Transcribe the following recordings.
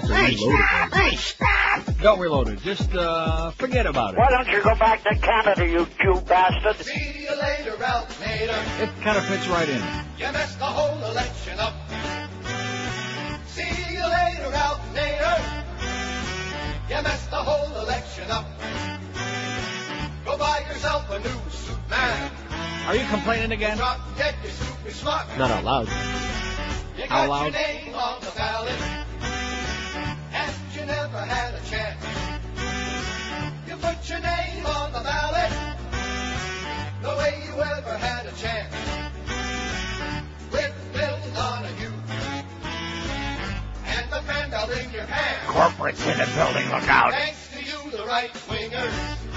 to reload it. Don't reload it. Just uh, forget about it. Why don't you go back to Canada, you Jew bastard? See you later, Ralph Nader. It kind of fits right in. You messed the whole election up. See you later, Ralph Nader. You messed the whole election up. Go buy yourself a new suit, man. Are you complaining again? Drop dead, you stupid schmuck. Not out loud. You How got loud? You never had a chance. You put your name on the ballot, the way you ever had a chance. With Bill Donahue and the belt in your hand. Corporate's in the building, look out. Thanks to you, the right wingers,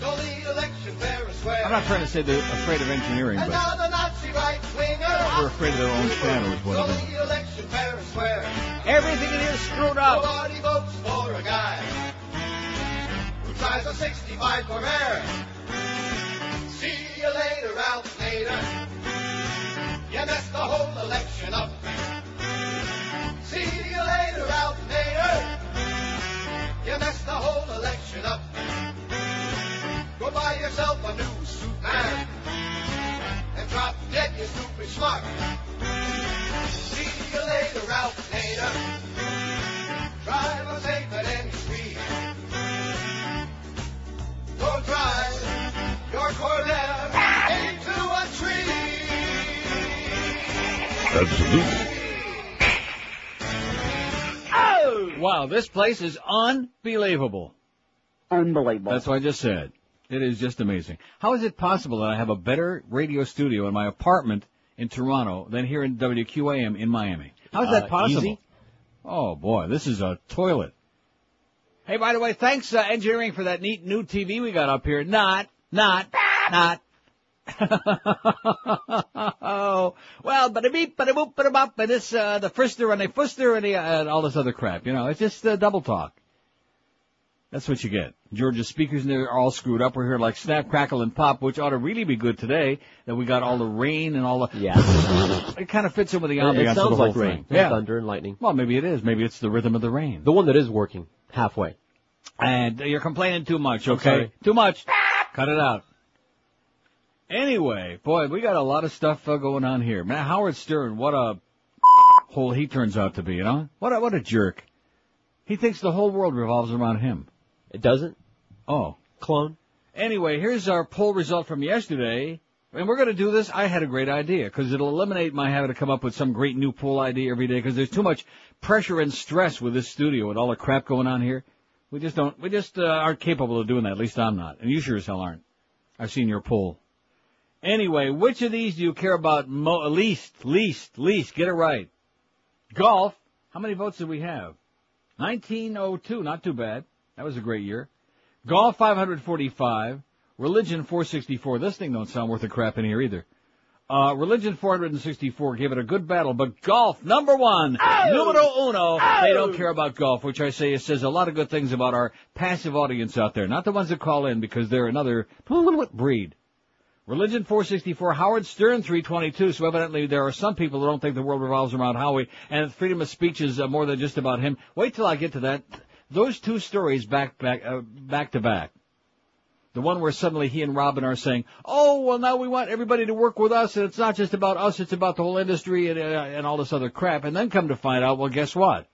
I'm not trying to say they're afraid of engineering, but now the Nazi right wingers. they're afraid of their own shadow is what Stole it is. the election fair and square. Everything in here is screwed up. Nobody votes for a guy who tries a 65 for mayor. See you later, Ralph Nader. You messed the whole election up. See you later, Ralph Nader. You messed the whole election up. Go buy yourself a new suit, man. And drop dead, you stupid schmuck. See you later, Ralph Nader. Drive a safe at any speed. Don't drive your Corvette into a tree. Absolutely. Oh! Wow, this place is unbelievable. Unbelievable. That's what I just said. It is just amazing. How is it possible that I have a better radio studio in my apartment in Toronto than here in WQAM in Miami? How is that Uh, possible? easy. Oh boy, this is a toilet. Hey, by the way, thanks uh, engineering for that neat new TV we got up here. Not, not, not. oh, well, but a beep, but a boop, but a bop, and this, uh, the frister and the fuster and, the, uh, and all this other crap. You know, it's just uh, double talk. That's what you get. Georgia's speakers and they're all screwed up. We're here like snap, crackle, and pop, which ought to really be good today. That we got all the rain and all the. Yeah. It kind of fits in with the ambiance it of the sounds like rain. thing. Yeah. Thunder and lightning. Well, maybe it is. Maybe it's the rhythm of the rain. The one that is working halfway. And you're complaining too much, okay? Too much. Cut it out. Anyway, boy, we got a lot of stuff uh, going on here. Man, Howard Stern, what a hole he turns out to be, you know? What a, what a jerk. He thinks the whole world revolves around him. It doesn't? Oh. Clone? Anyway, here's our poll result from yesterday. And we're going to do this. I had a great idea because it'll eliminate my having to come up with some great new poll idea every day because there's too much pressure and stress with this studio and all the crap going on here. We just don't, we just uh, aren't capable of doing that. At least I'm not. And you sure as hell aren't. I've seen your poll. Anyway, which of these do you care about mo- least, least, least? Get it right. Golf. How many votes did we have? 1902. Not too bad. That was a great year. Golf 545. Religion 464. This thing don't sound worth a crap in here either. Uh, religion 464 gave it a good battle, but golf number one, numero uno. They don't care about golf, which I say it says a lot of good things about our passive audience out there, not the ones that call in because they're another breed. Religion 464, Howard Stern 322. So evidently there are some people that don't think the world revolves around Howie, and freedom of speech is uh, more than just about him. Wait till I get to that. Those two stories back back uh, back to back. The one where suddenly he and Robin are saying, "Oh, well, now we want everybody to work with us, and it's not just about us; it's about the whole industry and uh, and all this other crap." And then come to find out, well, guess what?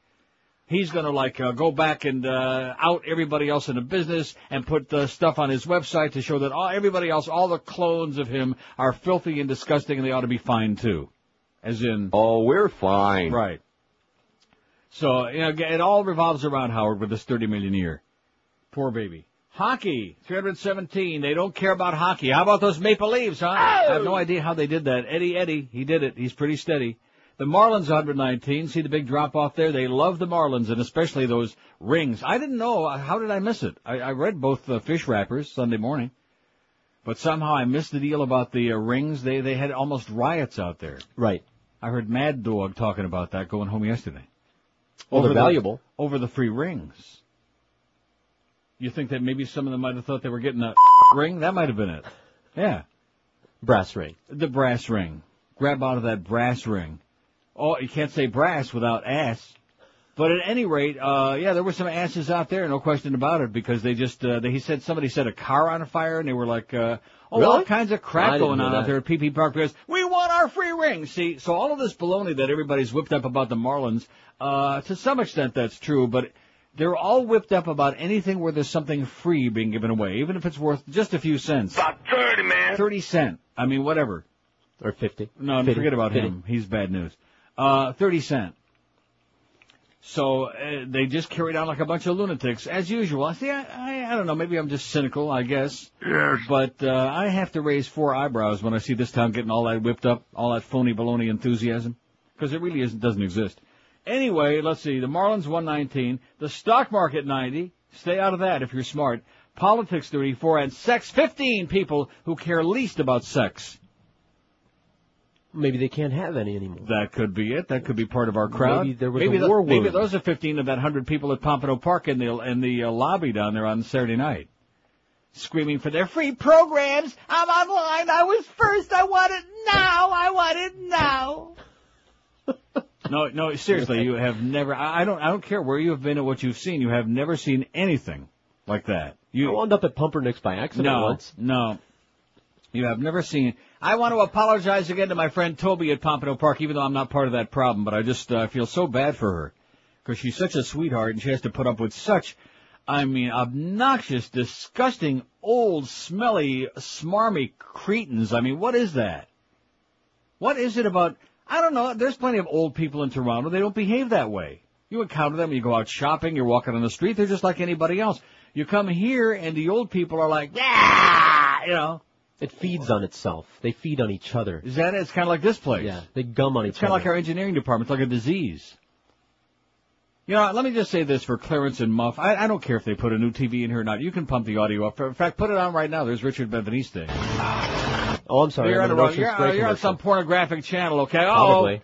He's going to like uh, go back and uh, out everybody else in the business and put uh, stuff on his website to show that all everybody else, all the clones of him, are filthy and disgusting, and they ought to be fined too. As in, Oh, we're fine. right. So you know, it all revolves around Howard with this thirty million a year. Poor baby. Hockey, 317. They don't care about hockey. How about those Maple Leafs, huh? I have no idea how they did that. Eddie, Eddie, he did it. He's pretty steady. The Marlins, 119. See the big drop off there? They love the Marlins and especially those rings. I didn't know. How did I miss it? I, I read both the fish wrappers Sunday morning, but somehow I missed the deal about the uh, rings. They they had almost riots out there. Right. I heard Mad Dog talking about that going home yesterday. Well, Over they're the- valuable. over the free rings. You think that maybe some of them might have thought they were getting a ring? That might have been it. Yeah. Brass ring. The brass ring. Grab out of that brass ring. Oh, you can't say brass without ass. But at any rate, uh, yeah, there were some asses out there, no question about it, because they just, uh, they, he said somebody set a car on fire and they were like, uh, oh, all kinds of crap going on out there at PP Park because we our free ring. See, so all of this baloney that everybody's whipped up about the Marlins, uh, to some extent that's true, but they're all whipped up about anything where there's something free being given away, even if it's worth just a few cents. About 30, man. 30 cent. I mean, whatever. Or 50. No, 50, forget about 50. him. He's bad news. Uh, 30 cent. So uh, they just carried on like a bunch of lunatics, as usual. See, I, I, I don't know. Maybe I'm just cynical, I guess. Yes. But uh, I have to raise four eyebrows when I see this town getting all that whipped up, all that phony baloney enthusiasm, because it really isn't, doesn't exist. Anyway, let's see. The Marlins 119, the stock market 90. Stay out of that if you're smart. Politics 34 and sex 15 people who care least about sex. Maybe they can't have any anymore. That could be it. That could be part of our crowd. Maybe there was maybe a tho- war Maybe those are 15 of that 100 people at Pompano Park in the in the uh, lobby down there on Saturday night, screaming for their free programs. I'm online. I was first. I want it now. I want it now. no, no, seriously, you have never. I, don't. I don't care where you have been or what you've seen. You have never seen anything like that. You I wound up at Pumpernicks by accident no, once. no. You have never seen. I want to apologize again to my friend Toby at Pompano Park, even though I'm not part of that problem. But I just uh, feel so bad for her because she's such a sweetheart and she has to put up with such, I mean, obnoxious, disgusting, old, smelly, smarmy cretins. I mean, what is that? What is it about? I don't know. There's plenty of old people in Toronto. They don't behave that way. You encounter them. You go out shopping. You're walking on the street. They're just like anybody else. You come here and the old people are like, yeah, you know. It feeds on itself. They feed on each other. Is that it? It's kind of like this place. Yeah, they gum on It's each kind of like our engineering department. It's like a disease. You know, let me just say this for Clarence and Muff. I, I don't care if they put a new TV in here or not. You can pump the audio up. In fact, put it on right now. There's Richard Ben-Veniste. oh, I'm sorry. you're I'm on, in a, you're, Spray you're on some pornographic channel, okay? Oh,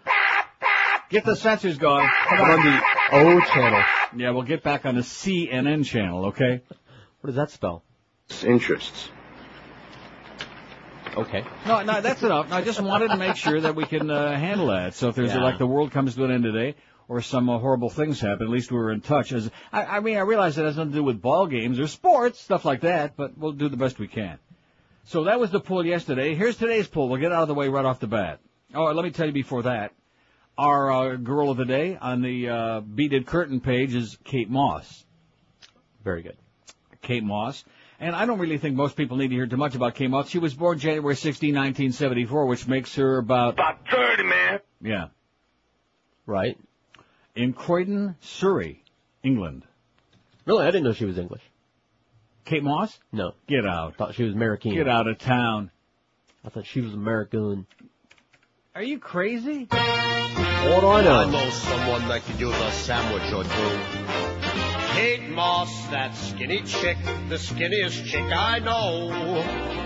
get the sensors going. Come I'm on. on the O channel. Yeah, we'll get back on the CNN channel, okay? What does that spell? Interests. Okay. No, no, that's enough. No, I just wanted to make sure that we can uh, handle that. So if there's Yeah. like the world comes to an end today, or some uh, horrible things happen, at least we were in touch. As I, I mean, I realize it has nothing to do with ball games or sports, stuff like that, but we'll do the best we can. So that was the poll yesterday. Here's today's poll. We'll get out of the way right off the bat. Oh, let me tell you before that, our uh, girl of the day on the uh, beaded curtain page is Kate Moss. Very good. Kate Moss. And I don't really think most people need to hear too much about Kate Moss. She was born January 16, 1974, which makes her about, About 30, man. yeah, Right. in Croydon, Surrey, England. Really, I didn't know she was English. Kate Moss? No. Get out. thought she was American. Get out of town. I thought she was American. Are you crazy? What do I know? I know someone that could use a sandwich or two. Kate Moss, that skinny chick, the skinniest chick I know.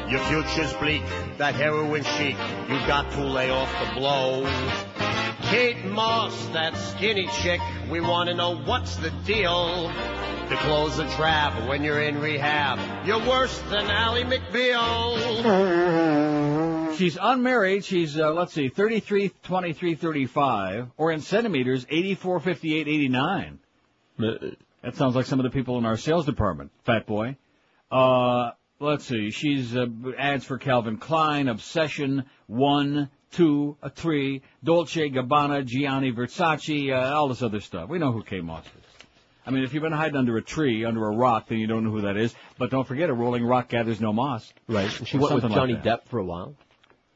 Your future's bleak, that heroin chic, you got to lay off the blow. Kate Moss, that skinny chick, we want to know what's the deal. The clothes are drab when you're in rehab. You're worse than Ally McBeal. She's unmarried. She's, uh, let's see, 33, 23, 35, or in centimeters, 84, 58, 89. That sounds like some of the people in our sales department, fat boy. Uh, let's see, she's, uh, ads for Calvin Klein, Obsession, one, two, a three, Dolce Gabbana, Gianni Versace, uh, all this other stuff. We know who Kate Moss is. I mean, if you've been hiding under a tree, under a rock, then you don't know who that is. But don't forget, a rolling rock gathers no moss. Right. She went with something like Johnny. Depp for a while.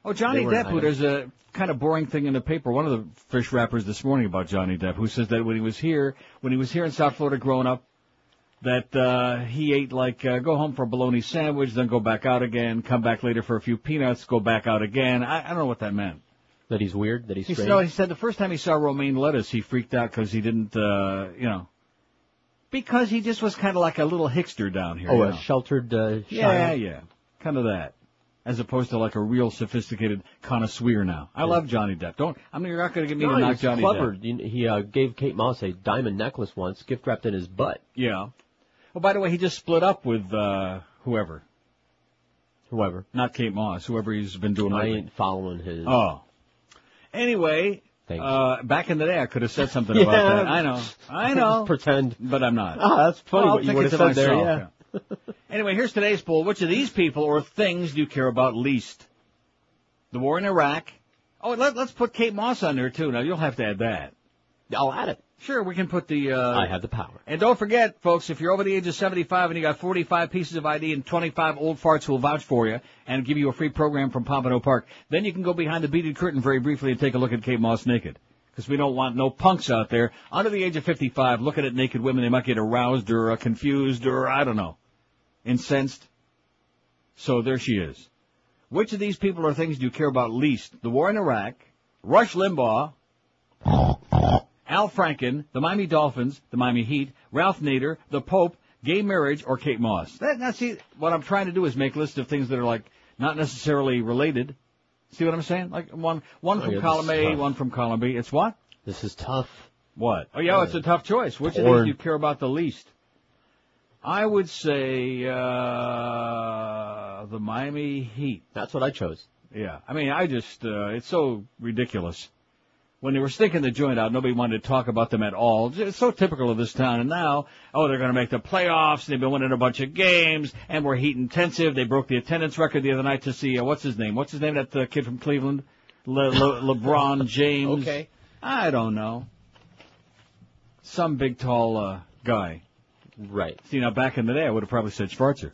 Oh, Johnny Depp, who there's a kind of boring thing in the paper. One of the fish rappers this morning about Johnny Depp, who says that when he was here, when he was here in South Florida growing up, that uh, he ate like uh, go home for a bologna sandwich, then go back out again, come back later for a few peanuts, go back out again. I, I don't know what that meant. That he's weird. That he's He strange. said, no, he said the first time he saw romaine lettuce, he freaked out because he didn't, uh, you know, because he just was kind of like a little hickster down here. oh, a know. sheltered. Uh, Yeah, yeah. Kind of that. As opposed to like a real sophisticated connoisseur now. I love Johnny Depp. Don't, I mean, you're not going to get me No, to knock Johnny clever. Depp. He, he uh, gave Kate Moss a diamond necklace once, gift wrapped in his butt. Yeah. Well, by the way, he just split up with, uh, whoever. Whoever. Not Kate Moss, whoever he's been doing I lately. ain't following his. Oh. Anyway. Uh, back in the day, I could have said something Yeah. about that. I know, I know, Pretend. but I'm not. Ah, that's funny Well, I'll what you would have said there. myself, Yeah. Anyway, here's today's poll. Which of these people or things do you care about least? The war in Iraq. Oh, let, let's put Kate Moss on there too. Now you'll have to add that. I'll add it. Sure, we can put the. Uh, I have the power. And don't forget, folks, if you're over the age of 75 and you got 45 pieces of ID and 25 old farts who will vouch for you and give you a free program from Pompano Park, then you can go behind the beaded curtain very briefly and take a look at Kate Moss naked. Because we don't want no punks out there under the age of 55 looking at naked women. They might get aroused or uh, confused or, I don't know, incensed. So there she is. Which of these people or things do you care about least? The war in Iraq, Rush Limbaugh, Al Franken, the Miami Dolphins, the Miami Heat, Ralph Nader, the Pope, gay marriage, or Kate Moss. That, now see, what I'm trying to do is make lists of things that are like not necessarily related. See what I'm saying? Like one, one Oh, from yeah, column A, one from column B. It's what? This is tough. What? Oh yeah, it's a uh, tough choice. Which of these do you care about the least? I would say, uh, the Miami Heat. That's what I chose. Yeah, I mean, I just, uh, it's so ridiculous. When they were sticking the joint out, nobody wanted to talk about them at all. It's so typical of this town. And now, oh, they're going to make the playoffs. They've been winning a bunch of games, and we're heat intensive. They broke the attendance record the other night to see uh, what's his name? What's his name? That uh, kid from Cleveland, Le- Le- LeBron James. Okay. I don't know. Some big tall uh, guy. Right. See, now back in the day, I would have probably said Schwarzer.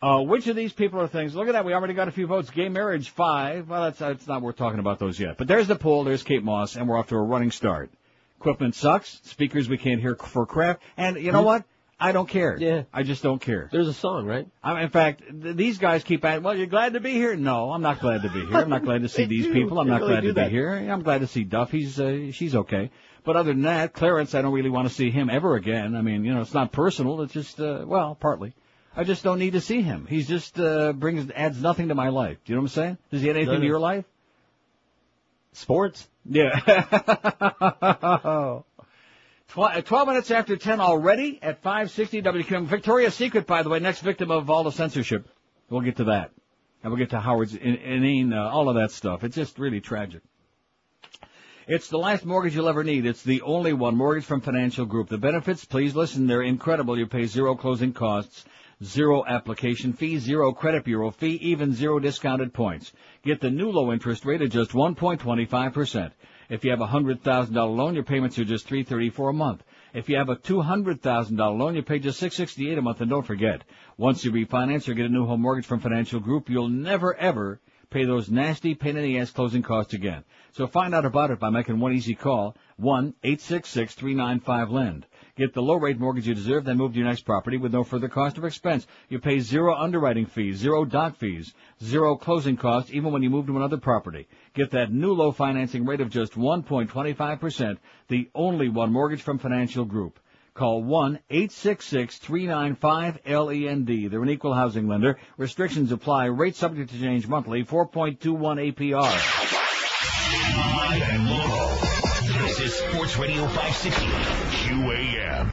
Uh, which of these people are things? Look at that. We already got a few votes. Gay marriage, five. Well, that's, that's not worth talking about those yet. But there's the poll. There's Kate Moss, and we're off to a running start. Equipment sucks. Speakers we can't hear for crap. And you know what? I don't care. Yeah. I just don't care. There's a song, right? I, in fact, th- these guys keep asking, well, you're glad to be here? No, I'm not glad to be here. I'm not glad to see these do. people. I'm They not really glad to be here. I'm glad to see Duff. He's, uh, she's okay. But other than that, Clarence, I don't really want to see him ever again. I mean, you know, it's not personal. It's just, uh, well, partly. I just don't need to see him. He's just, uh, brings, adds nothing to my life. Do you know what I'm saying? Does he add anything No, to your life? Sports. Yeah. Uh, 12 minutes after 10 already at 560 WQAM. Victoria's Secret, by the way, next victim of all the censorship. We'll get to that. And we'll get to Howard's in- inane, uh, all of that stuff. It's just really tragic. It's the last mortgage you'll ever need. It's the only one. Mortgage from Financial Group. The benefits, please listen, they're incredible. You pay zero closing costs, zero application fee, zero credit bureau fee, even zero discounted points. Get the new low interest rate at just 1.25%. If you have a $100,000 loan, your payments are just 334 a month. If you have a $200,000 loan, you pay just 668 a month. And don't forget, once you refinance or get a new home mortgage from Financial Group, you'll never ever pay those nasty pain in the ass closing costs again. So find out about it by making one easy call, 1-866-395-LEND. Get the low rate mortgage you deserve, then move to your next property with no further cost or expense. You pay zero underwriting fees, zero doc fees, zero closing costs, even when you move to another property. Get that new low financing rate of just 1.25%, the only one mortgage from Financial Group. Call 1-866-395-LEND. E They're an equal housing lender. Restrictions apply. Rate subject to change monthly. 4.21 APR. Sports Radio 560 QAM.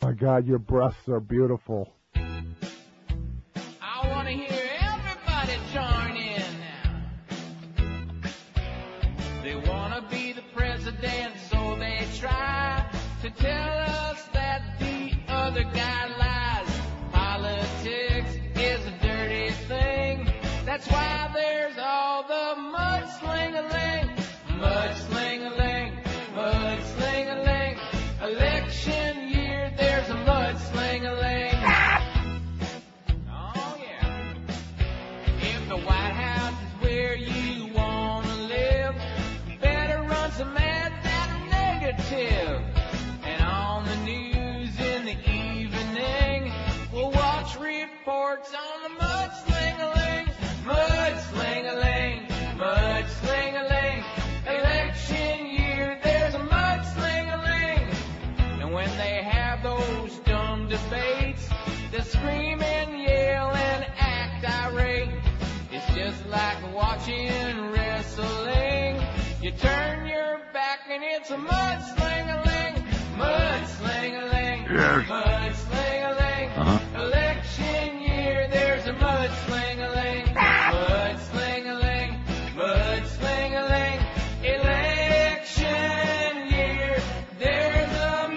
My God, your breasts are beautiful. I want to hear everybody join in now. They want to be the president, so they try to tell us that the other guy It's a mudsling-a-ling, mudsling-a-ling, yes. mudsling-a-ling. Uh-huh. Election year, there's a mudsling-a-ling, mudsling-a-ling, mudsling-a-ling. Election year, there's a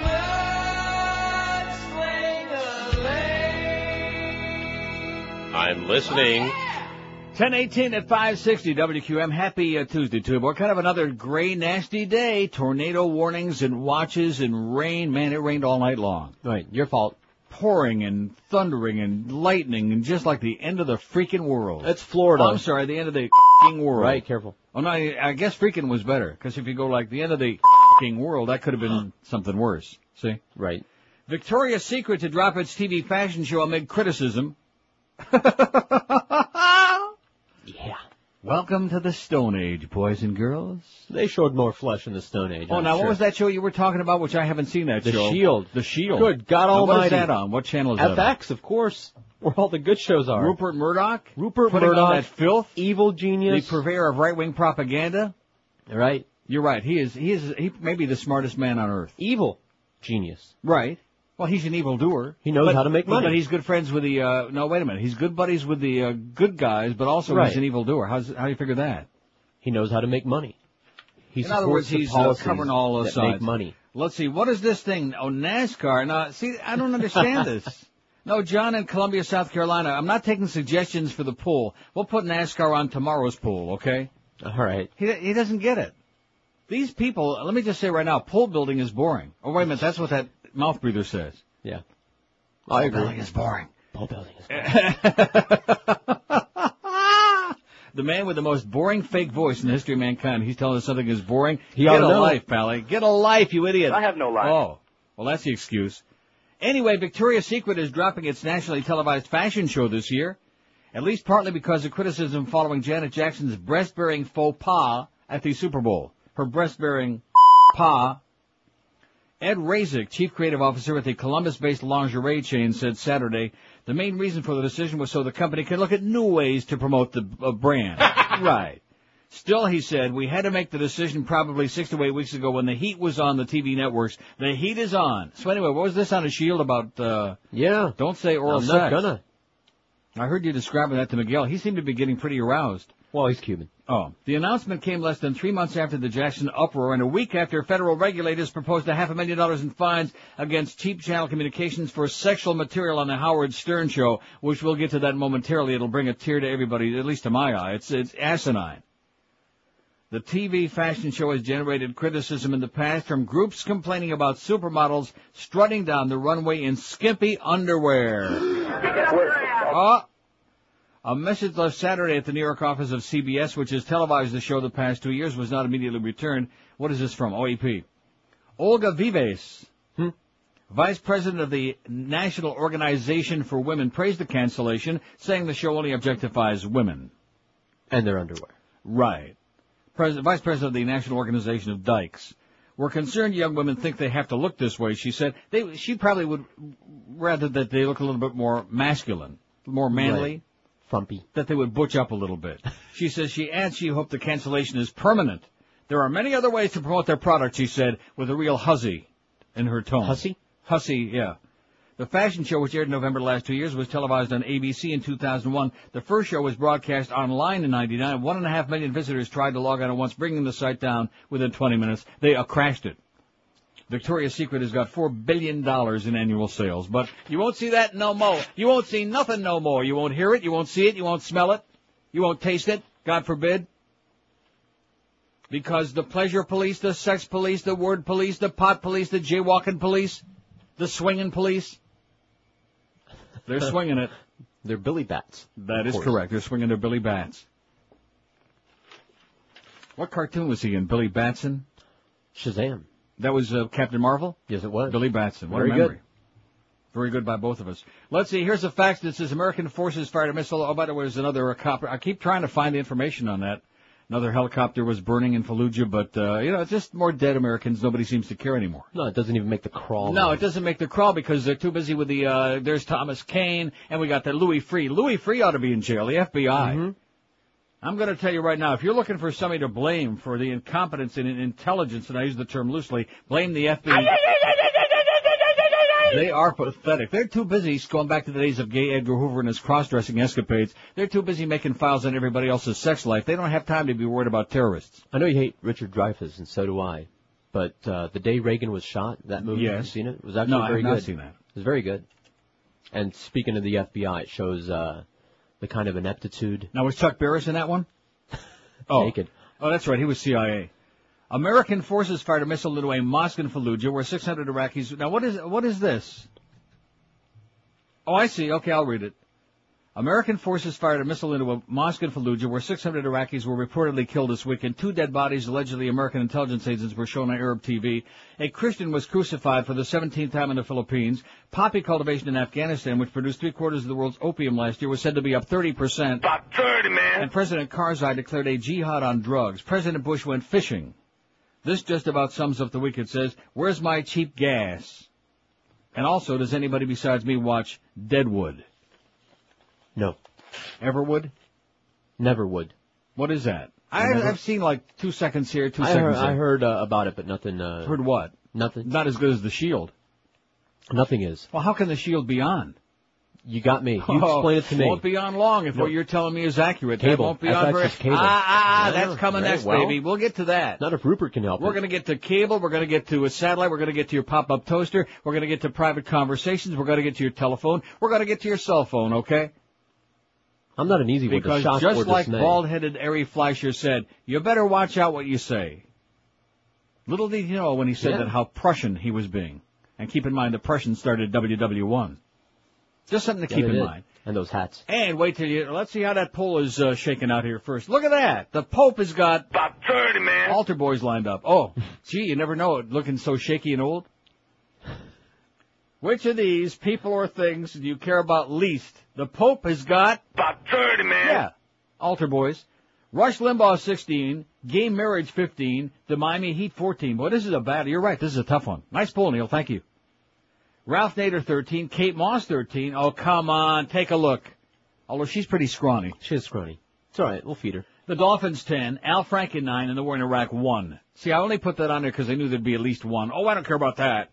mudsling-a-ling. I'm listening. Oh, yeah. 1018 at 560 WQAM. Happy uh, Tuesday to you. What kind of another gray, nasty day? Tornado warnings and watches and rain. Man, it rained all night long. Right, your fault. Pouring and thundering and lightning and just like the end of the freaking world. That's Florida. Oh, I'm sorry, the end of the freaking world. Right, careful. Oh no, I I guess freaking was better because if you go like the end of the freaking world, that could have been something worse. See? Right. Victoria's Secret to drop its TV fashion show amid criticism. Yeah. Welcome to the Stone Age, boys and girls. They showed more flesh in the Stone Age. Oh, I'm now what was that show you were talking about, which I haven't seen that The show? The Shield. The Shield. Good God Now, What is Almighty. that on? What channel is that? FX, of course, where all the good shows are. Rupert Murdoch? Rupert Putting Murdoch, that filth? evil genius. The purveyor of right-wing propaganda? right. You're right. He is, he is, he may be the smartest man on earth. Evil genius. Right. Well, he's an evildoer. He knows But- how to make money. But he's good friends with the, uh, no, wait a minute. He's good buddies with the, uh, good guys, but also Right. he's an evildoer. How's, how do you figure that? He knows how to make money. He In other words, he's uh, covering all those that sides. make money. Let's see, what is this thing? Oh, NASCAR. Now, see, I don't understand this. No, John in Columbia, South Carolina. I'm not taking suggestions for the pool. We'll put NASCAR on tomorrow's pool, okay? All right. He he doesn't get it. These people. Let me just say right now, pool building is boring. Oh wait a minute, that's what that mouth breather says. Yeah. Pool I agree. building is boring. Ball building is The man with the most boring fake voice in the history of mankind. He's telling us something is boring. He Get ought a to know. life, Pally. Get a life, you idiot. I have no life. Oh, well, that's the excuse. Anyway, Victoria's Secret is dropping its nationally televised fashion show this year, at least partly because of criticism following Janet Jackson's breast-bearing faux pas at the Super Bowl. Her breast-bearing pas. Ed Razek, chief creative officer at the Columbus-based lingerie chain, said Saturday the main reason for the decision was so the company can look at new ways to promote the uh, brand. right. Still, he said, we had to make the decision probably six to eight weeks ago when the heat was on the TV networks. The heat is on. So anyway, what was this on a shield about, uh, Yeah. don't say oral I'm sex? not gonna. I heard you describing that to Miguel. He seemed to be getting pretty aroused. Well, he's Cuban. Oh. The announcement came less than three months after the Jackson uproar and a week after federal regulators proposed a half a million dollars in fines against Cheap Channel Communications for sexual material on the Howard Stern show, which we'll get to that momentarily. It'll bring a tear to everybody, at least to my eye. It's, it's asinine. The TV fashion show has generated criticism in the past from groups complaining about supermodels strutting down the runway in skimpy underwear. Oh, a message left Saturday at the New York office of CBS, which has televised the show the past two years, was not immediately returned. What is this from? OEP. Olga Vives, Hmm? vice president of the National Organization for Women, praised the cancellation, saying the show only objectifies women. And their underwear. Right. Pres- Vice President of the National Organization of Dykes. We're concerned young women think they have to look this way, she said. They, she probably would rather that they look a little bit more masculine, more manly Right. Frumpy. that they would butch up a little bit. She says she adds she hoped the cancellation is permanent. There are many other ways to promote their product, she said, with a real hussy in her tone. Hussy? Hussy, yeah. The fashion show, which aired in November the last two years, was televised on ABC in 2001. The first show was broadcast online in 99. One and a half million visitors tried to log on at once, bringing the site down within 20 minutes. They uh, crashed it. Victoria's Secret has got four billion dollars in annual sales, but you won't see that no more. You won't see nothing no more. You won't hear it. You won't see it. You won't smell it. You won't taste it. God forbid. Because the pleasure police, the sex police, the word police, the pot police, the jaywalking police, the swinging police, they're swinging it. They're Billy Bats. That is course. correct. They're swinging their Billy Bats. What cartoon was he in? Billy Batson? Shazam. That was uh, Captain Marvel? Yes, it was. Billy Batson. What Very a good. Very good by both of us. Let's see. Here's a fact that says American forces fired a missile. Oh, by the way, there's another copter. I keep trying to find the information on that. Another helicopter was burning in Fallujah, but uh, you know, it's just more dead Americans. Nobody seems to care anymore. No, it doesn't even make the crawl. No, it doesn't make the crawl because they're too busy with the. uh There's Thomas Kean, and we got the Louis Freeh. Louis Freeh ought to be in jail. The FBI. Mm-hmm. I'm going to tell you right now, if you're looking for somebody to blame for the incompetence and intelligence, and I use the term loosely, blame the FBI. They are pathetic. They're too busy going back to the days of gay Edgar Hoover and his cross-dressing escapades. They're too busy making files on everybody else's sex life. They don't have time to be worried about terrorists. I know you hate Richard Dreyfuss, and so do I. But uh, the day Reagan was shot, that movie, have you Yes. seen it? It was actually No, I very have not good. seen that. It was very good. And speaking of the FBI, it shows uh, the kind of ineptitude. Now was Chuck Barris in that one? Oh, Naked. oh, that's right. He was CIA. American forces fired a missile into a mosque in Fallujah where 600 Iraqis. Now what is what is this? Oh, I see. Okay, I'll read it. American forces fired a missile into a mosque in Fallujah where 600 Iraqis were reportedly killed this weekend. Two dead bodies, allegedly American intelligence agents, were shown on Arab TV. A Christian was crucified for the 17th time in the Philippines. Poppy cultivation in Afghanistan, which produced three quarters of the world's opium last year, was said to be up 30%. About 30, man. And President Karzai declared a jihad on drugs. President Bush went fishing. This just about sums up the week. It says, where's my cheap gas? And also, does anybody besides me watch Deadwood? No, Everwood? never would. What is that? I, Never- I've seen like two seconds here, two I seconds heard, I there. heard uh, about it, but nothing. Uh, Heard what? Nothing. Not as good as the Shield. Nothing is. Well, how can the Shield be on? You got me. You Oh, explain it to me. It won't be on long if No. what you're telling me is accurate. That Cable. won't be FX on very. is cable. Ah, ah, Yeah, that's coming very next, well. baby. We'll get to that. Not if Rupert can help. We're going to get to cable. We're going to get to a satellite. We're going to get to your pop-up toaster. We're going to get to private conversations. We're going to get to your telephone. We're going to get to your cell phone. Okay? I'm not an easy one to Because shock just or like dismay. bald-headed Ari Fleischer said, you better watch out what you say. Little did you know when he said Yeah. that how Prussian he was being. And keep in mind the Prussians started WW1. Just something to Yeah, keep in did. mind. And those hats. And wait till you, let's see how that poll is uh, shaking out here first. Look at that. The Pope has got About 30, man. altar boys lined up. Oh, gee, you never know it looking so shaky and old. Which of these people or things do you care about least? The Pope has got, About 30, man. yeah, altar boys. Rush Limbaugh 16, gay marriage 15, the Miami Heat 14. Boy, this is a bad, you're right, this is a tough one. Nice poll, Neil, thank you. Ralph Nader 13, Kate Moss 13. Oh, come on, take a look. Although she's pretty scrawny. She's scrawny. It's all right. We'll feed her. The Dolphins 10, Al Franken 9, and the war in Iraq 1. See, I only put that on there because I knew there'd be at least one. Oh, I don't care about that.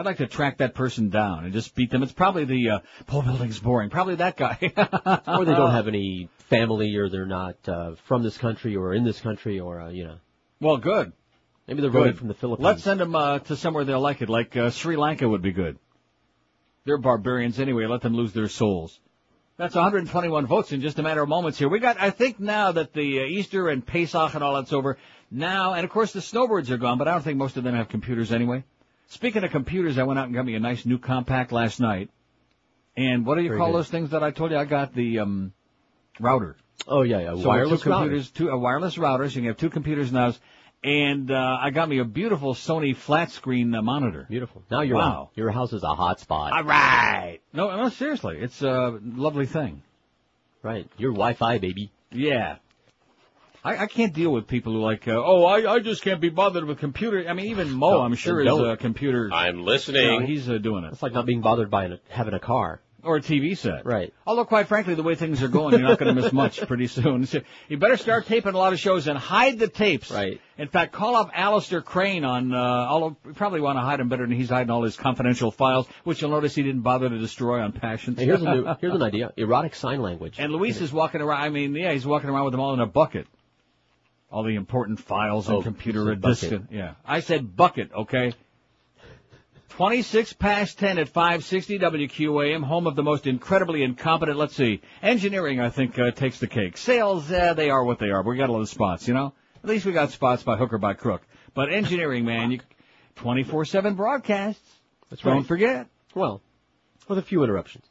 I'd like to track that person down and just beat them. It's probably the, uh, pole building's boring. Probably that guy. or they don't have any family, or they're not uh, from this country, or in this country, or uh, you know, Well, good. maybe they're voting from the Philippines. Let's send them, uh, to somewhere they'll like it. Like, uh, Sri Lanka would be good. They're barbarians anyway. Let them lose their souls. That's 121 votes in just a matter of moments here. We got, I think now that the uh, Easter and Pesach and all that's over, now, and of course the snowbirds are gone, but I don't think most of them have computers anyway. Speaking of computers, I went out and got me a nice new compact last night. And what do you Very call good. those things that I told you? I got the, um, router. oh yeah, yeah. So wireless two router. computers, two a wireless router, so you can have two computers now. And uh, I got me a beautiful Sony flat screen uh, monitor. Beautiful. Now your Wow. your house is a hot spot. All right. No, no, seriously, it's a lovely thing. Right. Your Wi-Fi, baby. Yeah. I, I can't deal with people who like, uh, oh, I, I just can't be bothered with computer. I mean, even Mo, No, I'm sure, is don't. a computer. I'm you listening. know, he's uh, doing it. It's like not being bothered by an, having a car. Or a TV set. Right. Although, quite frankly, the way things are going, you're not going to miss much pretty soon. So you better start taping a lot of shows and hide the tapes. Right. In fact, call up Alistair Crane on, uh, although you probably want to hide him better than he's hiding all his confidential files, which you'll notice he didn't bother to destroy on Passions. Hey, here's a new, here's an idea. Erotic sign language. and Luis is walking around, I mean, yeah, he's walking around with them all in a bucket. All the important files and Oh, computer you said disc. bucket. Yeah. I said bucket, okay? 26 past 10 at 560 WQAM, home of the most incredibly incompetent, let's see, engineering, I think, uh, takes the cake. Sales, uh, they are what they are. We got a lot of spots, you know? At least we got spots by hook or by crook. But engineering, man, you, 24-7 broadcasts. That's Don't right. forget. Well, with a few interruptions.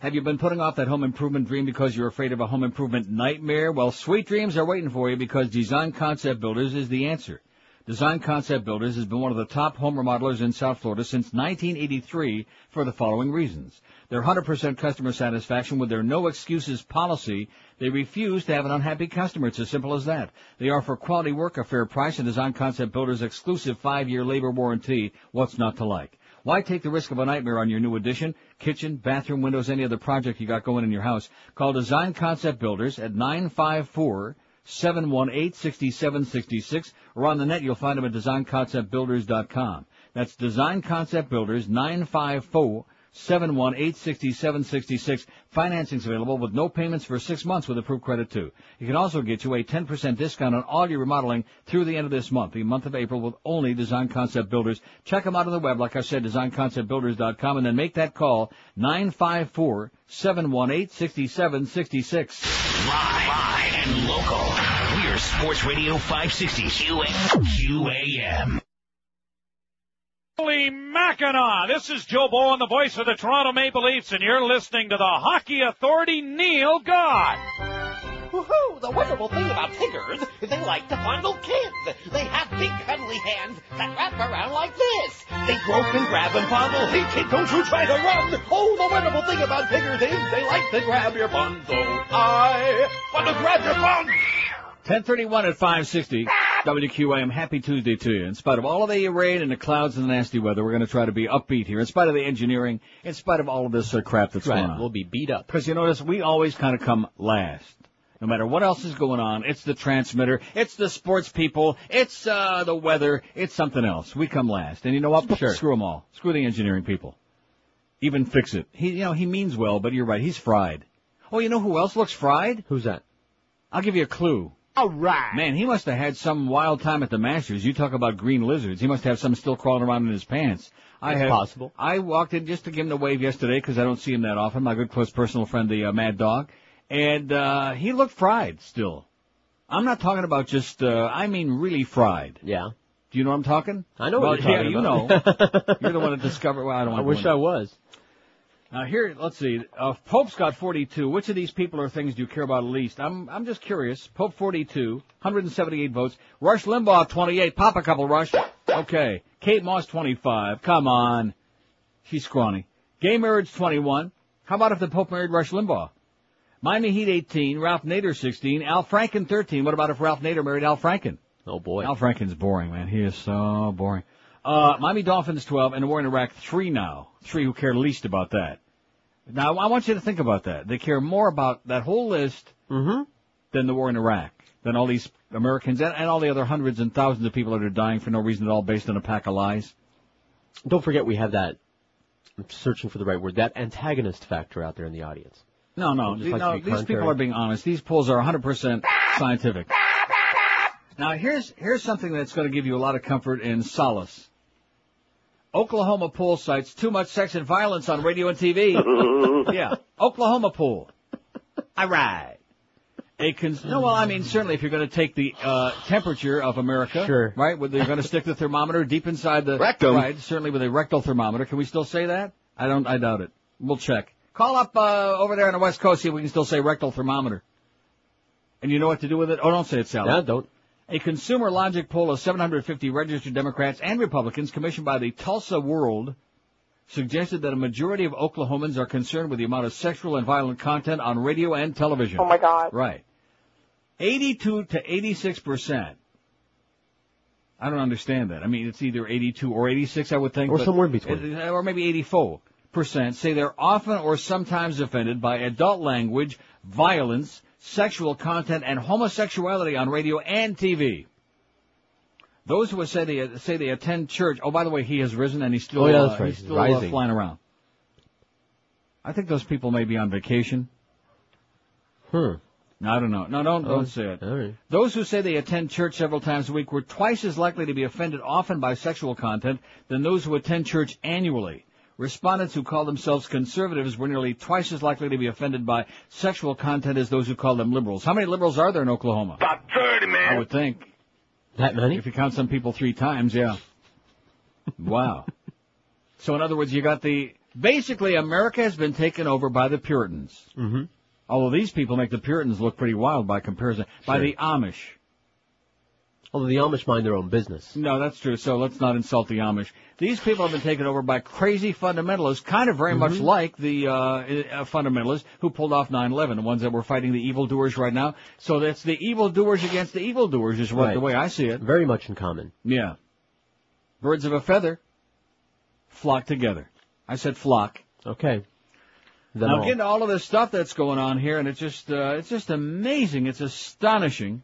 Have you been putting off that home improvement dream because you're afraid of a home improvement nightmare? Well, sweet dreams are waiting for you because Design Concept Builders is the answer. Design Concept Builders has been one of the top home remodelers in South Florida since 1983 for the following reasons. Their 100% customer satisfaction with their no excuses policy, they refuse to have an unhappy customer. It's as simple as that. They offer quality work, a fair price, and Design Concept Builders exclusive five-year labor warranty. What's not to like? Why take the risk of a nightmare on your new addition, kitchen, bathroom, windows, any other project you got going in your house? Call Design Concept Builders at 954 718 6766 or on the net you'll find them at designconceptbuilders.com. That's Design Concept Builders 954 718-6766. Financing's available with no payments for six months with approved credit too. It can also get you a 10% discount on all your remodeling through the end of this month, the month of April with only Design Concept Builders. Check them out on the web, like I said, designconceptbuilders.com and then make that call 954-718-6766. Live, live and local. We're Sports Radio 560 QAM. Holy Mackinaw! This is Joe Bowen, the voice of the Toronto Maple Leafs, and you're listening to the Hockey Authority, Neil God. Woohoo! The wonderful thing about tigers is they like to fondle kids. They have big cuddly hands that wrap around like this. They grope and grab and fondle. Hey kid, don't you try to run. Oh, the wonderful thing about tigers is they like to grab your bun. So I want to grab your bun. 1031 at 560 WQAM. Happy Tuesday to you. In spite of all of the rain and the clouds and the nasty weather, we're going to try to be upbeat here. In spite of the engineering, in spite of all of this uh, crap that's Right, going on. we'll be beat up. Because you notice we always kind of come last. No matter what else is going on, it's the transmitter, it's the sports people, it's uh, the weather, it's something else. We come last. And you know what? Sure. Screw them all. Screw the engineering people. Even fix it. He, you know, he means well, but you're right. He's fried. Oh, you know who else looks fried? Who's that? I'll give you a clue. All right. Man, he must have had some wild time at the Masters. You talk about green lizards. He must have some still crawling around in his pants. I It's have, possible. I walked in just to give him the wave yesterday because I don't see him that often. My good close personal friend, the uh, Mad Dog, and uh, he looked fried still. I'm not talking about just. Uh, I mean, really fried. Yeah. Do you know what I'm talking? I know well, what you're talking yeah, about. you know. You're the one that discovered. Well, I don't. I want to wish go I was. Now here, let's see. Uh, Pope's got 42. Which of these people or things do you care about least? I'm I'm just curious. Pope 42, 178 votes. Rush Limbaugh 28. Pop a couple, Rush. Okay. Kate Moss 25. Come on. She's scrawny. Gay marriage 21. How about if the Pope married Rush Limbaugh? Miami Heat 18. Ralph Nader 16. Al Franken 13. What about if Ralph Nader married Al Franken? Oh boy. Al Franken's boring, man. He is so boring. Uh, Miami Dolphins 12 and the war in Iraq 3 now. 3 who care least about that. Now, I want you to think about that. They care more about that whole list Mm-hmm. than the war in Iraq, than all these Americans and, and all the other hundreds and thousands of people that are dying for no reason at all based on a pack of lies. Don't forget we have that. I'm searching for the right word. That antagonist factor out there in the audience. No, no, the- like no these people are being honest. These polls are 100% scientific. Now, here's here's something that's going to give you a lot of comfort and solace. Oklahoma poll cites too much sex and violence on radio and TV. yeah, Oklahoma poll. All right. A cons- no, well, I mean, certainly if you're going to take the uh, temperature of America, Sure. right? Whether you're going to stick the thermometer deep inside the Rectum. right? Certainly with a rectal thermometer. Can we still say that? I don't. I doubt it. We'll check. Call up uh, over there on the West Coast see if we can still say rectal thermometer. And you know what to do with it? Oh, don't say it, Sally. Yeah, don't. A consumer logic poll of 750 registered Democrats and Republicans commissioned by the Tulsa World suggested that a majority of Oklahomans are concerned with the amount of sexual and violent content on radio and television. Oh my God. Right. 82 to 86 percent. I don't understand that. I mean, it's either 82 or 86, I would think. Or but- somewhere in between. Or maybe 84 percent say they're often or sometimes offended by adult language, violence, sexual content, and homosexuality on radio and TV. Those who say they say they attend church. Oh, by the way, he has risen and he's still Oh, yeah, uh, right. he's still uh, flying around. I think those people may be on vacation. Hmm. No, I don't know. No, don't Oh, don't say it. Right. Those who say they attend church several times a week were twice as likely to be offended often by sexual content than those who attend church annually. Respondents who call themselves conservatives were nearly twice as likely to be offended by sexual content as those who call them liberals. How many liberals are there in Oklahoma? About 30, man. I would think. That many? If you count some people three times, yeah. Wow. so in other words, you got the, basically America has been taken over by the Puritans. Mm-hmm. Although these people make the Puritans look pretty wild by comparison. By the Amish. Although the Amish mind their own business. No, that's true. So let's not insult the Amish. These people have been taken over by crazy fundamentalists, kind of very much Mhm. like the uh, uh, fundamentalists who pulled off 9/11, the ones that were fighting the evildoers right now. So that's the evildoers against the evildoers, is what Right. the way I see it. Very much in common. Yeah. Birds of a feather flock together. I said flock. Okay. Them now all. get into all of this stuff that's going on here, and it's just uh, it's just amazing. It's astonishing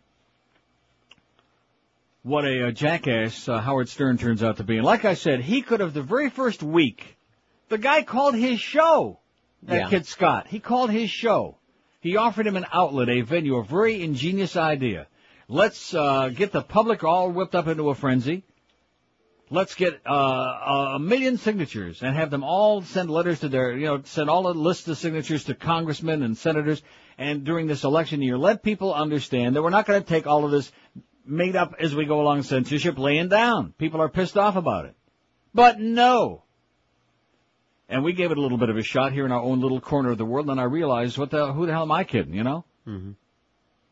what a, uh jackass uh, Howard Stern turns out to be. And like I said, he could have the very first week The guy called his show. That Yeah. kid Scott. He called his show. He offered him an outlet, a venue, a very ingenious idea. Let's uh, get the public all whipped up into a frenzy. Let's get uh, a million signatures and have them all send letters to their, you know, send all the lists of signatures to congressmen and senators. And during this election year, let people understand that we're not going to take all of this made up as we go along censorship laying down. People are pissed off about it. But no. And we gave it a little bit of a shot here in our own little corner of the world, and I realized, what the, who the hell am I kidding, you know? Mm-hmm.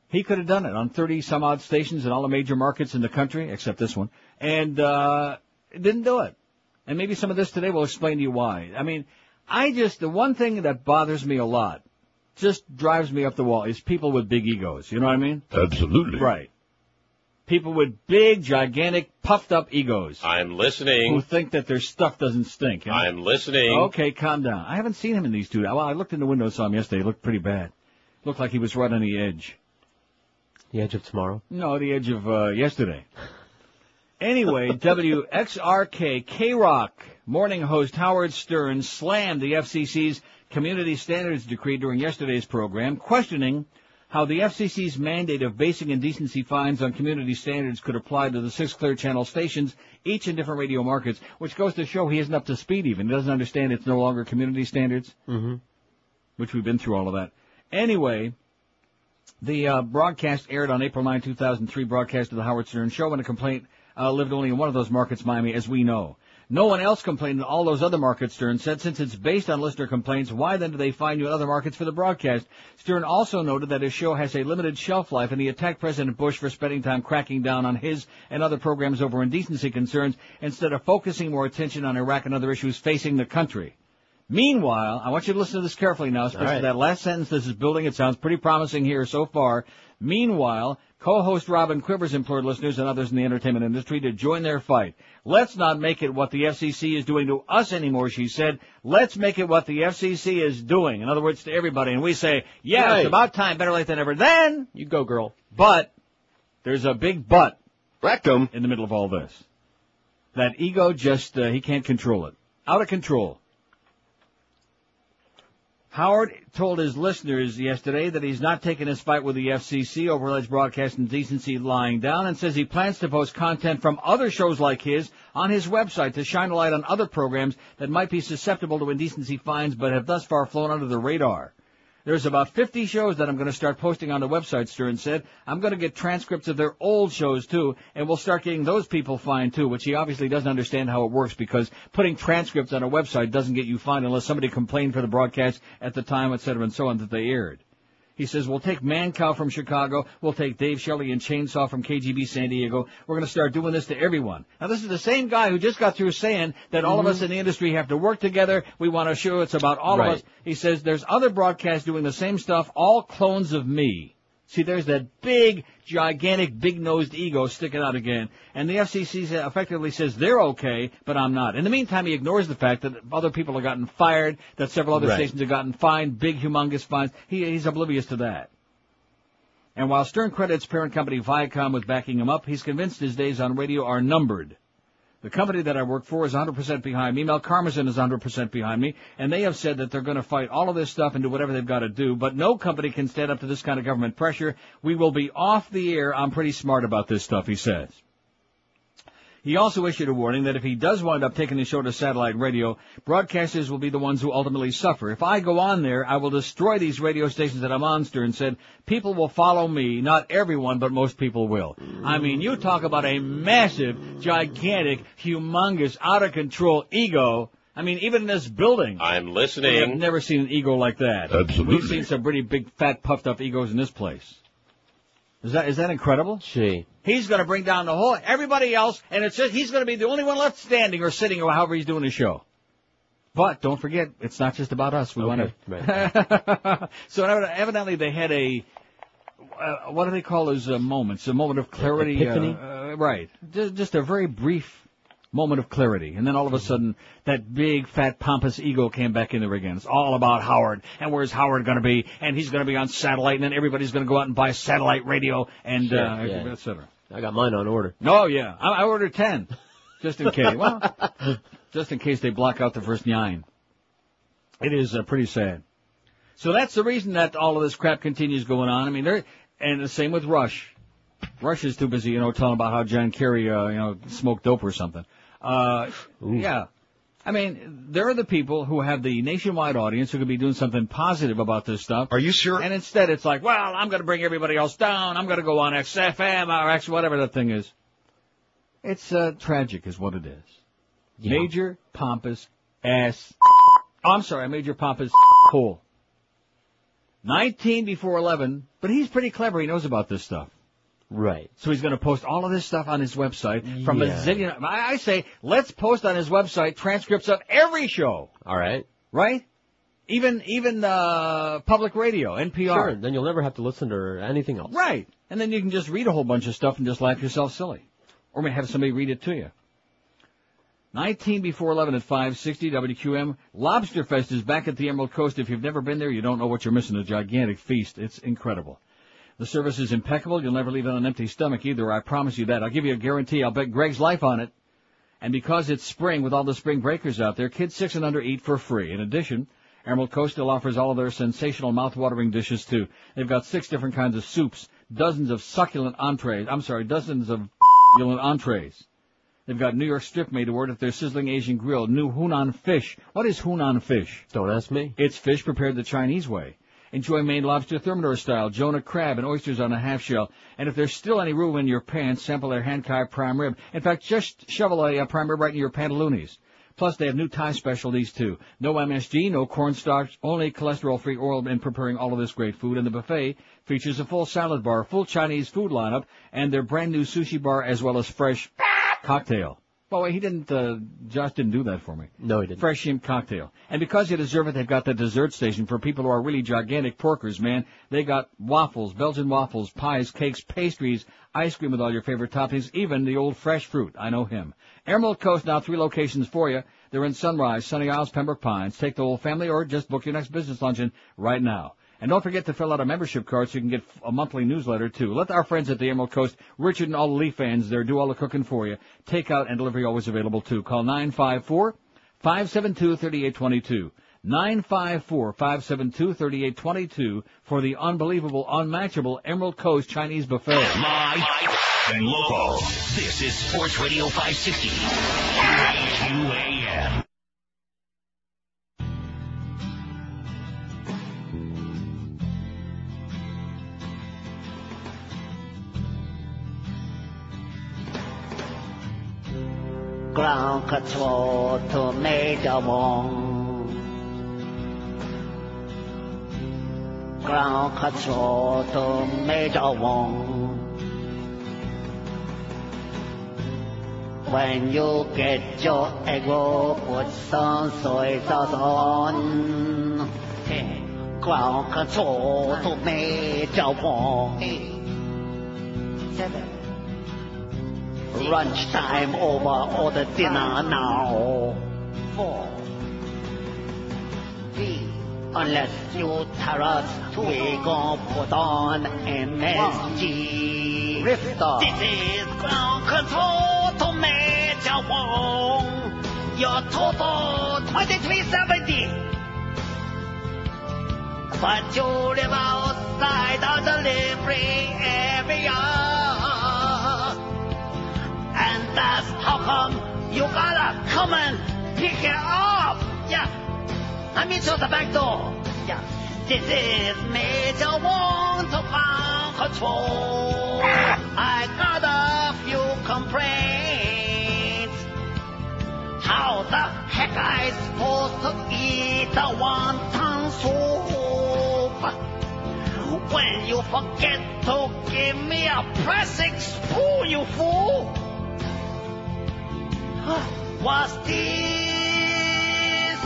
He could have done it on 30 some odd stations in all the major markets in the country, except this one, and, uh, didn't do it. And maybe some of this today will explain to you why. I mean, I just, the one thing that bothers me a lot, just drives me up the wall, is people with big egos. You know what I mean? Absolutely. Right. People with big, gigantic, puffed up egos. I'm listening. Who think that their stuff doesn't stink. you know? I'm listening. Okay, calm down. I haven't seen him in these two. Well, I looked in the window, saw him yesterday. He looked pretty bad. Looked like he was right on the edge. The edge of tomorrow. No, the edge of uh, yesterday. Anyway, WXRK K Rock morning host Howard Stern slammed the FCC's community standards decree during yesterday's program, questioning how the FCC's mandate of basing indecency fines on community standards could apply to the six clear channel stations, each in different radio markets, which goes to show he isn't up to speed even. He doesn't understand it's no longer community standards, Mm-hmm. which we've been through all of that. Anyway, the uh, broadcast aired on April 9, 2003, broadcast of the Howard Stern Show, and a complaint uh, lived only in one of those markets, Miami, as we know. No one else complained in all those other markets, Stern said. Since it's based on listener complaints, why then do they find you in other markets for the broadcast? Stern also noted that his show has a limited shelf life, and he attacked President Bush for spending time cracking down on his and other programs over indecency concerns instead of focusing more attention on Iraq and other issues facing the country. Meanwhile, I want you to listen to this carefully now, especially All right. that last sentence this is building. It sounds pretty promising here so far. Meanwhile, co-host Robin Quivers implored listeners and others in the entertainment industry to join their fight. Let's not make it what the FCC is doing to us anymore, she said. Let's make it what the FCC is doing. In other words, to everybody. And we say, yeah, Right. it's about time, better late than ever. Then, You go, girl. but, there's a big but Rectum. in the middle of all this. That ego just, uh, he can't control it. Out of control. Howard told his listeners yesterday that he's not taking his fight with the FCC over alleged broadcast indecency lying down and says he plans to post content from other shows like his on his website to shine a light on other programs that might be susceptible to indecency fines but have thus far flown under the radar. There's about 50 shows that I'm going to start posting on the website, Stern said. I'm going to get transcripts of their old shows too, and we'll start getting those people fined too, which he obviously doesn't understand how it works because putting transcripts on a website doesn't get you fined unless somebody complained for the broadcast at the time, et cetera, and so on that they aired. He says, we'll take Mancow from Chicago, we'll take Dave Shelley and Chainsaw from KGB San Diego. We're going to start doing this to everyone. Now this is the same guy who just got through saying that all of us mm-hmm. in the industry have to work together. We want to show it's about all Right. of us. He says there's other broadcasts doing the same stuff, all clones of me. See, there's that big, gigantic, big-nosed ego sticking out again. And the FCC effectively says they're okay, but I'm not. In the meantime, he ignores the fact that other people have gotten fired, that several other Right. stations have gotten fined, big, humongous fines. He, he's oblivious to that. And while Stern credits parent company Viacom with backing him up, he's convinced his days on radio are numbered. The company that I work for is 100% behind me. Mel Karmazin is 100% behind me. And they have said that they're going to fight all of this stuff and do whatever they've got to do. But no company can stand up to this kind of government pressure. We will be off the air. I'm pretty smart about this stuff, he says. He also issued a warning that if he does wind up taking the show to satellite radio, broadcasters will be the ones who ultimately suffer. If I go on there, I will destroy these radio stations that I'm on, Stern said. People will follow me. Not everyone, but most people will. I mean, you talk about a massive, gigantic, humongous, out of control ego. I mean, even in this building. I'm listening. I've never seen an ego like that. Absolutely. We've seen some pretty big, fat, puffed up egos in this place. Is that, is that incredible? Gee. He's going to bring down the whole everybody else, and it's just he's going to be the only one left standing or sitting or however he's doing his show. But don't forget, it's not just about us. We Okay, want to. so evi- evidently they had a uh, what do they call those uh, moments? A moment of clarity. Uh, uh, right. Just, just a very brief moment of clarity, and then all of a sudden that big fat pompous ego came back in there again. It's all about Howard, and where's Howard going to be? And he's going to be on satellite, and then everybody's going to go out and buy satellite radio, and Sure, uh, yeah. et cetera. I got mine on order. Oh yeah, I, I ordered ten, just in case. Well, just in case they block out the first nine. It is uh, pretty sad. So that's the reason that all of this crap continues going on. I mean, they're, and the same with Rush. Rush is too busy, you know, telling about how John Kerry, uh, you know, smoked dope or something. Uh, yeah. I mean, there are the people who have the nationwide audience who could be doing something positive about this stuff. Are you sure? And instead it's like, well, I'm going to bring everybody else down. I'm going to go on XFM or X, whatever that thing is. It's, uh, tragic is what it is. Major pompous ass. Oh, I'm sorry, major pompous hole. 19 before 11, but he's pretty clever. He knows about this stuff. Right. So he's going to post all of this stuff on his website from Yeah. a zillion. I I say, let's post on his website transcripts of every show. All right. Right? Even even uh, public radio, NPR. Sure. Then you'll never have to listen to anything else. Right. And then you can just read a whole bunch of stuff and just laugh yourself silly. Or maybe have somebody read it to you. 19 before 11 at 560 WQAM. Lobster Fest is back at the Emerald Coast. If you've never been there, you don't know what you're missing. A gigantic feast. It's incredible. The service is impeccable. You'll never leave on an empty stomach either. I promise you that. I'll give you a guarantee. I'll bet Greg's life on it. And because it's spring with all the spring breakers out there, kids six and under eat for free. In addition, Emerald Coast still offers all of their sensational mouth-watering dishes too. They've got six different kinds of soups, dozens of succulent entrees. I'm sorry, dozens of succulent entrees. They've got New York strip made to order at their sizzling Asian grill. New Hunan fish. What is Hunan fish? Don't ask me. It's fish prepared the Chinese way. Enjoy Maine lobster thermidor style, Jonah crab, and oysters on a half shell. And if there's still any room in your pants, sample their hand-carved prime rib. In fact, just shovel a, uh prime rib right in your pantaloonies. Plus, they have new Thai specialties too. No MSG, no cornstarch, only cholesterol-free oil in preparing all of this great food. And the buffet features a full salad bar, full Chinese food lineup, and their brand new sushi bar as well as fresh cocktail. Well, wait, he didn't, uh, Josh didn't do that for me. No, he didn't. Fresh shrimp cocktail. And because you deserve it, they've got the dessert station for people who are really gigantic porkers, man. They got waffles, Belgian waffles, pies, cakes, pastries, ice cream with all your favorite toppings, even the old fresh fruit. I know him. Emerald Coast, now three locations for you. They're in Sunrise, Sunny Isles, Pembroke Pines. Take the whole family or just book your next business luncheon right now. And don't forget to fill out a membership card so you can get a monthly newsletter too. Let our friends at the Emerald Coast, Richard and all the Leaf fans there do all the cooking for you. Takeout and delivery always available too. Call 954-572-3822. 954-572-3822 for the unbelievable, unmatchable Emerald Coast Chinese buffet. Live and local. This is Sports Radio 560. QAM. Ground control to Major Wong. Ground control to Major Wong. When you get your egg roll, put some soy sauce on. Hey, ground control to Major Wong. Seven. Lunchtime over, order dinner now. Four. Three. Unless you tell us, we gon' put on MSG. Rifter. This is ground control to Major Wong. Your total 2370. But you live outside the delivery area. How come you gotta come and pick it up. Yeah. Let me through the back door. Yeah. This is Major One to ground control. I got a few complaints. How the heck I supposed to eat the wonton soup? When you forget to give me a pressing spoon, you fool! What's this?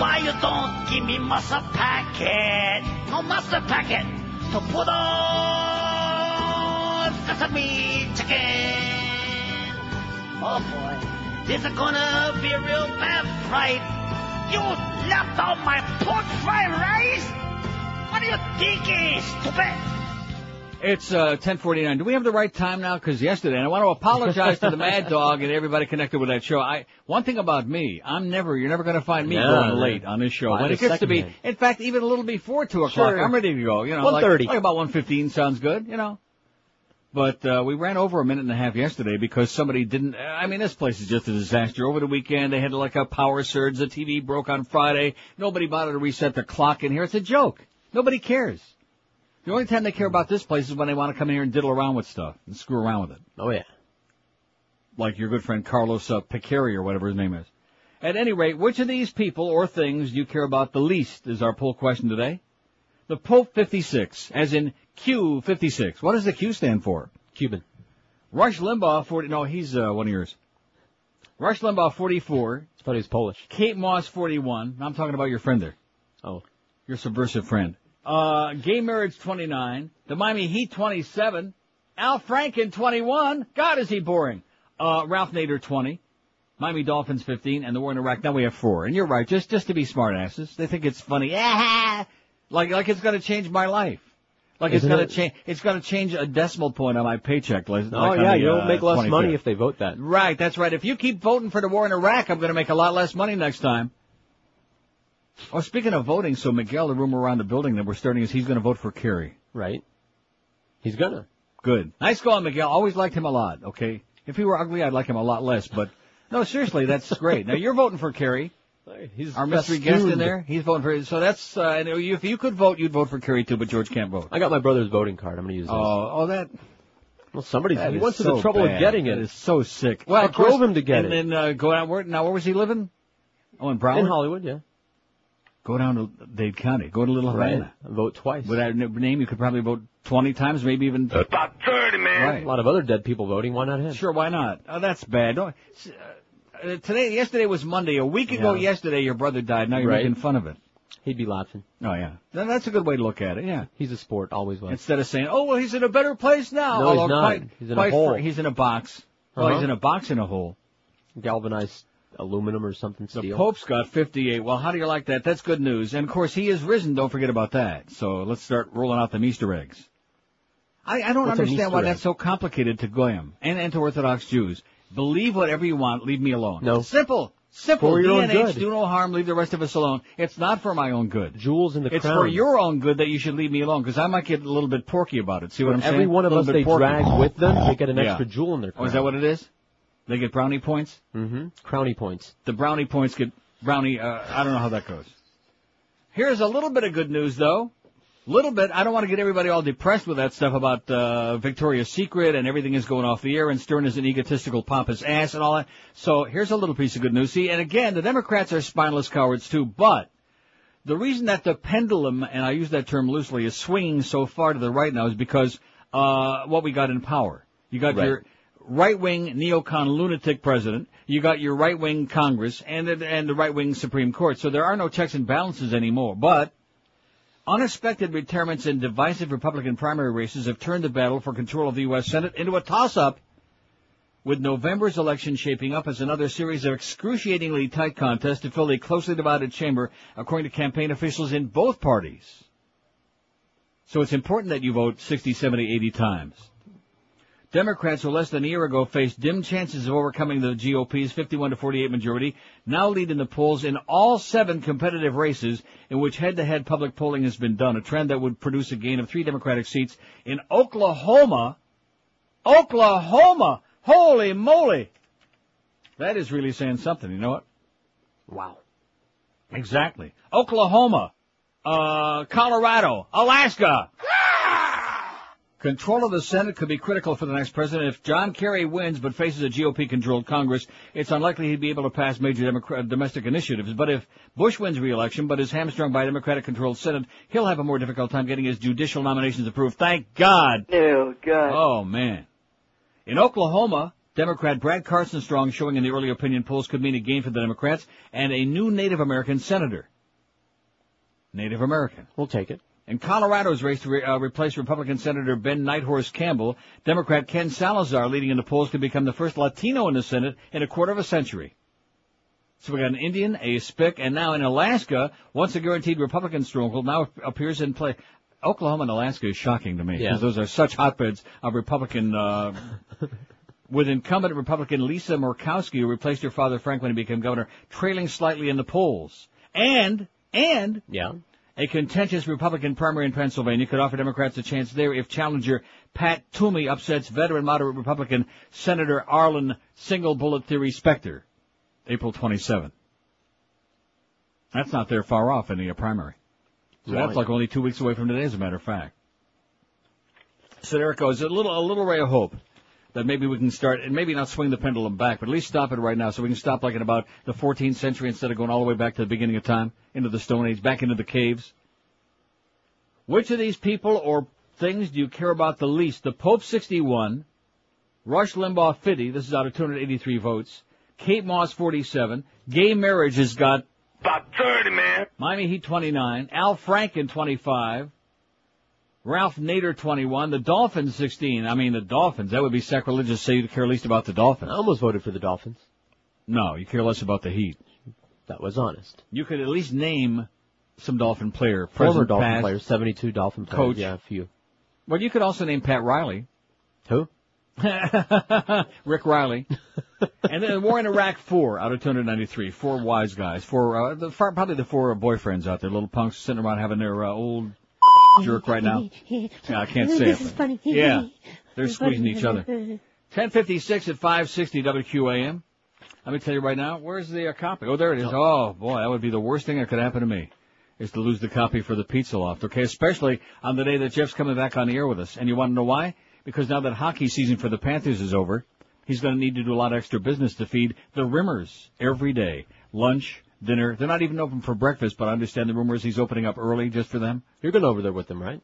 Why you don't give me mustard packet? No mustard packet to put on sesame chicken. Oh boy, this is gonna be a real bad fright. You left out my pork fried rice? What are you thinking, stupid? It's uh, 10:49. Do we have the right time now? Because yesterday, and I want to apologize to the Mad Dog and everybody connected with that show. I one thing about me, I'm never. You're never going to find me No, going late on this show. When it gets to be, in fact, even a little before two o'clock, Sure. I'm ready to go. You know, like, 1:30. like about 1:15 sounds good. You know. But uh, we ran over a minute and a half yesterday because somebody didn't. I mean, this place is just a disaster. Over the weekend, they had like a power surge. The TV broke on Friday. Nobody bothered to reset the clock in here. It's a joke. Nobody cares. The only time they care about this place is when they want to come in here and diddle around with stuff and screw around with it. Oh yeah. Like your good friend Carlos uh, Picari or whatever his name is. At any rate, which of these people or things do you care about the least is our poll question today. The Pope 56, as in Q56. What does the Q stand for? Cuban. Rush Limbaugh 40, no, he's uh, one of yours. Rush Limbaugh 44. I thought he was Polish. Kate Moss 41. I'm talking about your friend there. Oh. Your subversive friend. Uh, gay marriage 29. The Miami Heat 27. Al Franken 21. God, is he boring. Uh, Ralph Nader 20. Miami Dolphins 15. And the war in Iraq. Now we have four. And you're right. Just, just to be smartasses. They think it's funny. Like, like it's gonna change my life. Like it's Isn't gonna it? change, it's gonna change a decimal point on my paycheck. Like, Oh like yeah, the, you'll uh, make less 25th. money if they vote that. Right, that's right. If you keep voting for the war in Iraq, I'm going to make a lot less money next time. Oh, speaking of voting, so Miguel, the rumor around the building that we're starting is he's going to vote for Kerry. Right. He's gonna. Good. Nice going, Miguel. Always liked him a lot, okay? If he were ugly, I'd like him a lot less, but no, seriously, that's great. Now you're voting for Kerry. He's Our mystery guest in there, he's voting for, so that's, uh, and if you could vote, you'd vote for Kerry too, but George can't vote. I got my brother's voting card. I'm gonna use this. Oh, oh, that, well, somebody's that he went to so the trouble bad. of getting it. That is so sick. Well, I drove him to get and it. And then, uh, go out, where, now where was he living? Oh, in Broward? in Hollywood, yeah. Go down to Dade County. Go to Little Havana. Right. Vote twice. With that name, you could probably vote 20 times, maybe even. About 30, man. Right. A lot of other dead people voting. Why not him? Sure, why not? Oh, that's bad. Don't, uh, today, yesterday was Monday. A week ago Yeah. yesterday, your brother died. Now you're Right. making fun of it. He'd be laughing. Oh, yeah. Then that's a good way to look at it, yeah. He's a sport. Always was. Instead of saying, oh, well, he's in a better place now. No, he's not. quite- He's in a hole. fr- he's in a box. Uh-huh. he's in a box in a hole. Galvanized aluminum or something. The Steel. Pope's got 58. Well, how do you like that? That's good news. And of course, he is risen. Don't forget about that. So let's start rolling out them Easter eggs. I, I don't What's understand why egg? that's so complicated to Goyim and, and to Orthodox Jews. Believe whatever you want. Leave me alone. No. Simple. Simple. For your own good. do no harm. Leave the rest of us alone. It's not for my own good. Jewels in the It's crown. for your own good that you should leave me alone because I might get a little bit porky about it. See what I'm saying? Every one of us they porky. drag with them, they get an Yeah. extra jewel in their Oh, crown. is that what it is? They get brownie points? Mm-hmm. Crowny points. The brownie points get brownie, uh, I don't know how that goes. Here's a little bit of good news though. Little bit. I don't want to get everybody all depressed with that stuff about, uh, Victoria's Secret and everything is going off the air and Stern is an egotistical pompous ass and all that. So here's a little piece of good news. See, and again, the Democrats are spineless cowards too, but the reason that the pendulum, and I use that term loosely, is swinging so far to the right now is because, uh, what we got in power. You got Right. your right-wing neocon lunatic president. You got your right-wing Congress and the, and the right-wing Supreme Court. So there are no checks and balances anymore. But unexpected retirements in divisive Republican primary races have turned the battle for control of the U.S. Senate into a toss-up. With November's election shaping up as another series of excruciatingly tight contests to fill a closely divided chamber, according to campaign officials in both parties. So it's important that you vote 60, 70, 80 times. Democrats who less than a year ago faced dim chances of overcoming the GOP's 51 to 48 majority now lead in the polls in all seven competitive races in which head-to-head public polling has been done, a trend that would produce a gain of three Democratic seats in Oklahoma. Oklahoma! Holy moly! That is really saying something, you know what? Wow. Exactly. Oklahoma, uh, Colorado, Alaska. Control of the Senate could be critical for the next president. If John Kerry wins but faces a GOP-controlled Congress, it's unlikely he'd be able to pass major Democrat- uh, domestic initiatives. But if Bush wins re-election but is hamstrung by a Democratic-controlled Senate, he'll have a more difficult time getting his judicial nominations approved. Thank God. Oh, God. Oh, man. In Oklahoma, Democrat Brad Carson Strong showing in the early opinion polls could mean a gain for the Democrats and a new Native American senator. Native American. We'll take it. In Colorado's race to re- uh, replace Republican Senator Ben Nighthorse Campbell, Democrat Ken Salazar leading in the polls to become the first Latino in the Senate in a quarter of a century. So we got an Indian, a Spic, and now in Alaska, once a guaranteed Republican stronghold now appears in play. Oklahoma and Alaska is shocking to me because Yeah. those are such hotbeds of Republican. Uh, with incumbent Republican Lisa Murkowski, who replaced her father Frank when he became governor, trailing slightly in the polls, and and Yeah. A contentious Republican primary in Pennsylvania could offer Democrats a chance there if challenger Pat Toomey upsets veteran moderate Republican Senator Arlen Single Bullet Theory Specter, April 27. That's not there far off in the uh, primary. So Right. that's like only two weeks away from today, as a matter of fact. So there it goes. A little, a little ray of hope that maybe we can start, and maybe not swing the pendulum back, but at least stop it right now, so we can stop like in about the 14th century instead of going all the way back to the beginning of time, into the Stone Age, back into the caves. Which of these people or things do you care about the least? The Pope 61, Rush Limbaugh 50, this is out of 283 votes, Kate Moss 47, gay marriage has got About 30, man. Miami Heat 29, Al Franken 25, Ralph Nader 21, the Dolphins 16. I mean, the Dolphins, that would be sacrilegious to say you care least about the Dolphins. I almost voted for the Dolphins. No, you care less about the Heat. That was honest. You could at least name some Dolphin player, Former present, Dolphin past. player, 72 Dolphin players. Coach. Yeah, a few. Well, you could also name Pat Riley. Who? Rick Riley. and then War in Iraq 4 out of 293. Four wise guys. Four, uh, the, probably the four boyfriends out there, little punks sitting around having their uh, old jerk right now. Yeah, I can't say This it. is but- funny. Yeah, they're squeezing each other. 1056 at 560 WQAM. Let me tell you right now, where's the uh, copy? Oh, there it is. Oh, boy, that would be the worst thing that could happen to me, is to lose the copy for the Pizza Loft, okay? Especially on the day that Jeff's coming back on the air with us. And you want to know why? Because now that hockey season for the Panthers is over, he's going to need to do a lot of extra business to feed the Rimers every day. Lunch, dinner. They're not even open for breakfast, but I understand the rumor is he's opening up early just for them. You're going over there with them, right?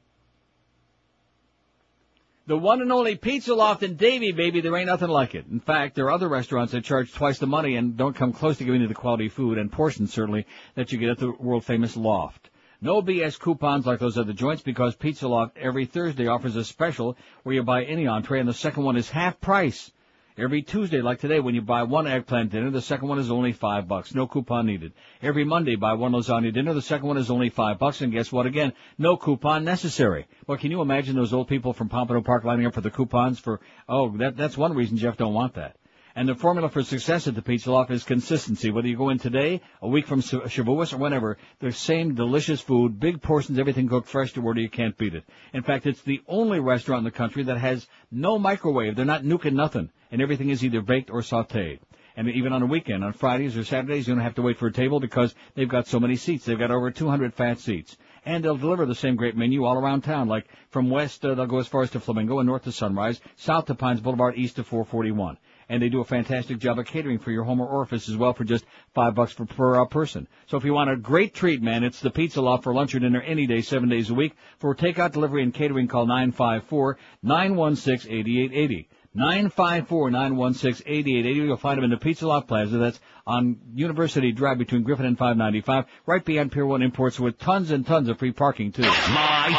The one and only Pizza Loft in Davie, baby, there ain't nothing like it. In fact, there are other restaurants that charge twice the money and don't come close to giving you the quality food and portions certainly that you get at the world famous Loft. No BS coupons like those other joints because Pizza Loft every Thursday offers a special where you buy any entree and the second one is half price. Every Tuesday, like today, when you buy one eggplant dinner, the second one is only five bucks. No coupon needed. Every Monday, buy one lasagna dinner, the second one is only five bucks, and guess what again? No coupon necessary. Well, can you imagine those old people from Pompano Park lining up for the coupons for, oh, that, that's one reason Jeff don't want that. And the formula for success at the Pizza Loft is consistency. Whether you go in today, a week from Sh- Shavuos, or whenever, the same delicious food, big portions, everything cooked fresh to order, you can't beat it. In fact, it's the only restaurant in the country that has no microwave. They're not nuking nothing. And everything is either baked or sauteed. And even on a weekend, on Fridays or Saturdays, you don't have to wait for a table because they've got so many seats. They've got over 200 fat seats. And they'll deliver the same great menu all around town. Like from west, uh, they'll go as far as to Flamingo and north to Sunrise, south to Pines Boulevard, east to 441. And they do a fantastic job of catering for your home or orifice as well for just five bucks per, per uh, person. So if you want a great treat, man, it's the Pizza Loft for lunch or dinner any day, seven days a week. For takeout, delivery, and catering, call 954-916-8880. 954-916-8880. You'll find them in the Pizza Loft Plaza. That's on University Drive between Griffin and 595, right beyond Pier 1 Imports with tons and tons of free parking too. Live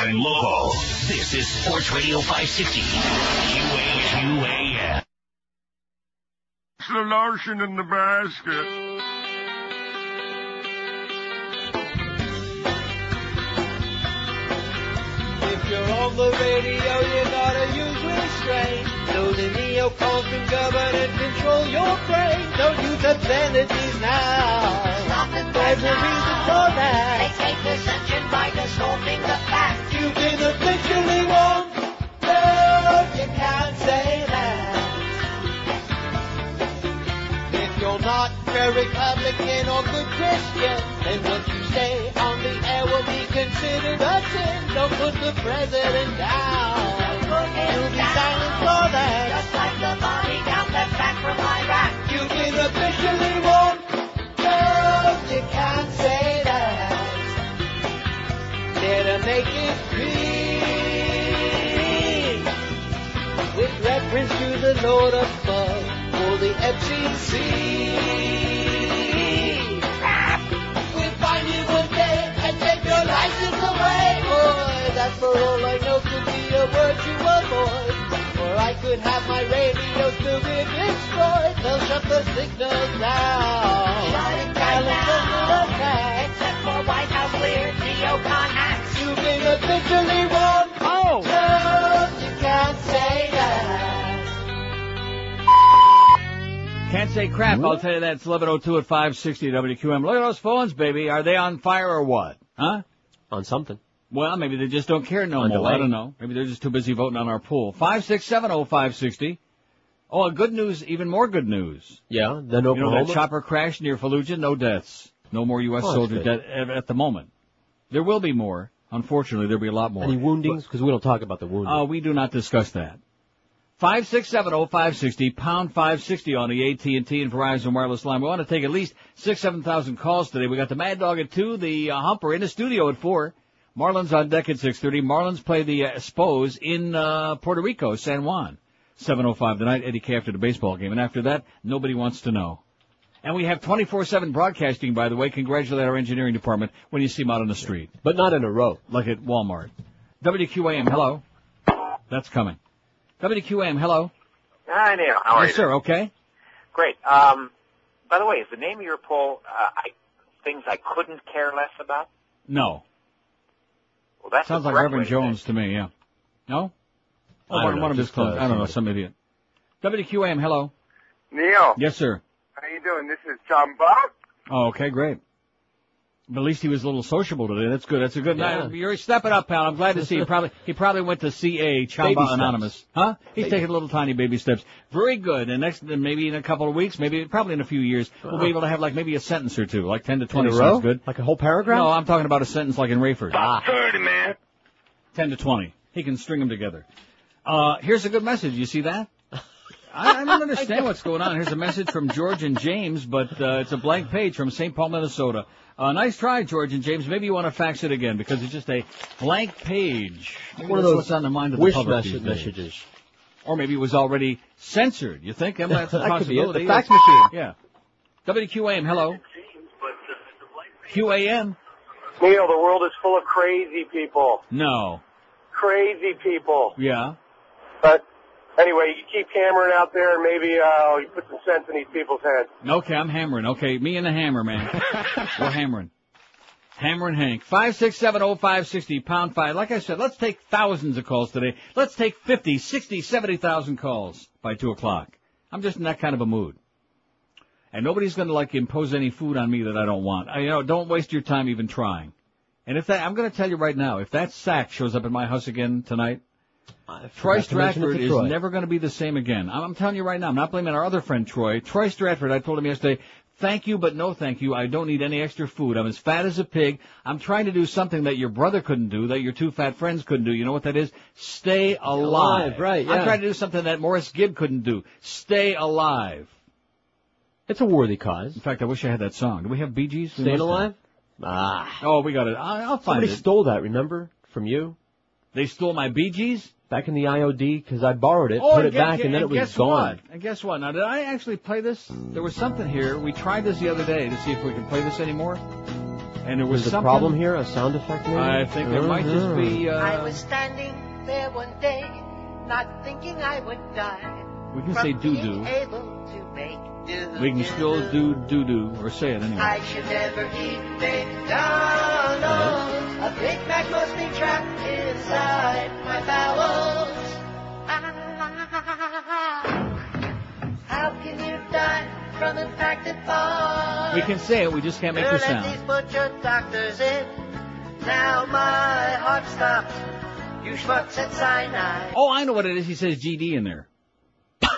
and local. This is Sports Radio 560. QAM. It's the lotion in the basket. If you're on the radio, you gotta use restraint. So the neocons can govern and control your brain. Don't use obscenities now. Stop it There's a reason for that. They take ascension by distorting the facts. You've been officially warned. Very Republican or good Christian, then what you say on the air will be considered a sin. Don't put the president down. You'll be silent for that. Just like the body count that's back from Iraq. You've been officially warned. No, you can't say that. Better make it clean. With reference to the Lord above the FCC. We'll find you one day and take your license away. Boy, that for all I know could be a word to avoid. Or I could have my radio still be destroyed. They'll shut the signals down. Shut it down. attack. Except for White House cleared neocon acts. You've been a say crap, I'll tell you that. It's 1102 at 560 WQAM. Look at those phones, baby. Are they on fire or what? Huh? On something. Well, maybe they just don't care no On more. delay. I don't know. Maybe they're just too busy voting on our pool. 5670560. Oh, and good news, even more good news. Yeah, then You know Oklahoma. that chopper crash near Fallujah? No deaths. No more U.S. Oh, that's soldiers dead at, at the moment. There will be more. Unfortunately, there'll be a lot more. Any woundings? Because we don't talk about the wounding. Uh, we do not discuss that. Five six seven oh five sixty pound five sixty on the AT and T and Verizon wireless line. We want to take at least six seven thousand calls today. We got the Mad Dog at two, the uh, Humper in the studio at four. Marlins on deck at six thirty. Marlins play the uh, Spos in uh, Puerto Rico, San Juan. Seven oh five tonight. Eddie K after the baseball game, and after that, nobody wants to know. And we have 24-7 broadcasting, by the way. Congratulate our engineering department when you see them out on the street. But not in a row. Like at Walmart. WQAM, hello. That's coming. WQAM, hello. Hi, Neil. How are yes, you? sir, okay. Great. Um, by the way, is the name of your poll uh, I, things I couldn't care less about? No. Well, that's Sounds like correct Reverend Jones to me, yeah. No? Oh, I don't one, know, one of his just, clones. uh, I don't know, some idiot. WQAM, hello. Neil, Yes, sir. how are you doing? This is John Buck. Oh, okay, great. But at least he was a little sociable today. That's good. That's a good Yeah. night. You're stepping up, pal. I'm glad to see you. Probably he probably went to CA Baby Chamba. Anonymous. Huh? He's Baby. taking little tiny baby steps. Very good. And next, maybe in a couple of weeks, maybe probably in a few years, we'll be able to have like maybe a sentence or two, like ten to twenty. In a row? sounds good. Like a whole paragraph? No, I'm talking about a sentence like in Raiford. Ah. Thirty, man. 10 to 20. He can string them together. Uh, here's a good message. You see that? I, I don't understand what's going on. Here's a message from George and James, but uh, it's a blank page from St. Paul, Minnesota. Uh, nice try, George and James. Maybe you want to fax it again because it's just a blank page. Maybe One of those what's on the mind of wish the public message- these days. messages. Or maybe it was already censored. You think? I that's a That could be it. possibility. The fax machine. Yeah. WQAM, hello. QAM? Neil, the world is full of crazy people. No. Crazy people. Yeah. But anyway, you keep hammering out there, and maybe uh, you put some sense in these people's heads. Okay, I'm hammering. Okay, me and the hammer, man. We're hammering. Hammering Hank. Five six seven oh five sixty pound five. Like I said, let's take thousands of calls today. Let's take fifty, sixty, seventy thousand calls by two o'clock. I'm just in that kind of a mood. And nobody's gonna like impose any food on me that I don't want. I, you know, don't waste your time even trying. And if that, I'm gonna tell you right now, if that sack shows up at my house again tonight, Troy forgot to mention it Stratford is Troy. never going to be the same again. I'm, I'm telling you right now. I'm not blaming our other friend Troy. Troy Stratford. I told him yesterday. Thank you, but no thank you. I don't need any extra food. I'm as fat as a pig. I'm trying to do something that your brother couldn't do, that your two fat friends couldn't do. You know what that is? Stay alive. Alive, right, I'm trying to do something that Maurice Gibb couldn't do. Stay alive. It's a worthy cause. In fact, I wish I had that song. Do we have Bee Gees? We Staying must have. alive? Ah. Oh, we got it. I, I'll find Somebody it. stole that, remember? From you? They stole my Bee Gees? Back in the IOD, because I borrowed it, Oh, put it guess- back, and then it was guess gone. What? And guess what? Now, did I actually play this? There was something here. We tried this the other day to see if we could play this anymore. And there was There's a problem here, a sound effect maybe? I think there might just be. I Uh, was standing there one day, not thinking I would die. we can from say doo being doo. able to make do. We can still do doo doo or say it anyway. I should never eat McDonald's. A Big Mac must be trapped inside my bowels. How can you die from infected balls? We can say it. We just can't make the Let sound. these butcher doctors in. Now my heart stopped. You schmucks said cyanide. Oh, I know what it is. He says GD in there.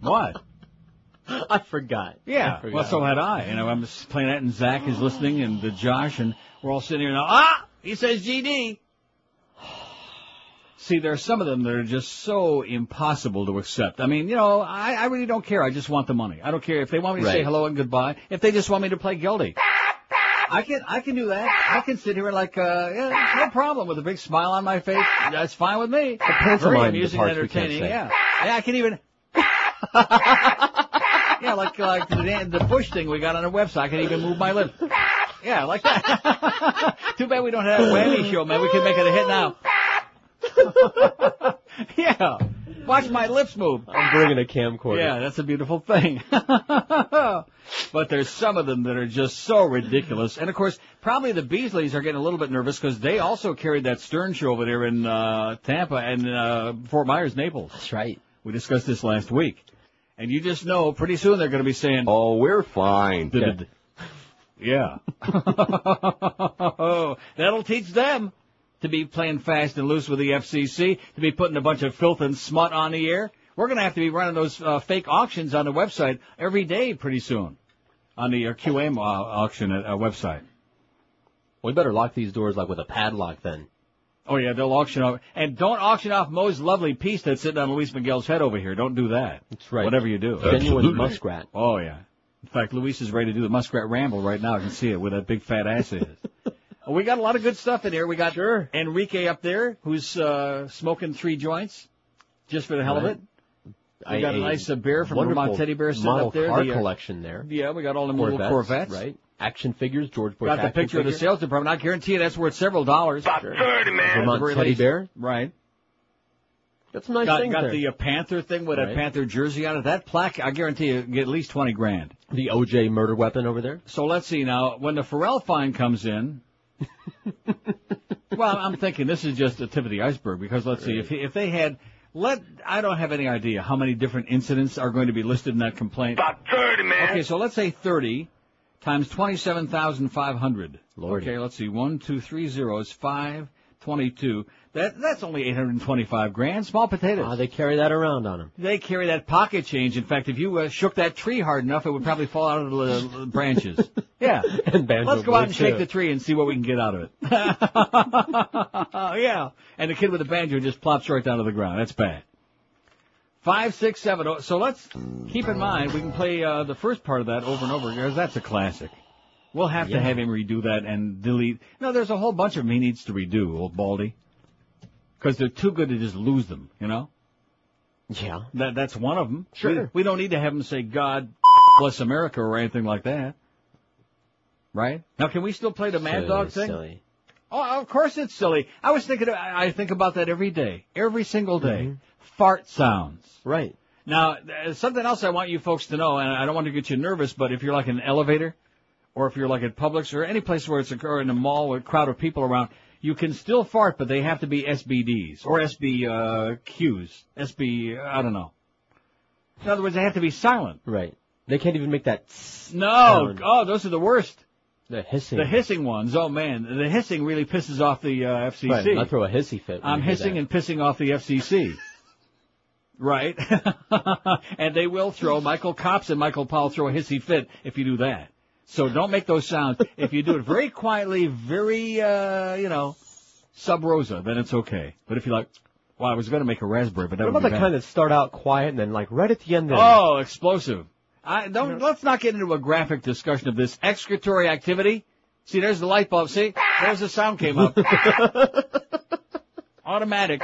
what? I forgot. Yeah. I forgot. Well, so had I. You know, I'm just playing that, and Zach is listening, and the Josh, and we're all sitting here now. Ah, he says GD. See, there are some of them that are just so impossible to accept. I mean, you know, I, I really don't care. I just want the money. I don't care if they want me to say hello and goodbye. If they just want me to play guilty. I can I can do that. I can sit here like uh yeah, no problem with a big smile on my face. That's fine with me. pantomime Very the amusing and parts we can't entertaining. Yeah. Yeah, I can even Yeah, like like the, the Bush thing we got on our website. I can even move my lips. Yeah, I like that. Too bad we don't have a whammy show, man. We can make it a hit now. yeah. Watch my lips move. I'm bringing a camcorder. Yeah, that's a beautiful thing. but there's some of them that are just so ridiculous. And of course, probably the Beasleys are getting a little bit nervous because they also carried that Stern show over there in uh, Tampa and uh, Fort Myers, Naples. That's right. We discussed this last week. And you just know pretty soon they're going to be saying, Oh, we're fine. "Did it?" Yeah. That'll teach them to be playing fast and loose with the FCC, to be putting a bunch of filth and smut on the air. We're going to have to be running those uh, fake auctions on the website every day pretty soon, on the uh, QM uh, auction uh, website. We better lock these doors like with a padlock then. Oh yeah, they'll auction off, and don't auction off Mo's lovely piece that's sitting on Luis Miguel's head over here. Don't do that. That's right. Whatever you do. Genuine muskrat. Oh yeah. In fact, Luis is ready to do the muskrat ramble right now. I can see it where that big fat ass is. Oh, we got a lot of good stuff in here. We got Enrique up there who's uh, smoking three joints just for the hell Right. of it. We I- got a a nice uh, bear from Vermont Teddy Bear sitting model up there. car The, uh, collection there. Yeah, we got all them little Corvettes. right? Action figures, George Bush. Got the action picture of the sales department. I guarantee you that's worth several dollars. About thirty, man. Vermont Teddy Bear. Right. Got some nice got things got there. the uh, Panther thing with a Panther jersey on it. That plaque, I guarantee you, get at least twenty grand. The OJ murder weapon over there. So let's see now. When the Pharrell fine comes in, well, I'm thinking this is just the tip of the iceberg because let's see if if they had let I don't have any idea how many different incidents are going to be listed in that complaint. About thirty, man. Okay, so let's say thirty times twenty-seven thousand five hundred. Lordy. Okay, let's see. One, two, three zeros, five, twenty-two. That that's only eight hundred and twenty-five grand. Small potatoes. Ah, they carry that around on them. They carry that pocket change. In fact, if you uh, shook that tree hard enough, it would probably fall out of the, the branches. Yeah. and Let's go out and would, shake too. the tree and see what we can get out of it. yeah. And the kid with the banjo just plops right down to the ground. That's bad. Five, six, seven. oh. So let's keep in mind we can play uh, the first part of that over and over because that's a classic. We'll have to have him redo that and delete. No, there's a whole bunch of them he needs to redo, old Baldy. Because they're too good to just lose them, you know? Yeah. That that's one of them. Sure. We, we don't need to have them say God bless America or anything like that. Right? Now can we still play the Mad Dog thing? silly. Oh, of course it's silly. I was thinking, I think about that every day, every single day. Mm-hmm. Fart sounds. Right. Now, something else I want you folks to know, and I don't want to get you nervous, but if you're like in an elevator, or if you're like at Publix, or any place where it's a, or in a mall with a crowd of people around, you can still fart, but they have to be SBDs, or SBQs, SB, I don't know. In other words, they have to be silent. Right. They can't even make that. No, sound. oh, those are the worst. The hissing. The hissing ones, oh man, the hissing really pisses off the uh, FCC. Right. I throw a hissy fit. I'm hissing and pissing off the FCC. Right? and they will throw, Michael Copps and Michael Powell throw a hissy fit if you do that. So don't make those sounds. If you do it very quietly, very, uh, you know, sub rosa, then it's okay. But if you're like, well, I was going to make a raspberry, but that What would about be the bad. kind that start out quiet and then like right at the end? Then, Oh, explosive. I don't, let's not get into a graphic discussion of this excretory activity. See, there's the light bulb. See, there's the sound came up. Automatic.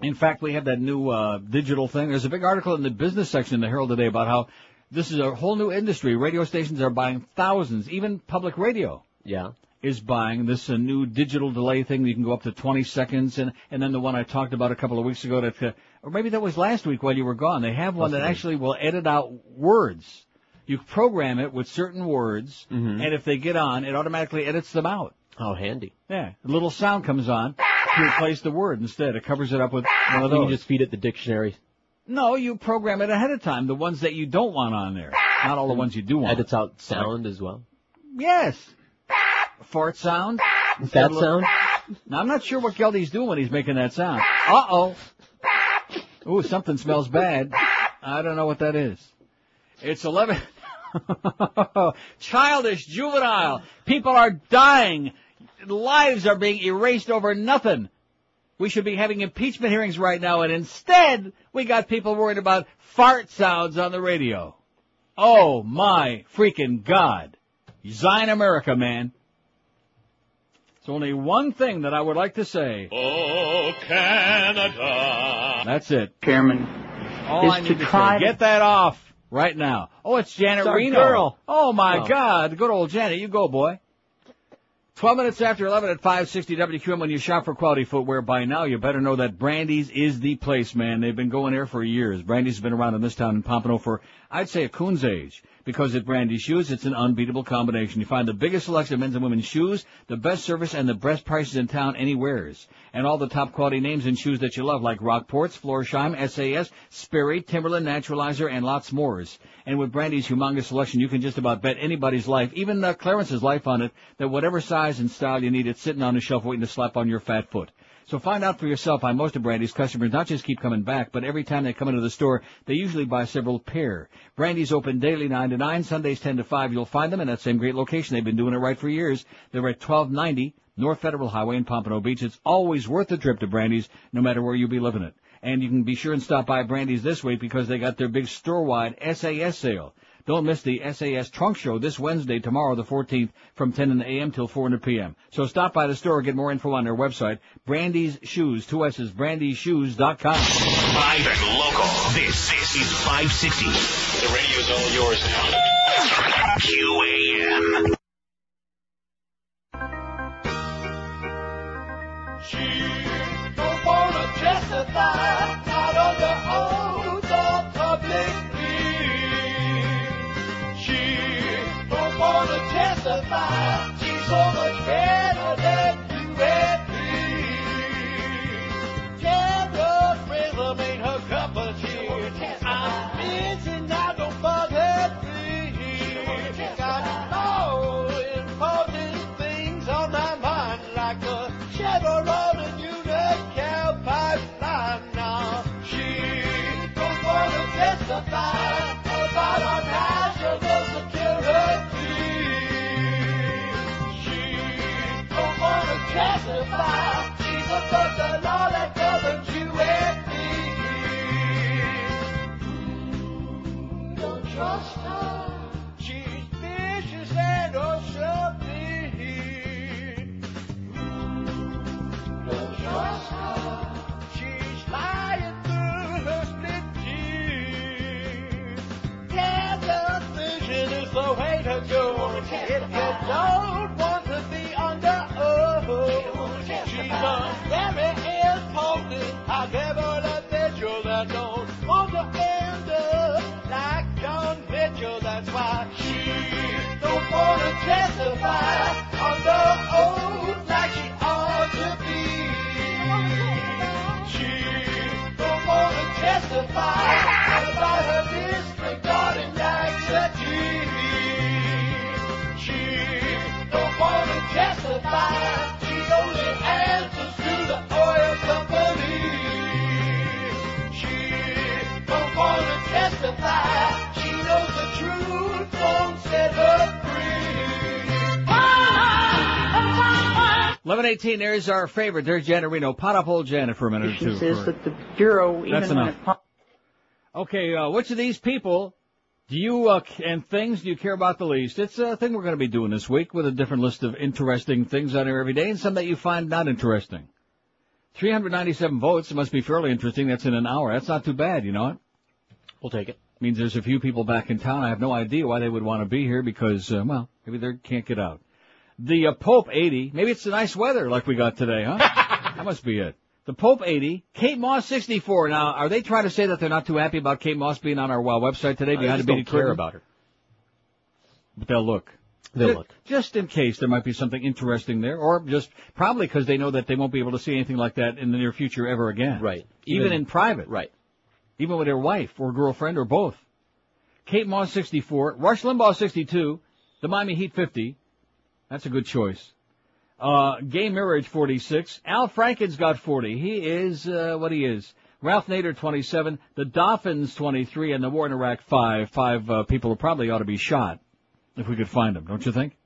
In fact, we have that new uh, digital thing. There's a big article in the business section of the Herald today about how this is a whole new industry. Radio stations are buying thousands, even public radio yeah. is buying this uh, new digital delay thing. You can go up to 20 seconds, and and then the one I talked about a couple of weeks ago that, uh, or maybe that was last week while you were gone. They have one that Possibly. actually will edit out words. You program it with certain words, Mhm. and if they get on, it automatically edits them out. Oh, handy. Yeah, a little sound comes on to replace the word instead. It covers it up with one of You can just feed it the dictionary. No, you program it ahead of time. The ones that you don't want on there, not all the ones you do want. Edits out sound as well. Yes. Fart sound. That sound. Now, I'm not sure what Geldy's doing when he's making that sound. Uh oh. Ooh, something smells bad. I don't know what that is. It's 11. Childish, juvenile. People are dying. Lives are being erased over nothing. We should be having impeachment hearings right now, and instead, we got people worried about fart sounds on the radio. Oh my freaking God. Zion America, man. It's only one thing that I would like to say. Oh, Canada. That's it. Chairman, All is I need to to, try say. to- Get that off right now. Oh, it's Janet It's Reno. girl. Oh my Oh. God. Good old Janet. You go, boy. 12 minutes after 11 at 560 WQAM when you shop for quality footwear by now, you better know that Brandy's is the place, man. They've been going there for years. Brandy's been around in this town in Pompano for, I'd say, a coon's age. Because at Brandy's Shoes, it's an unbeatable combination. You find the biggest selection of men's and women's shoes, the best service, and the best prices in town anywheres. And all the top quality names in shoes that you love, like Rockports, Florsheim, SAS, Sperry, Timberland, Naturalizer, and lots more. And with Brandy's humongous selection, you can just about bet anybody's life, even uh, Clarence's life on it, that whatever size and style you need, it's sitting on the shelf waiting to slap on your fat foot. So find out for yourself why most of Brandy's customers not just keep coming back, but every time they come into the store, they usually buy several pair. Brandy's open daily 9 to 9, Sundays 10 to 5. You'll find them in that same great location. They've been doing it right for years. They're at 1290 North Federal Highway in Pompano Beach. It's always worth the trip to Brandy's, no matter where you be living it. And you can be sure and stop by Brandy's this week because they got their big store-wide SAS sale. Don't miss the SAS Trunk Show this Wednesday, tomorrow, the 14th, from 10 in the a.m. till 4 in the p.m. So stop by the store, and get more info on their website, Brandy's Shoes, two S's, brandyshoes.com. Live and local. This, this is 560. The radio's all yours now. QAM. She don't wanna testify, testify, she's 1118, there's our favorite. There's Janet Reno. Pot up old Janet for a minute or She two. says for- that the Bureau, That's when enough. it Okay, uh, which of these people do you uh, and things do you care about the least? It's a thing we're going to be doing this week with a different list of interesting things on here every day and some that you find not interesting. 397 votes. It must be fairly interesting. That's in an hour. That's not too bad, you know it? We'll take it. Means there's a few people back in town. I have no idea why they would want to be here because, uh, well, maybe they can't get out. The uh, Pope 80. Maybe it's the nice weather like we got today, huh? that must be it. The Pope 80, Kate Moss 64. Now, are they trying to say that they're not too happy about Kate Moss being on our WOW website today I behind just the don't care curtain? about her. But they'll look. They'll Ju- look. Just in case there might be something interesting there, or just probably because they know that they won't be able to see anything like that in the near future ever again. Right. Even, Even- in private. Right. Even with their wife or girlfriend or both. Kate Moss 64, Rush Limbaugh 62, the Miami Heat 50. That's a good choice. Uh, Gay Marriage 46. Al Franken's got 40. He is, uh, what he is. Ralph Nader 27. The Dolphins 23 and the war in Iraq 5. Five, uh, people who probably ought to be shot. If we could find them, don't you think?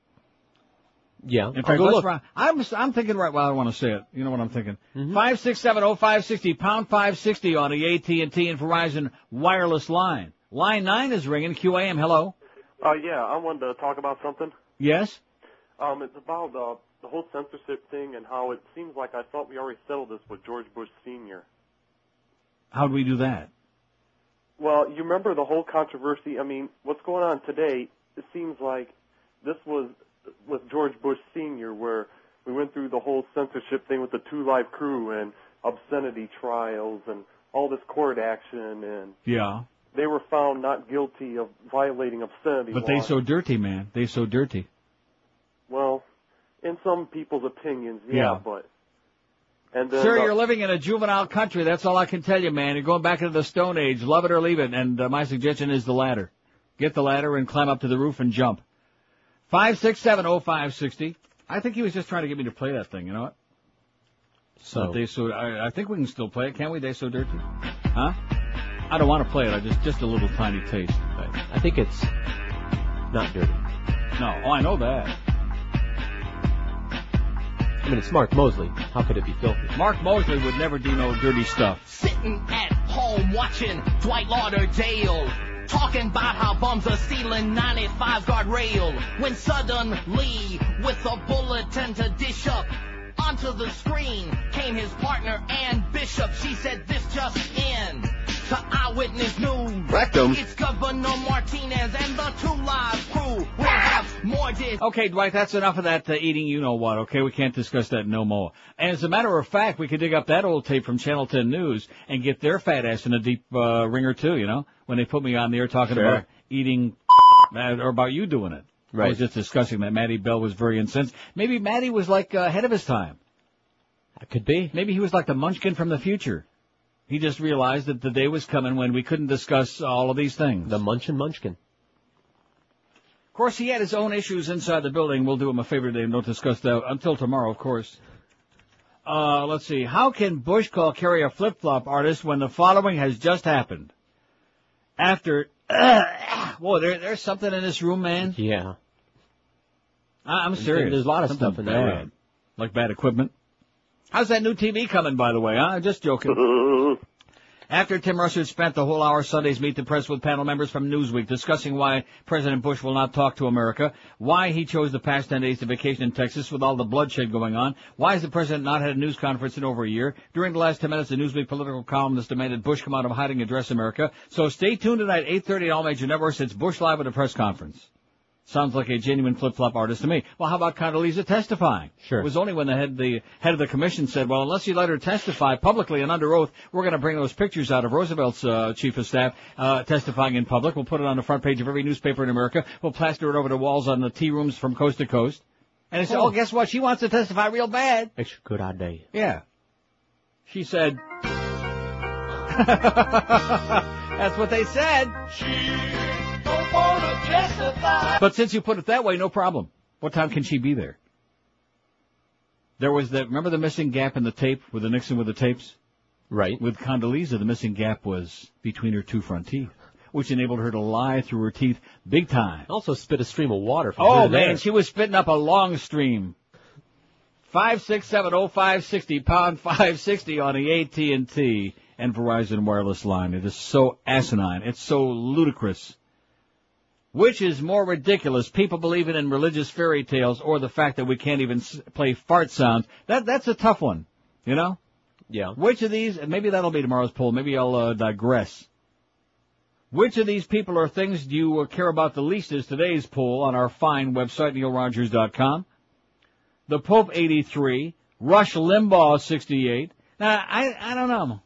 Yeah. In I'll fact, go let's look. run- I'm, I'm thinking right, well, I want to say it. You know what I'm thinking? Five six seven oh five sixty pound 560 on the AT&T and Verizon wireless line. Line 9 is ringing. QAM, hello. Uh, yeah, I wanted to talk about something. Yes? Um, it's about uh, the whole censorship thing and how it seems like I thought we already settled this with George Bush Sr. How do we do that? Well, you remember the whole controversy? I mean, what's going on today? It seems like this was with George Bush Sr., where we went through the whole censorship thing with the Two Live Crew and obscenity trials and all this court action and Yeah. they were found not guilty of violating obscenity But they so dirty, man. They so dirty. Well, in some people's opinions, yeah, Yeah. but and then Sir, uh, you're living in a juvenile country. That's all I can tell you, man. You're going back into the Stone Age. Love it or leave it. And uh, my suggestion is the ladder. Get the ladder and climb up to the roof and jump. Five six seven oh five sixty. I think he was just trying to get me to play that thing. You know what? So- But they so I, I think we can still play it, can't we? They so dirty, huh? I don't want to play it. I just just a little tiny taste. I think it's not dirty. No, oh I know that. I mean, it's Mark Mosley. How could it be filthy? Mark Mosley would never do no dirty stuff. Sitting at home watching Dwight Lauderdale. Talking about how bums are stealing 95 guardrail. When suddenly, with a bulletin to dish up, onto the screen came his partner Ann Bishop. She said this just in. To Eyewitness News. Rectum. It's Governor Martinez and the Two Live crew will have more dis- Okay, Dwight, that's enough of that uh, eating you know what, okay? We can't discuss that no more. And as a matter of fact, we could dig up that old tape from Channel 10 News and get their fat ass in a deep uh, ringer too, you know? When they put me on the air talking Sure. about eating or about you doing it. Right. I was just discussing that Matty Bell was very incensed. Maybe Matty was like uh, ahead of his time. That could be. Maybe he was like the munchkin from the future. He just realized that the day was coming when we couldn't discuss all of these things. The Munchin Munchkin. Of course, he had his own issues inside the building. We'll do him a favor today and don't discuss that until tomorrow, of course. Uh, let's see. How can Bush call Kerry a flip-flop artist when the following has just happened? After, whoa, there, there's something in this room, man. Yeah. I, I'm There's- serious. there's a lot of Something stuff in bad. room. Like bad equipment. How's that new TV coming, by the way? Huh? Just joking. After Tim Russert spent the whole hour Sunday's Meet the Press with panel members from Newsweek discussing why President Bush will not talk to America, why he chose the past 10 days to vacation in Texas with all the bloodshed going on, why has the president not had a news conference in over a year, during the last 10 minutes the Newsweek political columnist demanded Bush come out of hiding and address America. So stay tuned tonight, 8.30 at all major networks. It's Bush Live at a press conference. Sounds like a genuine flip-flop artist to me. Well, how about Condoleezza testifying? Sure. It was only when the head, the head of the commission said, well, unless you let her testify publicly and under oath, we're going to bring those pictures out of Roosevelt's uh, chief of staff uh, testifying in public. We'll put it on the front page of every newspaper in America. We'll plaster it over the walls on the tea rooms from coast to coast. And it's, oh, guess what? She wants to testify real bad. Extra good idea. Yeah. She said, that's what they said. Don't wanna testify. But since you put it that way, no problem. What time can she be there? There was that, remember the missing gap in the tape with the Nixon with the tapes? Right. With Condoleezza, the missing gap was between her two front teeth, which enabled her to lie through her teeth big time. Also spit a stream of water from Oh here to man, there. she was spitting up a long stream. Five six seven oh five sixty pound five sixty on the AT and T and Verizon wireless line. It is so asinine. It's so ludicrous. Which is more ridiculous? People believing in religious fairy tales, or the fact that we can't even play fart sounds? That that's a tough one. You know. Yeah. Which of these? and Maybe that'll be tomorrow's poll. Maybe I'll uh, digress. Which of these people or things do you uh, care about the least is today's poll on our fine website, neilrogers.com. The Pope 83, Rush Limbaugh 68. Now, I, I don't know.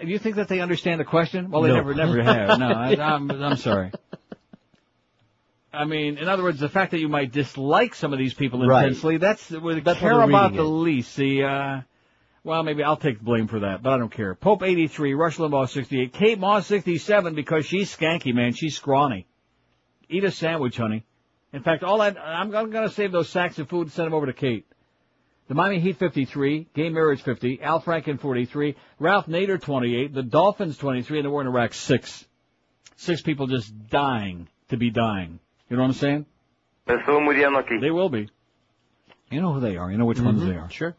Do you think that they understand the question? Well, they No. never, never have. No, I, I'm, I'm sorry. I mean, in other words, the fact that you might dislike some of these people Right. intensely, that's, would That's care what about the it. least. The, uh, well, maybe I'll take the blame for that, but I don't care. Pope 83, Rush Limbaugh 68, Kate Moss 67 because she's skanky, man. She's scrawny. Eat a sandwich, honey. In fact, all that, I'm, I'm gonna save those sacks of food and send them over to Kate. The Miami Heat 53, Gay Marriage 50, Al Franken 43, Ralph Nader 28, the Dolphins 23, and the war in Iraq 6. Six people just dying to be dying. You know what I'm saying? They will be. You know who they are. You know which ones they are. Sure.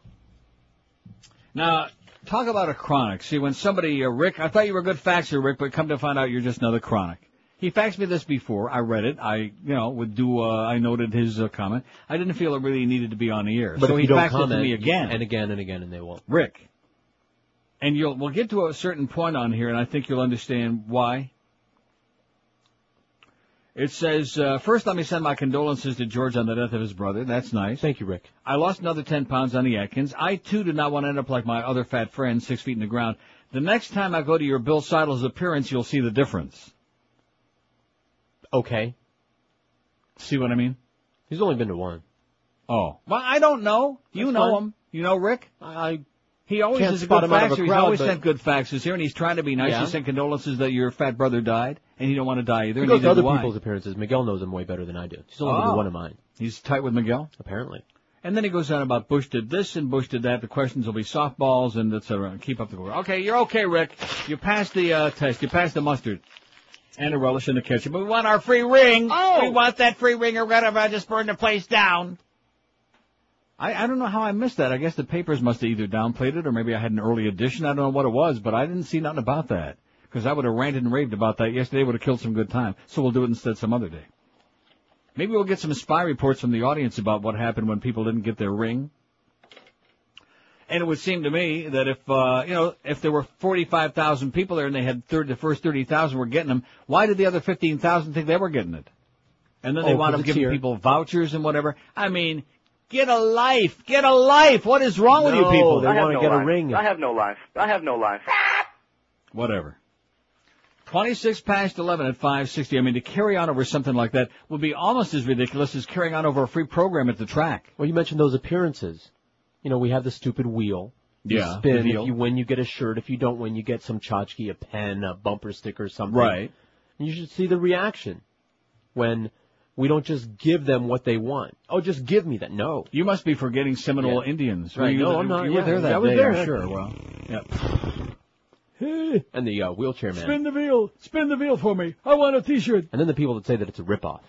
Now, talk about a chronic. See, when somebody, uh, Rick, I thought you were a good faxer, Rick, but come to find out you're just another chronic. He faxed me this before. I read it. I, you know, would do. Uh, I noted his uh, comment. I didn't feel it really needed to be on the air, But so he faxed comment, it to me again. and again and again, and they won't. Rick, and you'll we'll get to a certain point on here, and I think you'll understand why. It says, uh, first let me send my condolences to George on the death of his brother. That's nice. Thank you, Rick. I lost another 10 pounds on the Atkins. I too do not want to end up like my other fat friend, six feet in the ground. The next time I go to your Bill Seidel's appearance, you'll see the difference. Okay. See what I mean? He's only been to one. Oh. Well, I don't know. You That's know fine. him. You know Rick? I He always Can't is a good him out of a faxer. He's always but- sent good faxes here, and he's trying to be nice. Yeah. He sent condolences that your fat brother died, and he don't want to die either. he and goes to neither other do I. people's appearances. Miguel knows him way better than I do. He's only Oh. one of mine, He's tight with Miguel. apparently. And then he goes on about Bush did this and Bush did that. The questions will be softballs and et cetera. Keep up the work. Okay, you're okay, Rick. You passed the uh, test. You passed the mustard. And a relish in the kitchen. But we want our free ring. Oh! We want that free ring or whatever. I just burned the place down. I, I don't know how I missed that. I guess the papers must have either downplayed it or maybe I had an early edition. I don't know what it was, but I didn't see nothing about that. Because I would have ranted and raved about that yesterday. Would have killed some good time. So we'll do it instead some other day. Maybe we'll get some spy reports from the audience about what happened when people didn't get their ring. And it would seem to me that if, uh, you know, if there were 45,000 people there and they had third, the first 30,000 were getting them, why did the other 15,000 think they were getting it? And then they Oh, wound up giving people vouchers and whatever. I mean, get a life! Get a life! What is wrong with you people? they I have wanna no get a ring. I have no life. I have no life. Whatever. 26 past 11 at 560. I mean, to carry on over something like that would be almost as ridiculous as carrying on over a free program at the track. Well, you mentioned those appearances. You know, we have the stupid wheel. You Yeah, spin. the deal. If you win, you get a shirt. If you don't win, you get some tchotchke, a pen, a bumper sticker, something. Right. And you should see the reaction when we don't just give them what they want. Oh, just give me that. No. You must be forgetting Seminole Yeah. Indians. Right, Were you no, I'm not, You were yeah, there that I was day, there. Sure. Well, yeah. And the uh, wheelchair man. Spin the wheel. Spin the wheel for me. I want a T-shirt. And then the people that say that it's a ripoff.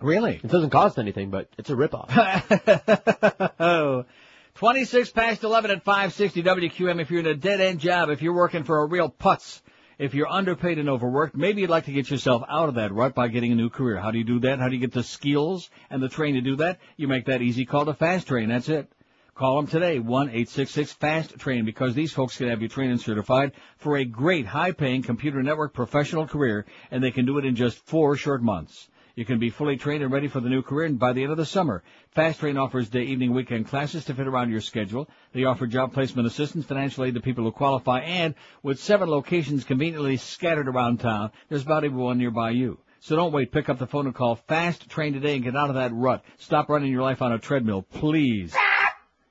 Really? It doesn't cost anything, but it's a ripoff. oh. 26 past 11 at 560 WQM. If you're in a dead-end job, if you're working for a real putz, if you're underpaid and overworked, maybe you'd like to get yourself out of that rut by getting a new career. How do you do that? How do you get the skills and the train to do that? You make that easy call to Fast Train. That's it. Call them today, 1-866-FAST-TRAIN, because these folks can have you trained and certified for a great high-paying computer network professional career, and they can do it in just four short months. You can be fully trained and ready for the new career and by the end of the summer. Fast Train offers day, evening, weekend classes to fit around your schedule. They offer job placement assistance, financial aid to people who qualify, and with seven locations conveniently scattered around town, there's about everyone nearby you. So don't wait. Pick up the phone and call Fast Train today and get out of that rut. Stop running your life on a treadmill, please.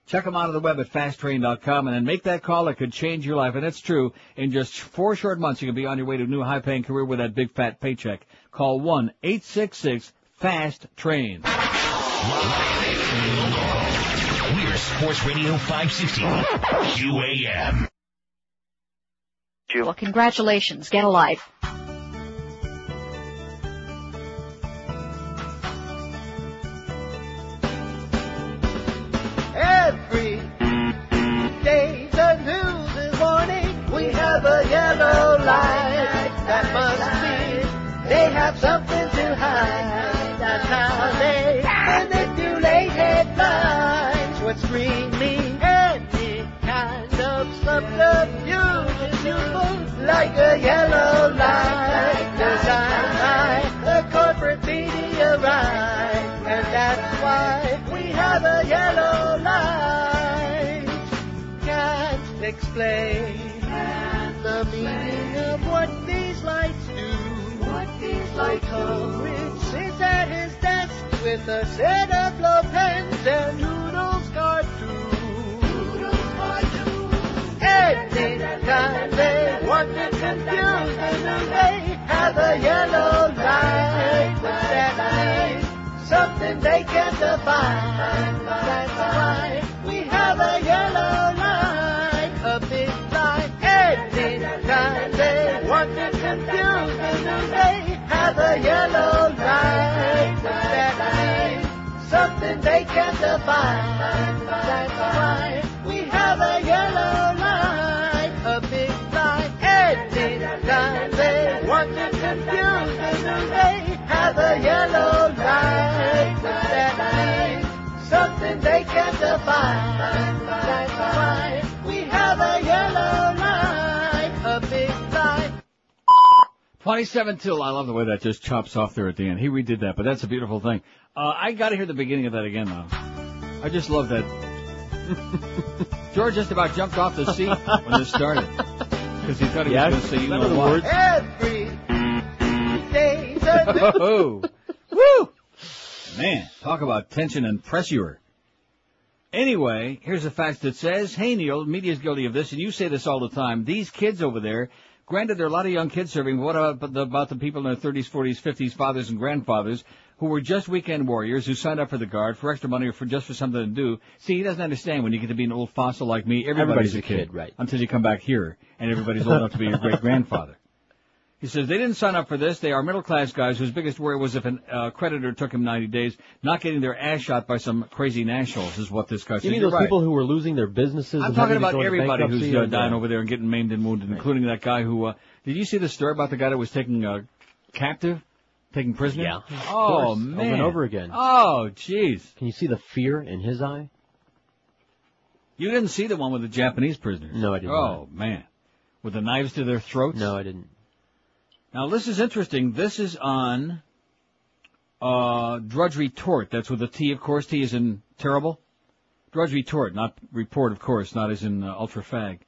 Check them out on the web at fasttrain.com and then make that call that could change your life. And it's true. In just four short months, you can be on your way to a new high-paying career with that big fat paycheck. Call 1-866-FAST-TRAIN. We're Sports Radio 560. QAM. Well, congratulations. Get a life. Yellow light. That must be they have something to hide. That's how they manipulate headlines. What screaming any kind of subterfuge is useful, like a yellow light designed by the corporate media right. And that's why we have a yellow light. Can't explain These lights sits at his desk with a set of blow pens and noodles cartoons. Anytime they want to confuse the news, they have a yellow light. But that means something they can't define. That's why we have a yellow light, a big light. Anytime they want to confuse have a yellow light. That something they can't define. That's why we have a yellow light, a big light. Anytime they want to confuse the they have a yellow 27 till. I love the way that just chops off there at the end. He redid that, but that's a beautiful thing. Uh, I gotta hear the beginning of that again though. I just love that George just about jumped off the seat when this started. Because he thought he Yeah, was going to say, you know what? words. Every day. Oh, woo! Man, talk about tension and pressure. Anyway, here's a fact that says, hey Neil, media's guilty of this, and you say this all the time. These kids over there, granted there are a lot of young kids serving, but what about the, about the people in their 30s, 40s, 50s, fathers and grandfathers, who were just weekend warriors, who signed up for the guard for extra money or for just for something to do? See, he doesn't understand when you get to be an old fossil like me, everybody's, Everybody's a kid, right. Until you come back here, and everybody's old enough to be your great-grandfather. He says they didn't sign up for this. They are middle class guys whose biggest worry was if a uh, creditor took him 90 days, not getting their ass shot by some crazy nationals is what this guy says. You mean You're those right. people who were losing their businesses? I'm talking about everybody who's uh, dying uh, over there and getting maimed and wounded, including that guy who. Uh, did you see the story about the guy that was taking uh, captive, taking prisoner? Yeah. Oh course, man. Over and over again. Oh jeez. Can you see the fear in his eye? You didn't see the one with the Japanese prisoners? No, I didn't. Oh man, with the knives to their throats? No, I didn't. Now this is interesting. This is on uh, Drudge Retort. That's with a T, of course. T is in terrible. Drudge Retort, not report, of course, not as in uh, ultra fag.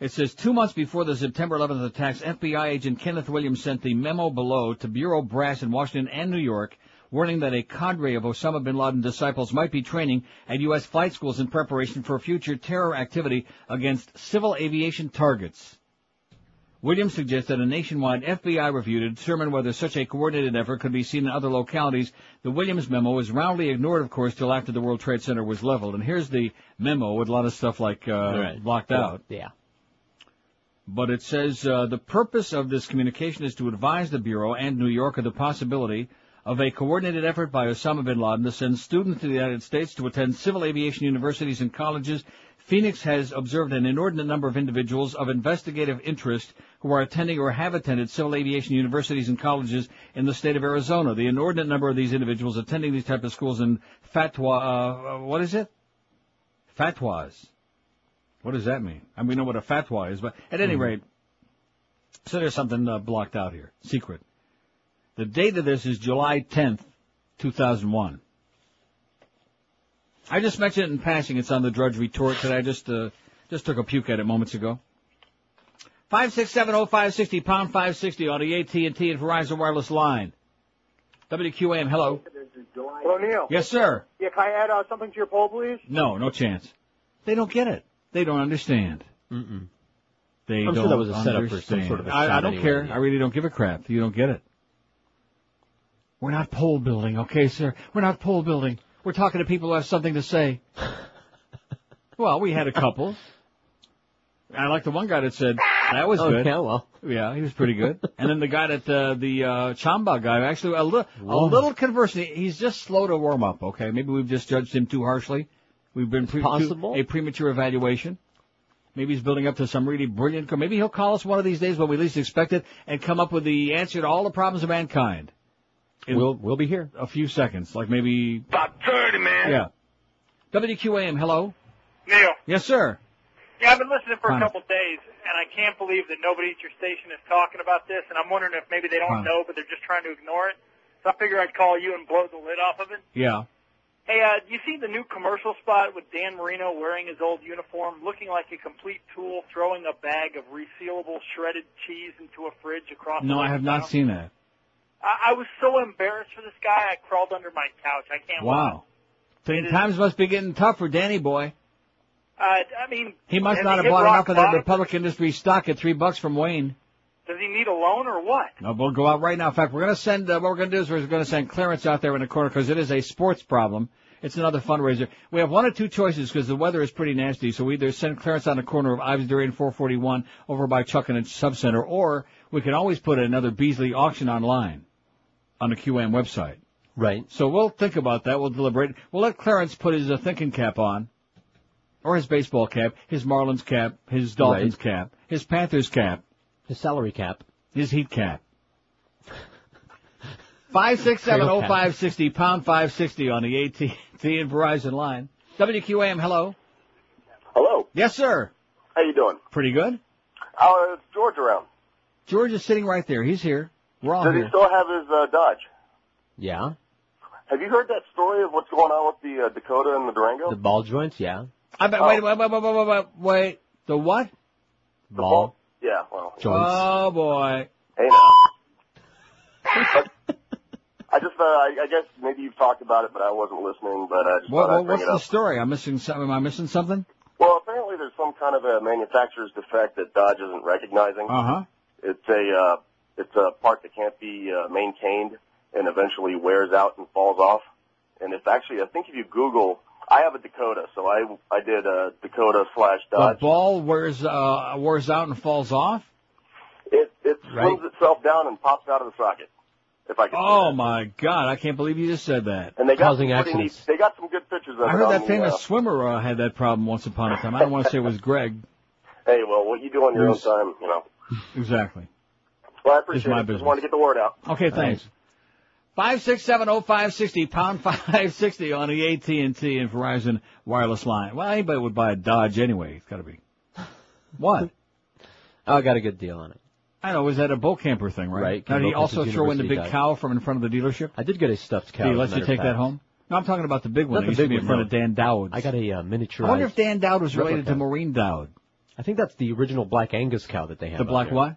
It says two months before the September 11th attacks, FBI agent Kenneth Williams sent the memo below to bureau brass in Washington and New York, warning that a cadre of Osama bin Laden disciples might be training at U.S. flight schools in preparation for future terror activity against civil aviation targets. Williams suggests that a nationwide FBI review to determine whether such a coordinated effort could be seen in other localities. The Williams memo was roundly ignored, of course, till after the World Trade Center was leveled. And here's the memo with a lot of stuff like uh, Right. blocked out. Yeah. But it says uh, the purpose of this communication is to advise the Bureau and New York of the possibility of a coordinated effort by Osama bin Laden to send students to the United States to attend civil aviation universities and colleges. Phoenix has observed an inordinate number of individuals of investigative interest who are attending or have attended civil aviation universities and colleges in the state of Arizona. The inordinate number of these individuals attending these type of schools in fatwa, uh, what is it? Fatwas. What does that mean? I mean, we know what a fatwa is, but at any Mhm. rate, so there's something uh, blocked out here. Secret. The date of this is July 10th, 2001. I just mentioned it in passing. It's on the Drudge Retort that I just, uh, just took a puke at it moments ago. 5670560, pound 560 on the AT&T and Verizon wireless line. WQAM, hello. Hello, Neil. Yes, sir. Yeah, can I add uh, something to your poll, please? No, no chance. They don't get it. They don't understand. Mm-mm. They I'm don't sure that was a setup for some sort of a I, I stunt don't anyway, care. I really don't give a crap. You don't get it. We're not poll building, okay, sir? We're not poll building. We're talking to people who have something to say. well, we had a couple. I like the one guy that said that was good. Okay, well. Yeah, he was pretty good. and then the guy that uh, the uh, Chamba guy, actually a little a little conversing. He's just slow to warm up. Okay, maybe we've just judged him too harshly. We've been pre- possible. a premature evaluation. Maybe he's building up to some really brilliant. Maybe he'll call us one of these days when we least expect it and come up with the answer to all the problems of mankind. In We'll we'll be here. a few seconds, like maybe About 30, man. yeah. WQAM, hello. Neil, Yes, sir. yeah, I've been listening for Hi. a couple of days, and I can't believe that nobody at your station is talking about this, and I'm wondering if maybe they don't Hi. know, but they're just trying to ignore it. So I figure I'd call you and blow the lid off of it. Yeah. Hey, uh, you see the new commercial spot with Dan Marino wearing his old uniform, looking like a complete tool, throwing a bag of resealable shredded cheese into a fridge across No, the I have not seen that. I, I was so embarrassed for this guy, I crawled under my couch. I can't. Wow. Times must be getting tough for Danny boy. Uh, I mean, He must not have bought enough of that bottom? Republic Industry stock at three bucks from Wayne. Does he need a loan or what? No, we'll go out right now. In fact, we're going to send, uh, what we're going to do is we're going to send Clarence out there in the corner because it is a sports problem. It's another fundraiser. We have one or two choices because the weather is pretty nasty. So we either send Clarence on the corner of Ives Dairy and 441 over by Chuck and Sub Center, or we can always put another Beasley auction online on the QM website. Right. So we'll think about that. We'll deliberate. We'll let Clarence put his uh, thinking cap on, or his baseball cap, his Marlins cap, his Dolphins cap, his Panthers cap, His salary cap. his Heat cap. Five six seven oh five sixty pound five sixty on the AT T and Verizon line. WQAM, hello. Hello. Yes, sir. How you doing? Pretty good. Uh, George around? George is sitting right there. He's here. We're all Does here. he still have his uh, Dodge? Yeah. Have you heard that story of what's going on with the uh, Dakota and the Durango? The ball joints. Yeah. I bet, wait, wait, wait, wait, wait, wait, wait. The what? Ball. Yeah, well. Oh boy. Hey now. I just, uh, I, I guess maybe you've talked about it, but I wasn't listening. But I just What, thought what, what's it the up. story? I'm missing something. Am I missing something? Well, apparently there's some kind of a manufacturer's defect that Dodge isn't recognizing. Uh huh. It's a, uh, it's a part that can't be uh, maintained and eventually wears out and falls off. And it's actually, I think if you Google, I have a Dakota, so I, I did a Dakota slash The ball wears uh, wears out and falls off. It, it Right. swings itself down and pops out of the socket. If I can. Oh my God! I can't believe you just said that. And they got some pretty neat, they got some good pictures of I it I heard on that the, famous uh, swimmer uh, had that problem once upon a time. I don't want to say it was Greg. Hey, well, what you do on your own time, you know. Exactly. Well, I It's appreciate my it. business. Just wanted to get the word out. Okay, thanks. Five six seven oh five sixty pound five sixty on the AT and T and Verizon wireless line. Well, anybody would buy a Dodge anyway. It's got to be. What? Oh, I got a good deal on it. I know. Was that a Bo Camper thing, right? Right, Now, did he also Campers throw in the big Dodge. cow from in front of the dealership? I did get a stuffed cow. Did he as a let you matter of take that home? No, I'm talking about the big one. Not that the used to big be in front no. of Dan Dowd. I got a uh, miniaturized. I wonder if Dan Dowd was related replica. to Maureen Dowd. I think that's the original Black Angus cow that they have. The black there. what?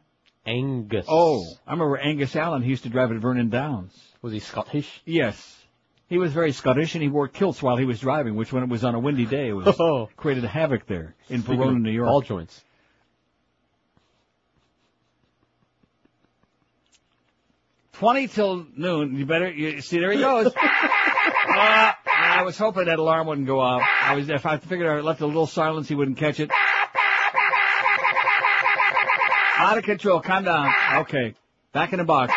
Angus. Oh, I remember Angus Allen. He used to drive at Vernon Downs. Was he Scottish? Yes. He was very Scottish, and he wore kilts while he was driving, which when it was on a windy day, it was Oh. created havoc there in Speaking Verona, New York. Ball joints. Twenty till noon. You better you see. There he goes. uh, I was hoping that alarm wouldn't go off. I was if I figured I left a little silence, he wouldn't catch it. Out of control. Calm down. Okay, back in the box.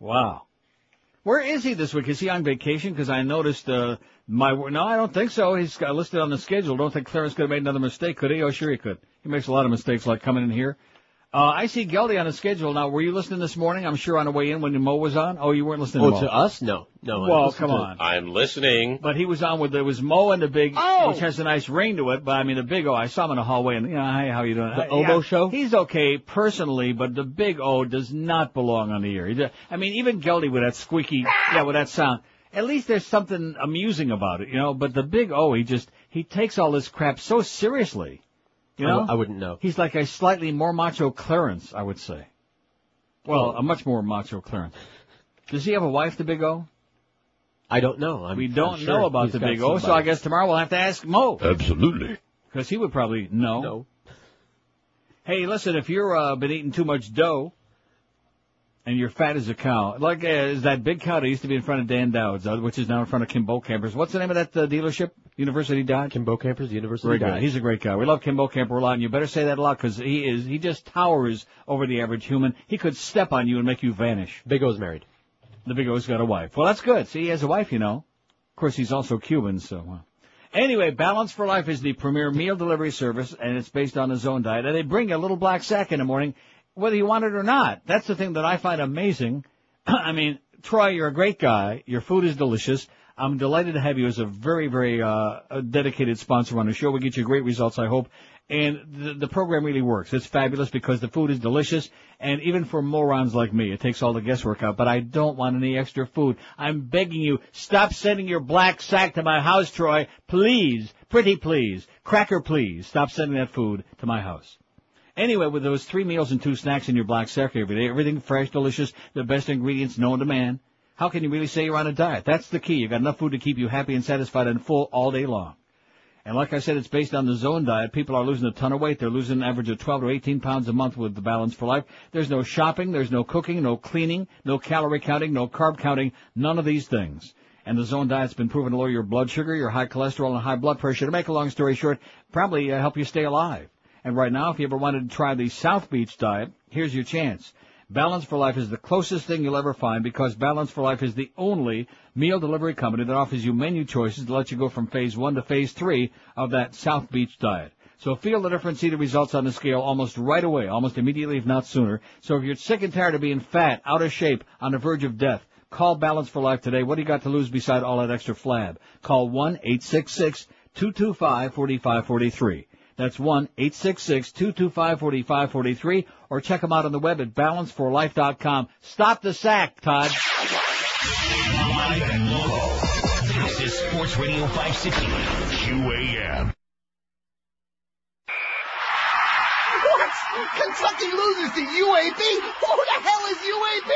Wow. Where is he this week? Is he on vacation? Because I noticed uh, my no, I don't think so. He's got listed on the schedule. Don't think Clarence could have made another mistake, could he? Oh, sure he could. He makes a lot of mistakes, like coming in here. Uh, I see Geldy on the schedule now. Were you listening this morning? I'm sure on the way in when Mo was on. Oh, you weren't listening. Oh, to, Mo. to us? No, no. I Well, come on. I'm listening. But he was on with there was Mo and the big, Oh! which has a nice ring to it. But I mean, the big O. I saw him in the hallway, and you know, hey, how you doing? The Uh, Obo yeah, show? He's okay personally, but the big O does not belong on the air. I mean, even Geldy with that squeaky, yeah, with that sound. At least there's something amusing about it, you know. But the big O, he just he takes all this crap so seriously. You I know, w- I wouldn't know. He's like a slightly more macho Clarence, I would say. Well, a much more macho Clarence. Does he have a wife, the Big O? I don't know. I'm, we don't I'm sure know about the Big O, so. I guess tomorrow we'll have to ask Mo. Absolutely. Because he would probably know. No. Hey, listen, if you've uh, been eating too much dough and you're fat as a cow, like uh, is that big cow that used to be in front of Dan Dowd's, uh, which is now in front of Kimbo Campers. What's the name of that uh, dealership? University Dodge. Kimbo Campers, University Very good. Dodge. He's a great guy. We love Kimbo Camper a lot, and you better say that a lot because he is he just towers over the average human. He could step on you and make you vanish. Big O's married. The Big O's got a wife. Well, that's good. See, he has a wife, you know. Of course, he's also Cuban, so. Well. Anyway, Balance for Life is the premier meal delivery service, and it's based on the zone diet. And they bring a little black sack in the morning, whether you want it or not. That's the thing that I find amazing. I mean, Troy, you're a great guy. Your food is delicious. I'm delighted to have you as a very, very uh, dedicated sponsor on the show. We get you great results, I hope. And the, the program really works. It's fabulous because the food is delicious, and even for morons like me, it takes all the guesswork out. But I don't want any extra food. I'm begging you, stop sending your black sack to my house, Troy. Please, pretty please, cracker please, stop sending that food to my house. Anyway, with those three meals and two snacks in your black sack every day, everything fresh, delicious, the best ingredients known to man, how can you really say you're on a diet? That's the key. You've got enough food to keep you happy and satisfied and full all day long. And like I said, it's based on the zone diet. People are losing a ton of weight. They're losing an average of 12 to 18 pounds a month with the Balance for Life. There's no shopping, there's no cooking, no cleaning, no calorie counting, no carb counting, none of these things. And the zone diet's been proven to lower your blood sugar, your high cholesterol, and high blood pressure. To make a long story short, probably uh, help you stay alive. And right now, if you ever wanted to try the South Beach diet, here's your chance. Balance for Life is the closest thing you'll ever find because Balance for Life is the only meal delivery company that offers you menu choices to let you go from phase one to phase three of that South Beach diet. So feel the difference, see the results on the scale almost right away, almost immediately if not sooner. So if you're sick and tired of being fat, out of shape, on the verge of death, call Balance for Life today. What do you got to lose beside all that extra flab? Call 1-866-225-4543. That's 1-866-225-4543 or check them out on the web at balanceforlife.com. Stop the sack, Todd. Live and local. This is Sports Radio 560 QAM. What? Kentucky loses to UAB? Who the hell is UAB?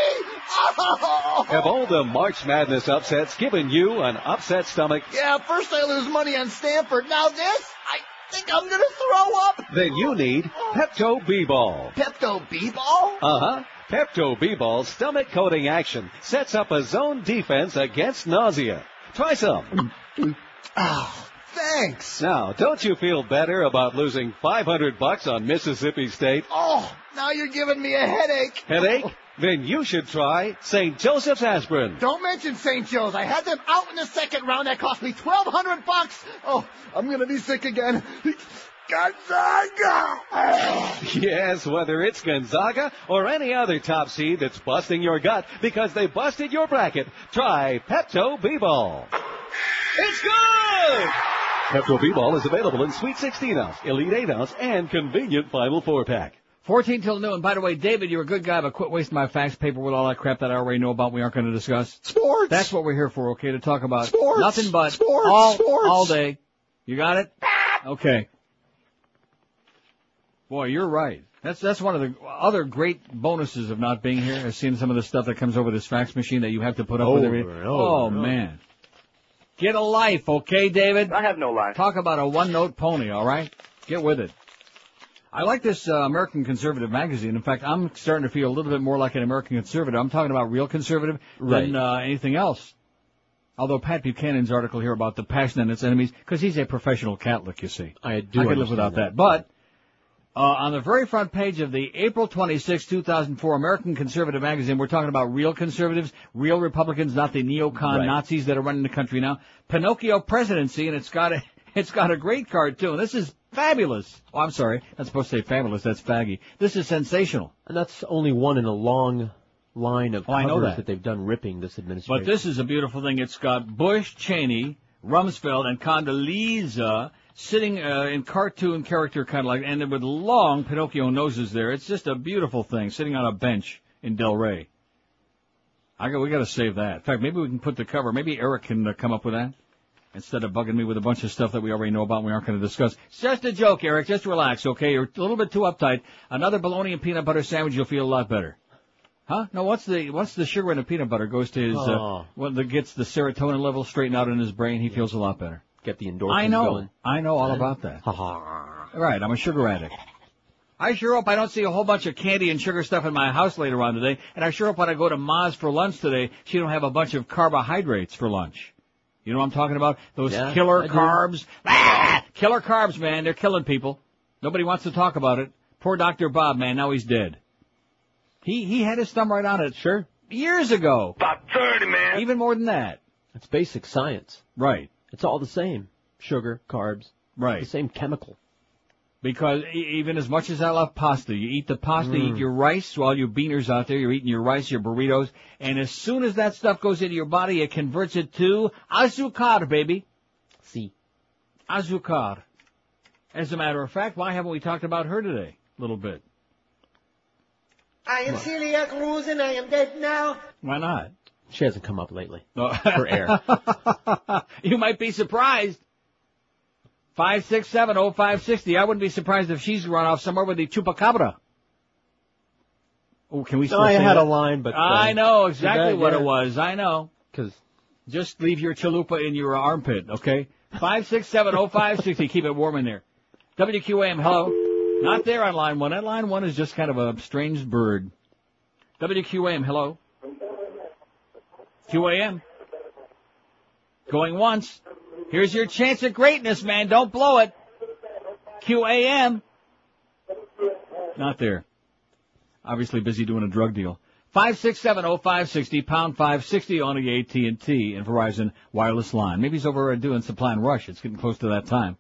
Oh! Have all the March Madness upsets given you an upset stomach? Yeah, first I lose money on Stanford. Now this? I think I'm gonna throw up. Then you need Pepto B-Ball. Pepto B-Ball? Uh-huh. Pepto B-Ball's stomach coating action sets up a zone defense against nausea. Try some. Oh, thanks. Now, don't you feel better about losing 500 bucks on Mississippi State? Oh, now you're giving me a headache. Headache? Then you should try St. Joseph's aspirin. Don't mention St. Joe's. I had them out in the second round. That cost me twelve hundred bucks. Oh, I'm gonna be sick again. Gonzaga! Yes, whether it's Gonzaga or any other top seed that's busting your gut because they busted your bracket, try Pepto B-Ball. It's good! Pepto B-Ball is available in sweet 16 ounce, elite 8 ounce, and convenient final four pack. 14 till noon. By the way, David, you're a good guy, but quit wasting my fax paper with all that crap that I already know about we aren't going to discuss. Sports! That's what we're here for, okay? To talk about Sports! nothing but Sports! all, Sports! all day. You got it? Ah! Okay. Boy, you're right. That's that's one of the other great bonuses of not being here. Is seeing some of the stuff that comes over this fax machine that you have to put up with every. Over oh over man, get a life, okay, David? I have no life. Talk about a one-note pony, all right? Get with it. I like this uh, American Conservative magazine. In fact, I'm starting to feel a little bit more like an American conservative. I'm talking about real conservative than uh, anything else. Although Pat Buchanan's article here about the passion and its enemies, because he's a professional Catholic, you see. I do I could live without that. that. But uh, on the very front page of the April 26, 2004 American Conservative magazine, we're talking about real conservatives, real Republicans, not the neocon Right. Nazis that are running the country now. Pinocchio presidency, and it's got a it's got a great cartoon. This is fabulous. Oh, I'm sorry, I'm supposed to say fabulous. That's faggy. This is sensational. And that's only one in a long line of Oh, I know that. they've done ripping this administration. But this is a beautiful thing. It's got Bush, Cheney, Rumsfeld, and Condoleezza sitting uh, in cartoon character kind of like, and with long Pinocchio noses there. It's just a beautiful thing, sitting on a bench in Del Rey. I got, we got to save that. In fact, maybe we can put the cover. Maybe Eric can uh, come up with that instead of bugging me with a bunch of stuff that we already know about and we aren't going to discuss. It's just a joke, Eric. Just relax, okay? You're a little bit too uptight. Another bologna and peanut butter sandwich, you'll feel a lot better. Huh? No, what's the what's the sugar in the peanut butter goes to his uh, Oh. well, that gets the serotonin level straightened out in his brain. He feels a lot better. Get the endorphins I know. going. I know all about that. Ha ha. Right, I'm a sugar addict. I sure hope I don't see a whole bunch of candy and sugar stuff in my house later on today. And I sure hope when I go to Ma's for lunch today, she don't have a bunch of carbohydrates for lunch. You know what I'm talking about? Those Yeah, killer I carbs. Ah! Killer carbs, man. They're killing people. Nobody wants to talk about it. Poor Dr. Bob, man. Now he's dead. He, he had his thumb right on it. Sure. Years ago. About 30, man. Even more than that. It's basic science. Right. It's all the same. Sugar, carbs. Right. The same chemical. Because e- even as much as I love pasta, you eat the pasta, Mm. eat your rice, all you beaners out there, you're eating your rice, your burritos, and as soon as that stuff goes into your body, it converts it to azúcar, baby. See. Azúcar. As a matter of fact, why haven't we talked about her today? A little bit. I am Celia Cruz and I am dead now. Why not? She hasn't come up lately. No. For air. you might be surprised. Five six seven oh five sixty. I wouldn't be surprised if she's run off somewhere with the chupacabra. Oh, can we? No, Still I had that? a line, but, uh, I know exactly bad, what yeah. it was. I know. 'Cause just leave your chalupa in your armpit, okay? Five six seven oh five sixty. Keep it warm in there. WQAM. Hello. Not there on line one. That line one is just kind of a strange bird. WQAM. Hello. QAM. Going once. Here's your chance at greatness, man. Don't blow it. QAM. Not there. Obviously busy doing a drug deal. Five six seven oh five sixty pound five sixty on the AT and T and Verizon wireless line. Maybe he's over doing supply and rush. It's getting close to that time.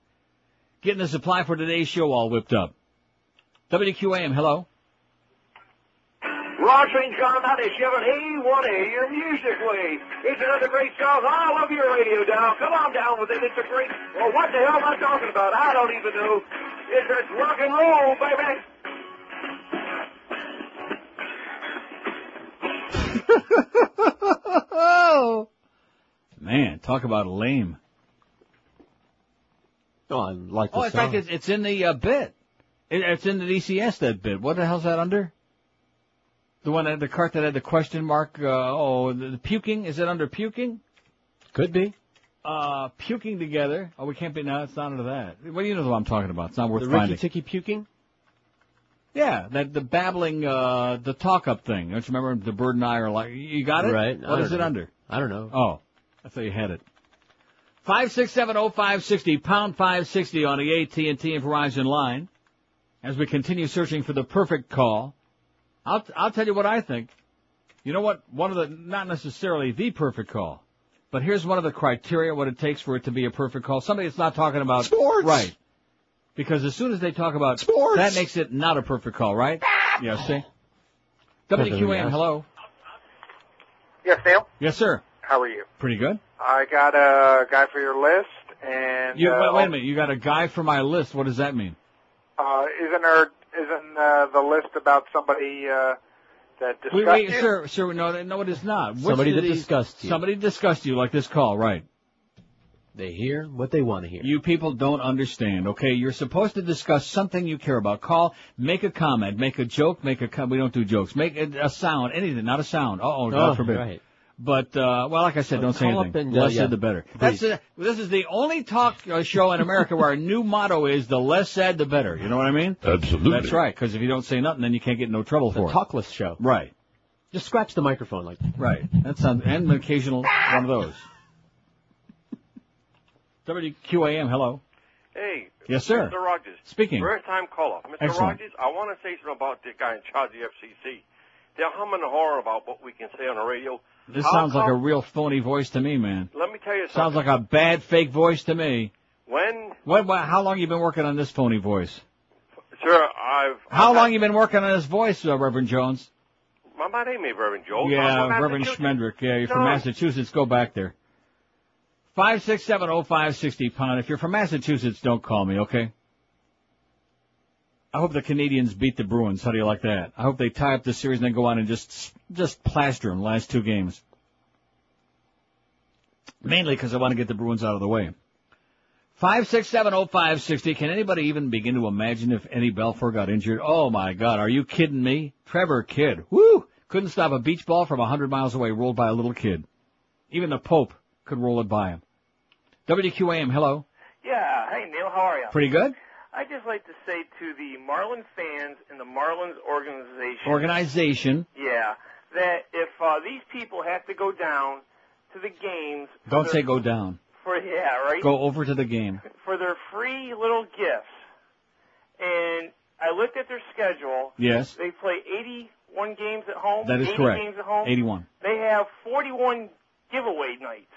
Getting the supply for today's show all whipped up. WQAM. Hello. Ross St. John 97A1A, your music wave. It's another great song. I love your radio dial. Come on down with it. It's a great. Well, what the hell am I talking about? I don't even know. It's, it's rock and roll, baby. Man, talk about lame. Oh, I like the Oh, in song. fact, it's, it's in the uh, bit. It, it's in the DCS that bit. What the hell's that under? The one that the cart that had the question mark. Uh, oh, the, the puking. Is it under puking? Could be. Uh, puking together. Oh, we can't be. No, it's not under that. Well, you know what I'm talking about. It's not worth the finding. Ricky Ticky puking? Yeah, that the babbling, uh, the talk up thing. Don't you remember the bird and I are like, you got it? Right. What is What it know. under? I don't know. Oh, I thought you had it. Five six seven oh five sixty pound five sixty on the AT and T and Verizon line. As we continue searching for the perfect call, I'll I'll tell you what I think. You know what? One of the not necessarily the perfect call, but here's one of the criteria what it takes for it to be a perfect call. Somebody that's not talking about Sports. right? Because as soon as they talk about Sports. that makes it not a perfect call, right? Yeah. See. Depends on who you WQAM. Hello. Yes, Neil. Yes, sir. How are you? Pretty good. I got a guy for your list, and You, uh, wait, wait a minute. You got a guy for my list. What does that mean? Uh, isn't there isn't uh, the list about somebody uh, that discussed Wait, wait, you? sir, sir, no, no, it is not. Which Somebody that these- discussed you. Somebody discussed you like this call, right? They hear what they want to hear. You people don't understand, okay? You're supposed to discuss something you care about. Call, make a comment, make a joke, make a, com- we don't do jokes. Make a, a sound, anything, not a sound. Uh-oh, God Oh, forbid. right. But, uh, well, like I said, don't say anything. and, the less yeah, said, the better. please. That's the, this is the only talk uh, show in America where our new motto is the less said, the better. You know what I mean? Absolutely. That's right, because if you don't say nothing, then you can't get in no trouble The for it. talkless show. Right. Just scratch the microphone like Right. That sounds, and an occasional one of those. WQAM, hello. Hey. Yes, sir. Mr. Rogers. Speaking. First time caller. Mr. Excellent. Rogers, I want to say something about the guy in charge of the FCC. They're humming the horror about what we can say on the radio. This sounds like a real phony voice to me, man. Let me tell you something. Sounds like a bad fake voice to me. When, What, what, how long you been working on this phony voice? sir, I've... How I've long you been working on this voice, uh, Reverend Jones? My, my name is Reverend Jones. Yeah, Reverend Schmendrick. Yeah, you're from Massachusetts. Go back there. Five six seven oh five sixty pound. If you're from Massachusetts, don't call me, okay? I hope the Canadians beat the Bruins. How do you like that? I hope they tie up the series and then go on and just just plaster them last two games. Mainly because I want to get the Bruins out of the way. Five six seven oh five sixty. Can anybody even begin to imagine if Eddie Belfour got injured? Oh my God, are you kidding me? Trevor Kidd, woo, couldn't stop a beach ball from a hundred miles away rolled by a little kid. Even the Pope could roll it by him. WQAM, hello. Yeah. Hey, Neil. How are you? Pretty good. I'd just like to say to the Marlins fans and the Marlins organization. Organization. Yeah. That if uh, these people have to go down to the games. Don't their- say go down. For yeah, right. Go over to the game. For their free little gifts. And I looked at their schedule. Yes. They play 81 games at home. That is 80 correct. Games at home. 81. They have 41 giveaway nights.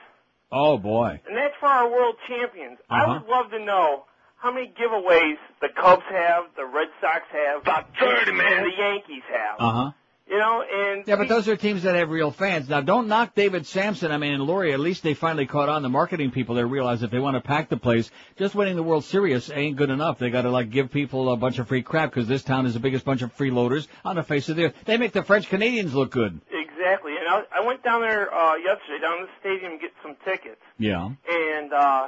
Oh boy. And that's for our world champions. Uh-huh. I would love to know how many giveaways the Cubs have, the Red Sox have, about 30, man. and the Yankees have. Uh huh. You know, and Yeah, but those are teams that have real fans. Now, don't knock David Samson. I mean, and Laurie, at least they finally caught on. The marketing people, they realize if they want to pack the place, just winning the World Series ain't good enough. They got to like give people a bunch of free crap because this town is the biggest bunch of freeloaders on the face of the earth. They make the French Canadians look good. exactly. And I, I went down there uh, yesterday, down to the stadium, to get some tickets. Yeah. and uh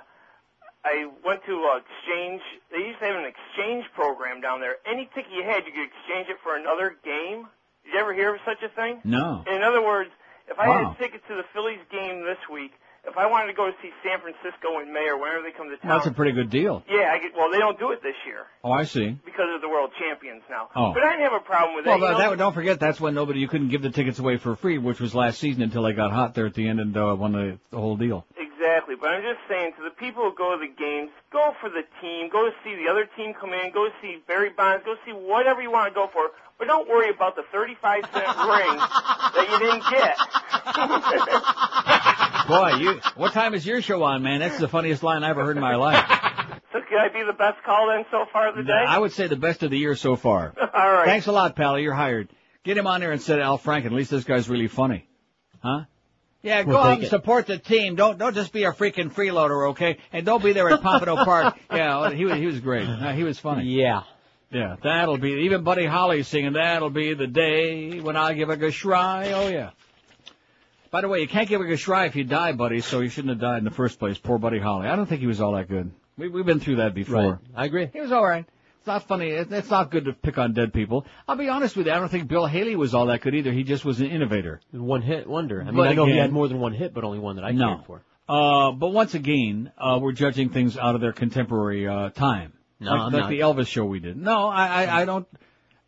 I went to uh, exchange. They used to have an exchange program down there. Any ticket you had, you could exchange it for another game. Did you ever hear of such a thing? No. In other words, if I Wow. had tickets to the Phillies game this week, if I wanted to go to see San Francisco in May or whenever they come to town, That's a pretty good deal. yeah, I get. Well, they don't do it this year Oh, I see. because of the world champions now. Oh. But I didn't have a problem with Well, that. know? that, don't forget that's when nobody you couldn't give the tickets away for free, which was last season until they got hot there at the end and uh, won the, the whole deal. Exactly, but I'm just saying to the people who go to the games, go for the team, go to see the other team come in, go see Barry Bonds, go see whatever you want to go for, but don't worry about the 35 cent ring that you didn't get. Boy, you what time is your show on, man? That's the funniest line I ever heard in my life. so could I be the best call in so far of the day? I would say the best of the year so far. All right. Thanks a lot, pal. You're hired. Get him on there instead of Al Franken. At least this guy's really funny. Huh? Yeah, We'll go out and it. support the team. Don't don't just be a freaking freeloader, okay? And don't be there at Pompano Park. Yeah, he was he was great. Uh, he was funny. Yeah. Yeah, that'll be even Buddy Holly singing. That'll be the day when I give a try. Oh yeah. By the way, you can't give a Geschrei if you die, buddy, so you shouldn't have died in the first place. Poor Buddy Holly. I don't think he was all that good. We, we've been through that before. Right. I agree. He was all right. It's not funny. It's not good to pick on dead people. I'll be honest with you. I don't think Bill Haley was all that good either. He just was an innovator. One hit wonder. I mean, But I know he had more than one hit, but only one that I No. cared for. Uh, but once again, uh, we're judging things out of their contemporary uh, time. No, like, I'm like not. the Elvis show we did. No, I, I, I don't.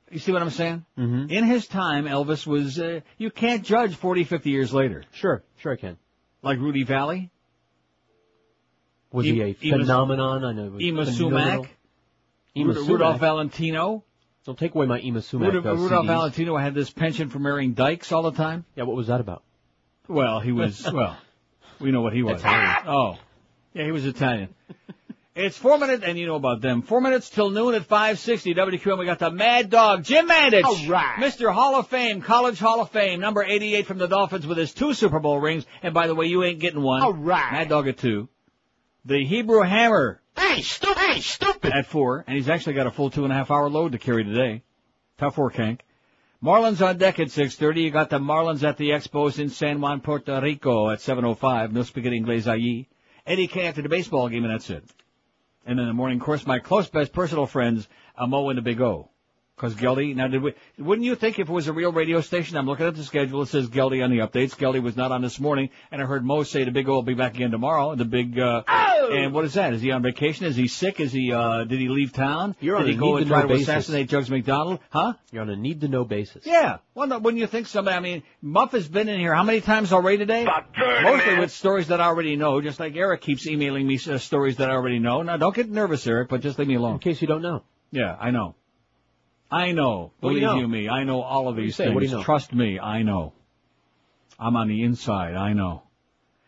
You see what I'm saying? Mm-hmm. In his time, Elvis was. Uh, you can't judge 40, 50 years later. Sure, sure I can. Like Rudy Vallée, Was Em- he a Ema- phenomenon? I know. he Yma Sumac, phenomenal. Rudolph Valentino. Don't take away my Yma Sumac. Rudolph, uh, Rudolph CDs. Valentino had this penchant for marrying dykes all the time. Yeah, what was that about? Well, he was. well, we know what he was. Italian. Oh, yeah, he was Italian. It's four minutes, and you know about them. Four minutes till noon at 560 WQM. We got the Mad Dog, Jim Mandich. All right. Mr. Hall of Fame, College Hall of Fame, number 88 from the Dolphins with his two Super Bowl rings. And by the way, you ain't getting one. All right. Mad Dog at two. The Hebrew Hammer Hey, stupid! Hey, stupid! at four, and he's actually got a full two and a half hour load to carry today. Tough work, Hank. Marlins on deck at 6.30. You got the Marlins at the Expos in San Juan, Puerto Rico at 7.05. No spaghetti inglés allí. Eddie K after the baseball game, and that's it. And in the morning, of course, my close best personal friends, a Mo and a Big O. Cause Geldy, now did we, wouldn't you think if it was a real radio station, I'm looking at the schedule, it says Geldy on the updates. Geldy was not on this morning, and I heard Mo say the Big O will be back again tomorrow. The big, uh, Oh! and what is that? Is he on vacation? Is he sick? Is he, uh, did he leave town? You're did on he a go and need-to-know try to basis. assassinate Jugs McDonald? Huh? You're on a need to know basis. Yeah. Well, no, wouldn't you think somebody, I mean, Muff has been in here how many times already today? About Mostly man. with stories that I already know, just like Eric keeps emailing me uh, stories that I already know. Now, don't get nervous, Eric, but just leave me alone. In case you don't know. Yeah, I know. I know. Believe you you, me, I know all of do you these say? things. What do you know? Trust me, I know. I'm on the inside, I know.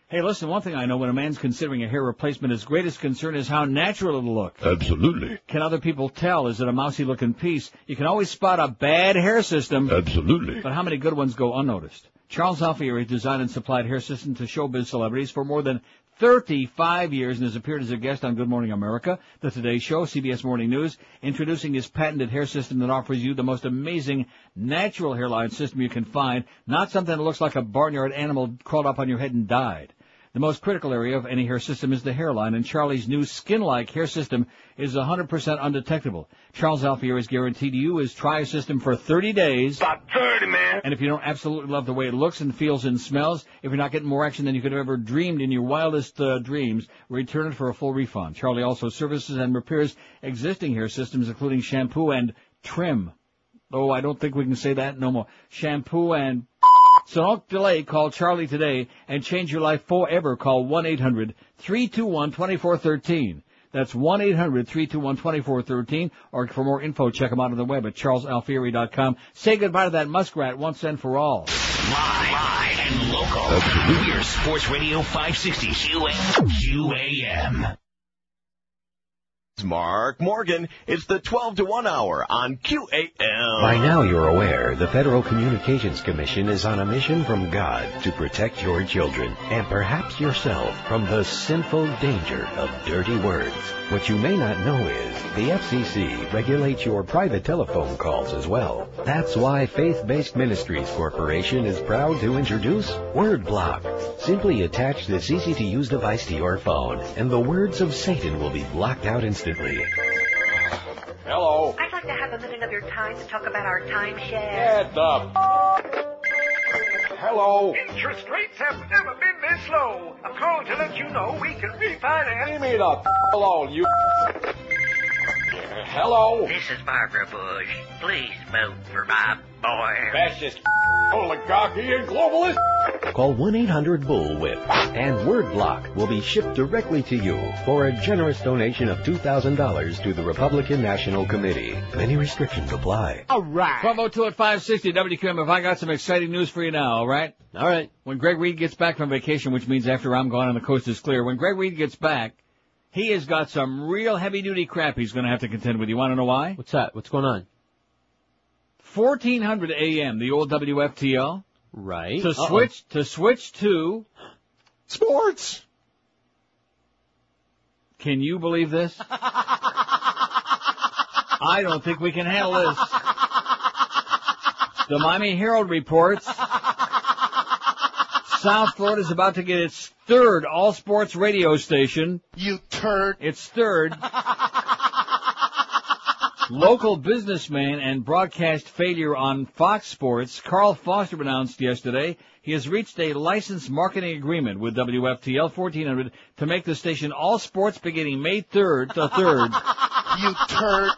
Hey, listen, one thing I know when a man's considering a hair replacement, his greatest concern is how natural it'll look. Absolutely. Can other people tell? Is it a mousy looking piece? You can always spot a bad hair system. Absolutely. But how many good ones go unnoticed? Charles Alfieri designed and supplied hair systems to showbiz celebrities for more than 35 years and has appeared as a guest on Good Morning America, The Today Show, CBS Morning News, introducing his patented hair system that offers you the most amazing natural hairline system you can find, not something that looks like a barnyard animal crawled up on your head and died. The most critical area of any hair system is the hairline, and Charlie's new skin-like hair system is 100% undetectable. Charles Alfieri's guarantee to you is try system for 30 days. About 30, man. And if you don't absolutely love the way it looks and feels and smells, if you're not getting more action than you could have ever dreamed in your wildest uh, dreams, return it for a full refund. Charlie also services and repairs existing hair systems, including shampoo and trim. Oh, I don't think we can say that no more. Shampoo and so don't delay. Call Charlie today and change your life forever. Call 1-800-321-2413. That's 1-800-321-2413. Or for more info, check them out on the web at charlesalfieri.com. Say goodbye to that muskrat once and for all. Live, live and local. We're Sports Radio 560 QM, QAM. Mark Morgan. It's the 12 to 1 hour on QAM. By now you're aware the Federal Communications Commission is on a mission from God to protect your children and perhaps yourself from the sinful danger of dirty words. What you may not know is the FCC regulates your private telephone calls as well. That's why Faith-Based Ministries Corporation is proud to introduce Word Block. Simply attach this easy-to-use device to your phone and the words of Satan will be blocked out instantly. Hello. I'd like to have a minute of your time to talk about our timeshare. Get up. Hello. Interest rates have never been this low. I'm calling to let you know we can refinance. Leave me the f- alone, you. Hello. This is Barbara Bush. Please vote for my boy. Fascist oligarchy and globalist. Call 1-800-BULL-WHIP and Word Block will be shipped directly to you for a generous donation of $2,000 to the Republican National Committee. Many restrictions apply. All right. 1202 at 560 WQM. If I got some exciting news for you now, all right? All right. When Greg Reed gets back from vacation, which means after I'm gone and the coast is clear, when Greg Reed gets back, he has got some real heavy duty crap he's going to have to contend with. You want to know why? What's that? What's going on? 1400 AM, the old WFTL. Right. To Uh-oh. switch, to switch to sports. Can you believe this? I don't think we can handle this. The Miami Herald reports South Florida is about to get its third all sports radio station. You turd. Its third. Local businessman and broadcast failure on Fox Sports, Carl Foster announced yesterday he has reached a licensed marketing agreement with WFTL 1400 to make the station all sports beginning May 3rd to 3rd. you turd.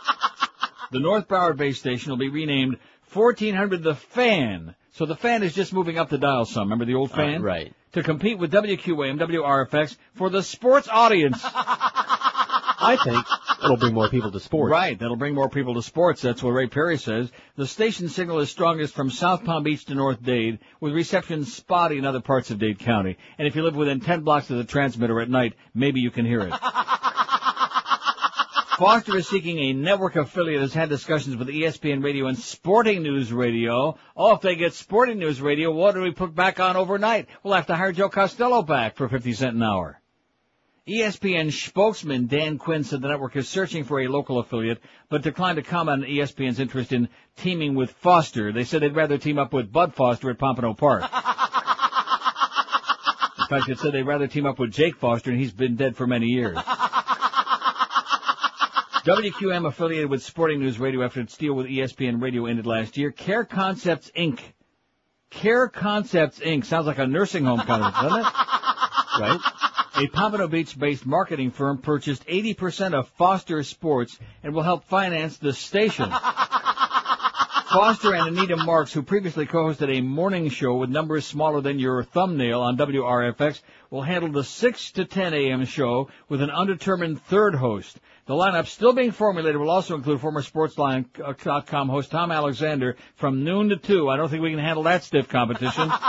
The North Broward base station will be renamed 1400 The Fan. So the fan is just moving up the dial some. Remember the old fan? Uh, right. To compete with WQAM, WRFX for the sports audience. I think it'll bring more people to sports. Right, that'll bring more people to sports. That's what Ray Perry says. The station signal is strongest from South Palm Beach to North Dade, with reception spotty in other parts of Dade County. And if you live within 10 blocks of the transmitter at night, maybe you can hear it. Foster is seeking a network affiliate has had discussions with ESPN Radio and Sporting News Radio. Oh, if they get Sporting News Radio, what do we put back on overnight? We'll have to hire Joe Costello back for 50 cent an hour. ESPN spokesman Dan Quinn said the network is searching for a local affiliate, but declined to comment on ESPN's interest in teaming with Foster. They said they'd rather team up with Bud Foster at Pompano Park. In fact, it said they'd rather team up with Jake Foster, and he's been dead for many years. WQM affiliated with Sporting News Radio after its deal with ESPN Radio ended last year. Care Concepts Inc. Care Concepts Inc. Sounds like a nursing home kind of, doesn't it? Right? A Pompano Beach-based marketing firm purchased 80% of Foster Sports and will help finance the station. Foster and Anita Marks, who previously co-hosted a morning show with numbers smaller than your thumbnail on WRFX, will handle the 6 to 10 a.m. show with an undetermined third host. The lineup still being formulated will also include former Sportsline.com host Tom Alexander from noon to 2. I don't think we can handle that stiff competition.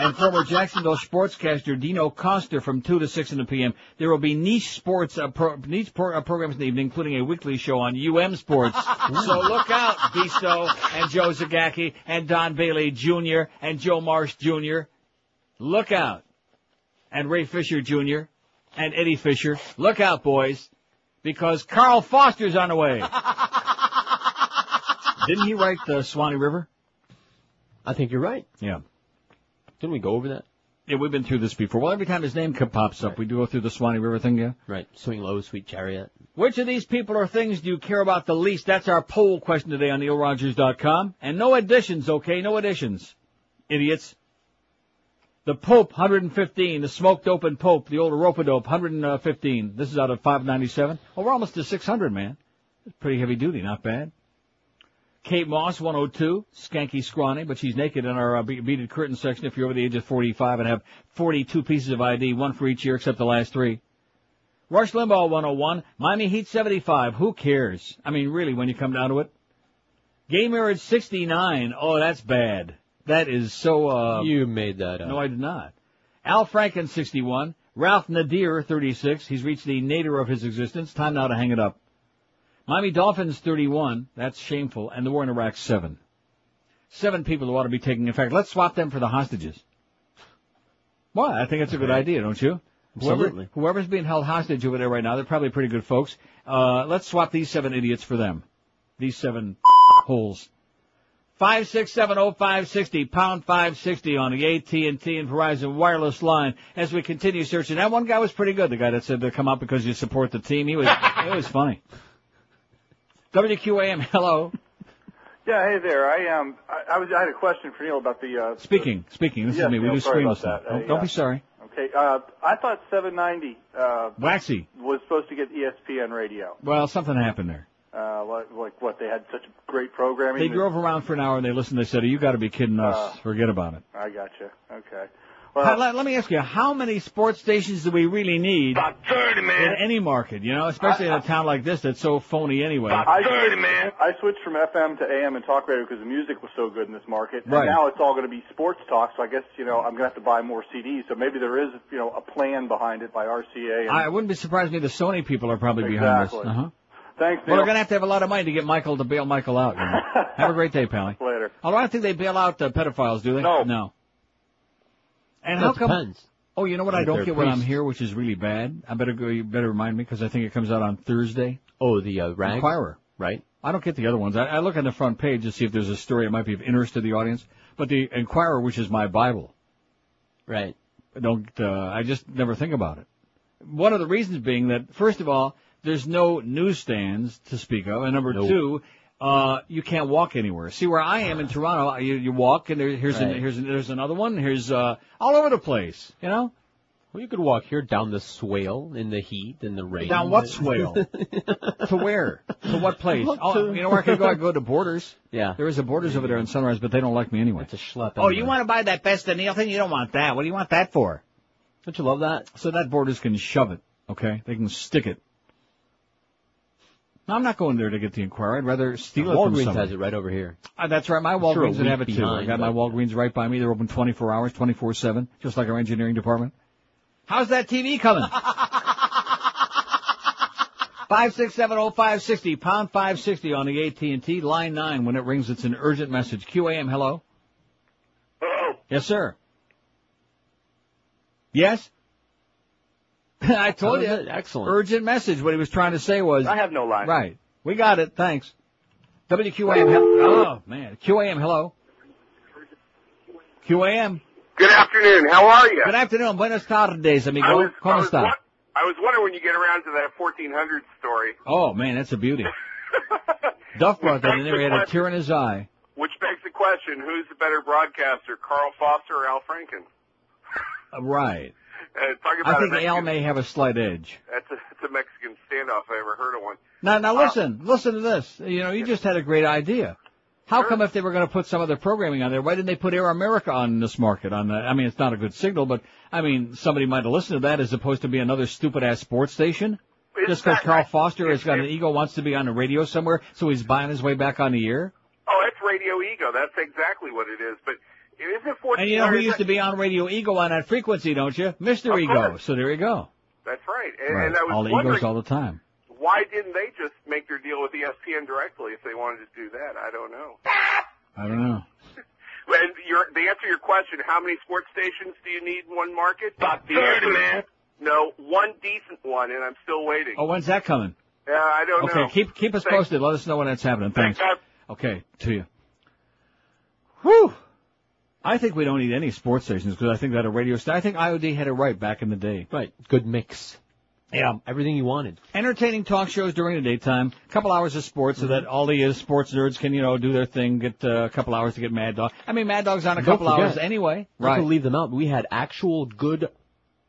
and former Jacksonville sportscaster Dino Costa from 2 to 6 in the p.m. There will be niche sports, uh, pro, niche pro, uh, programs in the evening, including a weekly show on UM Sports. so look out, Bisto and Joe Zagacki and Don Bailey Jr. and Joe Marsh Jr. Look out. And Ray Fisher Jr. and Eddie Fisher. Look out, boys. Because Carl Foster's on the way. Didn't he write the Swanee River? I think you're right. Yeah. Didn't we go over that? Yeah, we've been through this before. Well, every time his name pops up, we do go through the Swanee River thing, yeah? Right. Swing low, sweet chariot. Which of these people or things do you care about the least? That's our poll question today on neilrogers.com. And no additions, okay? No additions. Idiots. The Pope, 115. The smoked open Pope, the old rope-a-dope, 115. This is out of 597. Oh, we're almost to 600, man. It's pretty heavy duty, not bad. Kate Moss, 102, skanky scrawny, but she's naked in our uh, beaded curtain section if you're over the age of 45 and have 42 pieces of ID, one for each year except the last three. Rush Limbaugh, 101, Miami Heat, 75. Who cares? I mean, really, when you come down to it. Gay marriage, 69. Oh, that's bad. That is so, uh... You made that up. No, I did not. Al Franken, 61. Ralph Nader, 36. He's reached the nadir of his existence. Time now to hang it up. Miami Dolphins 31. That's shameful. And the war in Iraq 7. Seven people who ought to be taking effect. Let's swap them for the hostages. Well, I think that's a good idea, don't you? Whoever, Absolutely. whoever's being held hostage over there right now, they're probably pretty good folks. Uh, let's swap these seven idiots for them. These seven holes. Five six seven oh five sixty pound five sixty on the AT and T and Verizon wireless line as we continue searching. That one guy was pretty good. The guy that said to come out because you support the team. He was it was funny. WQAM, hello. Yeah, hey there. I um, I, I was I had a question for Neil about the. Uh, Speaking, speaking. This is me. We do screen that. Don't, Uh, don't be sorry. Okay, uh, I thought 790 uh, Waxy. was supposed to get ESPN radio. Well, something happened there. Uh, like, like what? They had such great programming. They that- drove around for an hour and they listened. They said, "You got to be kidding us. Uh, Forget about it." I got gotcha. Okay. How- Well, let, let me ask you, how many sports stations do we really need? About 30, man. In any market, you know, especially in a town like this that's so phony anyway. I switched, I switched from FM to AM and talk radio because the music was so good in this market. Right. And now it's all going to be sports talk, so I guess, you know, I'm going to have to buy more CDs. So maybe there is, you know, a plan behind it by RCA. And I wouldn't be surprised if the Sony people are probably behind this. Exactly. Uh-huh. Thanks, Well, Neil. they're going to have to have a lot of money to get Michael to bail Michael out. You know? have a great day, Pally. Later. Although I don't think they bail out uh, pedophiles, do they? No. No. And how come? depends. Oh, you know what? I don't get when I'm here, which is really bad. I better go. You better remind me because I think it comes out on Thursday. Oh, the uh, rag. Inquirer. Right. I don't get the other ones. I, I look on the front page to see if there's a story that might be of interest to the audience. But the Inquirer, which is my Bible, Right. I don't, uh, I just never think about it. One of the reasons being that, first of all, there's no newsstands to speak of, and number Nope. two, uh, you can't walk anywhere. See where I am in Toronto, you, you walk and there, here's an, here's an, there's another one, here's uh, all over the place. You know, Well, you could walk here down the swale in the heat and the rain. down what swale? to where? To what place? Oh, you know where I could go? I could go to Borders. Yeah. There is a Borders over there in Sunrise, but they don't like me anyway. It's a schlep. Oh, you want to buy that Best of Neil thing? You don't want that. What do you want that for? Don't you love that? So that Borders can shove it. Okay, they can stick it. No, I'm not going there to get the inquiry. I'd rather steal it from Walgreens somebody. has it right over here. Uh, that's right. My I'm sure a Walgreens would have it week too. I got my Walgreens right by me. They're open 24 hours, 24/7, just like our engineering department. How's that TV coming? Five six seven oh five sixty pound five sixty on the AT and T line nine. When it rings, it's an urgent message. QAM, hello. Hello. Yes, sir. Yes. I told you. was it. Excellent. Urgent message. What he was trying to say was. I have no line. Right. We got it. Thanks. WQAM. hel- Oh man. QAM. Hello. QAM. Good afternoon. How are you? Good afternoon. Buenas tardes, amigo. I was, I, was, está? wa- I was wondering when you get around to that 1400 story, Oh man, that's a beauty. Duff brought that in there. He had a tear in his eye. which begs the question: Who's the better broadcaster, Carl Foster or Al Franken? Uh, Right. Uh, talk about I think Mexican, Al may have a slight edge. That's a, that's a Mexican standoff. I ever heard of one. Now, now listen, listen to this. You know, you just had a great idea. How come if they were going to put some of their programming on there, why didn't they put Air America on this market? On the, I mean, it's not a good signal, but I mean, somebody might have listened to that as opposed to be another stupid ass sports station. It's Just because Carl Foster has got an ego, wants to be on the radio somewhere, so he's buying his way back on the air. Oh, that's Radio Ego. That's exactly what it is. But it isn't 1400. And you know who used to be on Radio Ego on that frequency, don't you? Mr. Of Ego. course. So there you go. That's right. And, Right. and I was All the wondering egos all the time. why didn't they just make their deal with ESPN directly if they wanted to do that? I don't know. I don't know. And your, the answer to your question, how many sports stations do you need in one market? About 30, man. No, one decent one, and I'm still waiting. Oh, when's that coming? Yeah, I don't Okay, know. Okay, keep keep us Thanks. posted. Let us know when that's happening. Thanks. Thanks, Okay, to you. Whew. I think we don't need any sports stations because I think that a radio station. I think IOD had it right back in the day. Right. Good mix. Yeah. Everything you wanted. Entertaining talk shows during the daytime, a couple hours of sports so that all the uh, sports nerds can, you know, do their thing, get uh, a couple hours to get Mad Dog. I mean, Mad Dog's on a Don't couple hours forget, anyway. Not to leave them out, we had actual good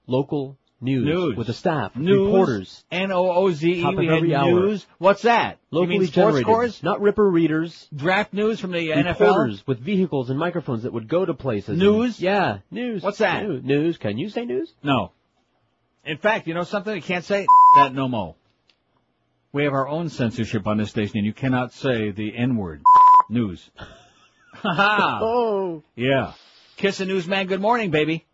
local news, News. with the staff, News. reporters. N-O-O-Z-E. We had hour. news. What's that? Locally you mean sports generated, scores? not Ripper readers. Draft news from the NFL? Reporters with vehicles and microphones that would go to places. News? yeah, news. What's that? News. news. Can you say news? No. In fact, you know something? You can't say that no more. We have our own censorship on this station, and you cannot say the N word. News. Ha ha. Oh. Yeah. Kiss a newsman. Good morning, baby.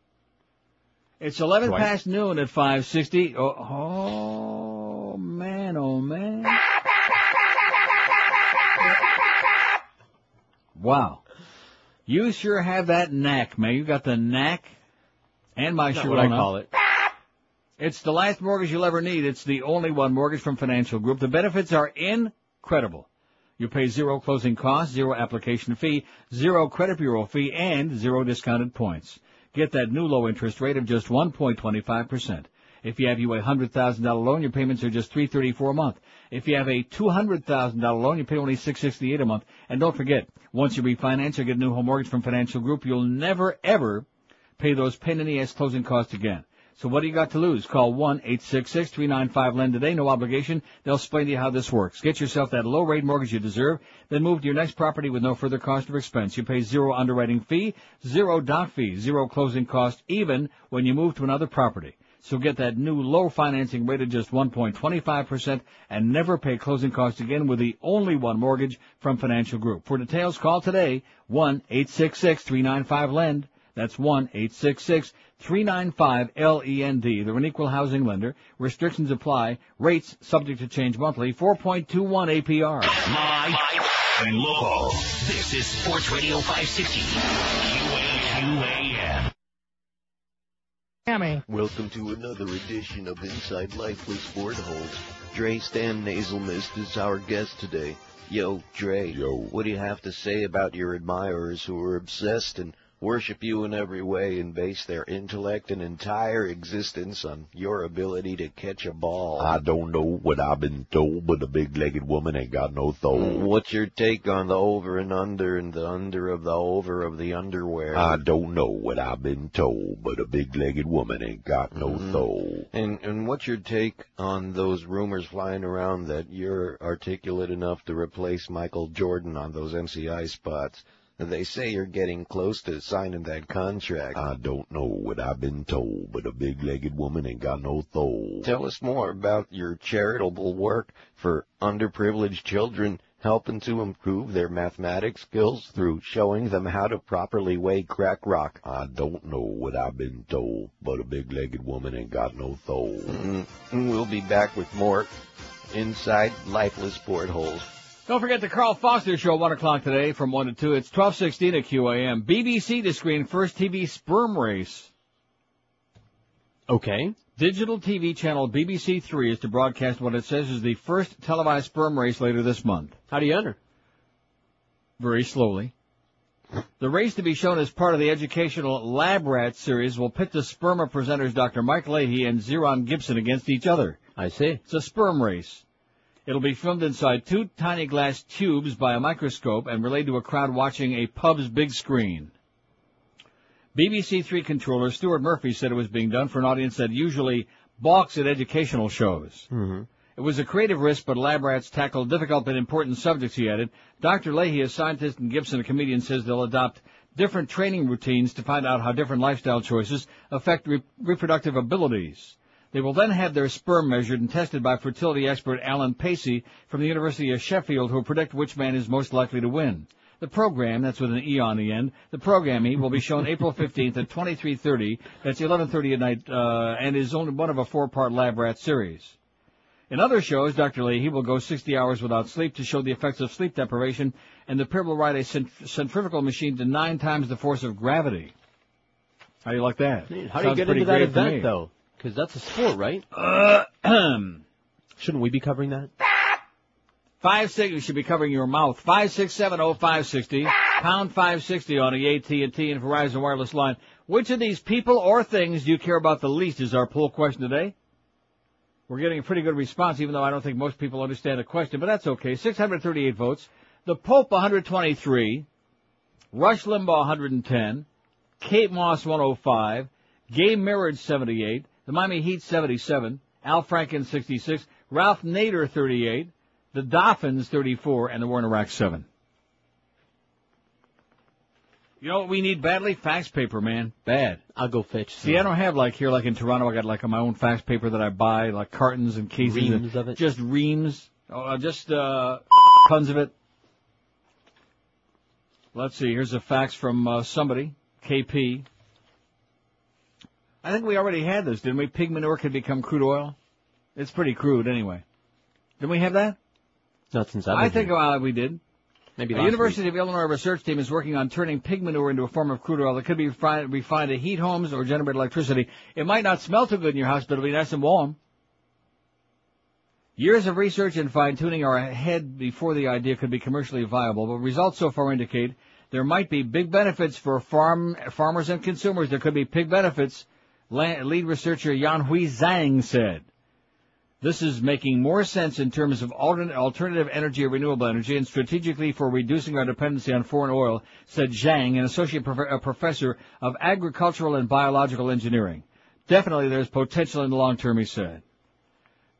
It's 11 Twice. past noon at 560. Oh, oh man, oh man. Wow. You sure have that knack, man. You got the knack and my what I call it. It's the last mortgage you'll ever need. It's the only one mortgage from Financial Group. The benefits are incredible. You pay zero closing costs, zero application fee, zero credit bureau fee, and zero discounted points. Get that new low interest rate of just 1.25%. If you have you a $100,000 loan, your payments are just 334 a month. If you have a $200,000 loan, you pay only 668 a month. And don't forget, once you refinance or get a new home mortgage from Financial Group, you'll never ever pay those the ass closing costs again. So what do you got to lose? Call 1-866-395-LEND today. No obligation. They'll explain to you how this works. Get yourself that low rate mortgage you deserve. Then move to your next property with no further cost or expense. You pay zero underwriting fee, zero doc fee, zero closing cost, even when you move to another property. So get that new low financing rate of just 1.25% and never pay closing costs again with the only one mortgage from Financial Group. For details, call today 1-866-395-LEND. That's 1-866-395-LEND. They're an equal housing lender. Restrictions apply. Rates subject to change monthly. 4.21 APR. Live and local. This is Sports Radio 560. QAQAM. Welcome to another edition of Inside Life with Sport Holes. Dre Stan Nasal Mist is our guest today. Yo, Dre. Yo. What do you have to say about your admirers who are obsessed and worship you in every way, and base their intellect and entire existence on your ability to catch a ball. I don't know what I've been told, but a big-legged woman ain't got no soul. What's your take on the over and under and the under of the over of the underwear? I don't know what I've been told, but a big-legged woman ain't got no Mhm. soul. And and what's your take on those rumors flying around that you're articulate enough to replace Michael Jordan on those MCI spots? They say you're getting close to signing that contract. I don't know what I've been told, but a big-legged woman ain't got no soul. Tell us more about your charitable work for underprivileged children, helping to improve their mathematics skills through showing them how to properly weigh crack rock. I don't know what I've been told, but a big-legged woman ain't got no soul. Mm, We'll be back with more Inside Lifeless Portholes. Don't forget the Carl Foster Show, 1 o'clock today from 1 to 2. It's 1216 at QAM. BBC to screen first TV sperm race. Okay. Digital TV channel BBC 3 is to broadcast what it says is the first televised sperm race later this month. How do you enter? Very slowly. The race to be shown as part of the educational Lab Rat series will pit the sperma presenters Dr. Mike Leahy and Zeron Gibson against each other. I see. It's a sperm race. It'll be filmed inside two tiny glass tubes by a microscope and relayed to a crowd watching a pub's big screen. BBC Three controller Stuart Murphy said it was being done for an audience that usually balks at educational shows. Mm-hmm. It was a creative risk, but lab rats tackled difficult but important subjects, he added. Dr. Leahy, a scientist and Gibson, a comedian, says they'll adopt different training routines to find out how different lifestyle choices affect re- reproductive abilities. They will then have their sperm measured and tested by fertility expert Alan Pacey from the University of Sheffield, who will predict which man is most likely to win. The program, that's with an E on the end, the program E will be shown April 15th at 23.30, that's 11.30 at night, uh, and is only one of a four-part lab rat series. In other shows, Dr. Leahy will go 60 hours without sleep to show the effects of sleep deprivation, and the pair will ride a cent- centrifugal machine to nine times the force of gravity. How do you like that? How do you Sounds get into that great to me. event, though? Because that's a sport, right? Uh, shouldn't we be covering that? Five six. You should be covering your mouth. Five six seven oh five sixty. Pound five sixty on the AT and T and Verizon wireless line. Which of these people or things do you care about the least? Is our poll question today. We're getting a pretty good response, even though I don't think most people understand the question, but that's okay. 638 votes. The Pope 123. Rush Limbaugh 110. Kate Moss 105. Gay Marriage 78. The Miami Heat 77. Al Franken 66. Ralph Nader 38. The Dolphins 34. And the War in Iraq 7. You know what we need badly? Fax paper, man. Bad. I'll go fetch. See, I don't have like here, like in Toronto, I got like my own fax paper that I buy, like cartons and cases. Reams of it? Just reams. Uh, just, uh, tons of it. Let's see, here's a fax from, uh, somebody. KP. I think we already had this, didn't we? Pig manure could become crude oil. It's pretty crude anyway. Didn't we have that? Not since I've I think uh, we did. Maybe The University of Illinois research team is working on turning pig manure into a form of crude oil that could be refined, refined to heat homes or generate electricity. It might not smell too good in your house, but it'll be nice and warm. Years of research and fine-tuning are ahead before the idea could be commercially viable, but results so far indicate there might be big benefits for farm farmers and consumers. There could be big benefits, lead researcher Yuanhui Zhang said. This is making more sense in terms of alternative energy or renewable energy and strategically for reducing our dependency on foreign oil, said Zhang, an associate prof- professor of agricultural and biological engineering. Definitely there's potential in the long term, he said.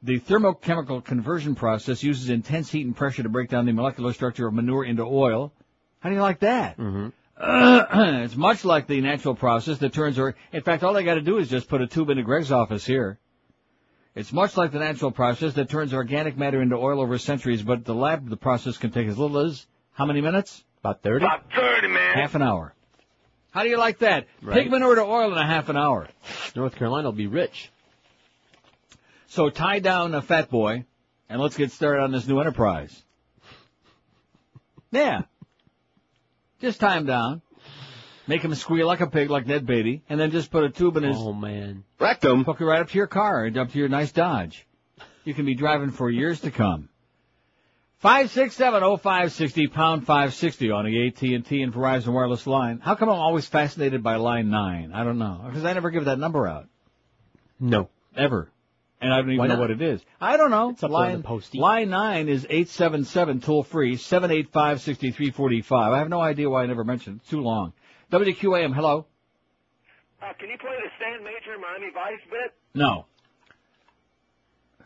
The thermochemical conversion process uses intense heat and pressure to break down the molecular structure of manure into oil. How do you like that? Mm-hmm. it's much like the natural process that turns, or in fact, all I got to do is just put a tube into Greg's office here. It's much like the natural process that turns organic matter into oil over centuries, but the lab, the process can take as little as how many minutes? About 30? About 30, man. Half an hour. How do you like that? Right. Pig manure to oil in a half an hour. North Carolina will be rich. So tie down a fat boy, and let's get started on this new enterprise. Yeah. Just tie him down. Make him squeal like a pig, like Ned Beatty, and then just put a tube in his Oh man. Rectum. hook it right up to your car, and up to your nice Dodge. You can be driving for years to come. Five six seven oh five sixty pound five sixty on the AT and T and Verizon wireless line. How come I'm always fascinated by line nine? I don't know because I never give that number out No. ever, and I don't even know what it is. I don't know. It's up line the line nine is eight seven seven toll free seven eight five sixty three forty five. I have no idea why I never mentioned it. It's too long. WQAM. Hello. Uh, can you play the Stan Major Miami Vice bit? No.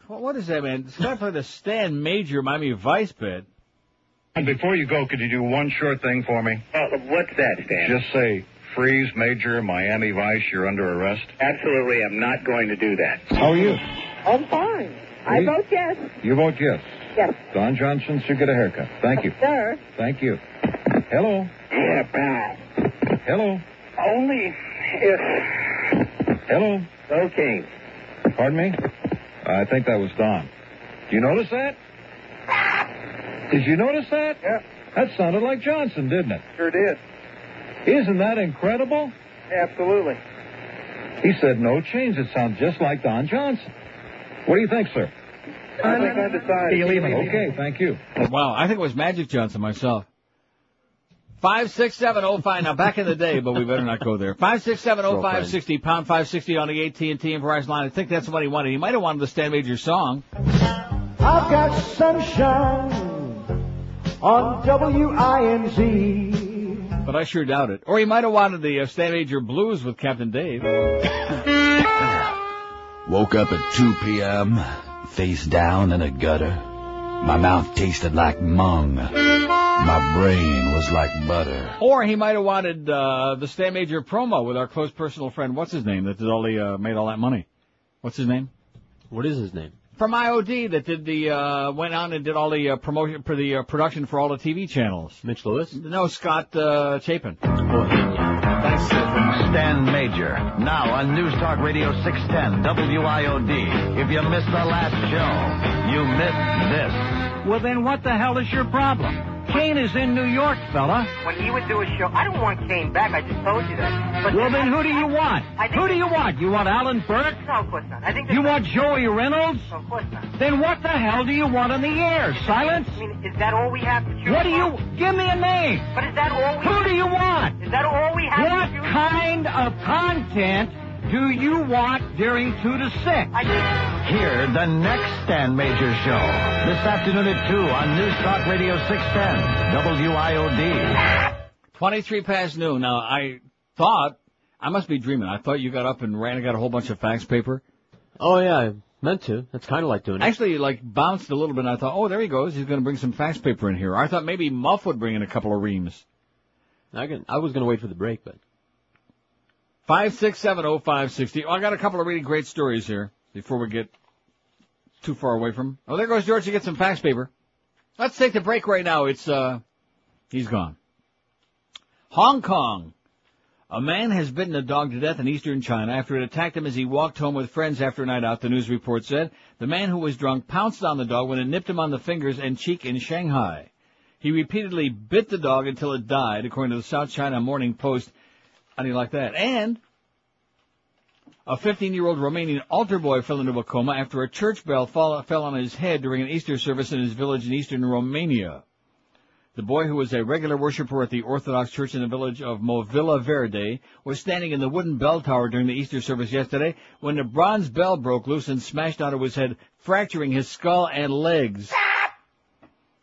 What, what is that, man? This guy play the Stan Major Miami Vice bit. And before you go, could you do one short thing for me? Uh, what's that, Stan? Just say, freeze, Major, Miami Vice, you're under arrest. Absolutely, I'm not going to do that. How are you? I'm fine. I Please? vote yes. You vote yes. Yes. Don Johnson should get a haircut. Thank you. Sir. Thank you. Hello. Yeah, pal. Hello. Only if. Hello. Okay. Pardon me? I think that was Don. Do you notice that? Did you notice that? Yeah. That sounded like Johnson, didn't it? Sure did. Isn't that incredible? Absolutely. He said no change. It sounds just like Don Johnson. What do you think, sir? I think I decided. Okay, thank you. Wow, I think it was Magic Johnson myself. Five six seven oh five. Now back in the day, but we better not go there. Five six seven oh five sixty pound five sixty on the AT and T and Verizon line. I think that's what he wanted. He might have wanted the Stan Major song. I've got sunshine on WINZ. But I sure doubt it. Or he might have wanted the uh, Stan Major Blues with Captain Dave. Woke up at 2 p.m., face down in a gutter. My mouth tasted like mung. My brain was like butter. Or he might have wanted uh, the Stan Major promo with our close personal friend. What's his name? That did all the uh, made all that money. What's his name? What is his name? From IOD that did the uh, went on and did all the uh, promotion for the uh, production for all the TV channels. Mitch Lewis? No, Scott uh, Chapin. Stan Major, now on News Talk Radio 610 WIOD. If you missed the last show, you missed this. Well, then what the hell is your problem? Kane is in New York, fella. When he would do a show, I don't want Kane back. I just told you that. But well, then who do you want? I think Who do you want? You want Alan Burke? No, of course not. I think You want Joey Reynolds? No, of course not. Then what the hell do you want on the air? Silence? I mean, is that all we have to choose What do you... Give me a name. But is that all we Who do you want? Is that all we have What to choose kind of content do you want during 2 to 6? Hear the next Stan Major show this afternoon at 2 on News Talk Radio 610 WIOD. 23 past noon. Now, I thought, I must be dreaming. I thought you got up and ran and got a whole bunch of fax paper. Oh yeah, I meant to. That's kind of like doing it. Actually, like, bounced a little bit and I thought, oh, there he goes. He's going to bring some fax paper in here. I thought maybe Muff would bring in a couple of reams. I can. I was going to wait for the break, but Five six seven oh five sixty. Oh, I got a couple of really great stories here before we get too far away from. Oh, there goes George to get some fax paper. Let's take the break right now. It's uh, he's gone. Hong Kong. A man has bitten a dog to death in eastern China after it attacked him as he walked home with friends after a night out, the news report said. The man who was drunk pounced on the dog when it nipped him on the fingers and cheek in Shanghai. He repeatedly bit the dog until it died, according to the South China Morning Post. How do you like that? And a 15-year-old Romanian altar boy fell into a coma after a church bell fall, fell on his head during an Easter service in his village in eastern Romania. The boy, who was a regular worshiper at the Orthodox Church in the village of Movila Verde, was standing in the wooden bell tower during the Easter service yesterday when the bronze bell broke loose and smashed onto his head, fracturing his skull and legs.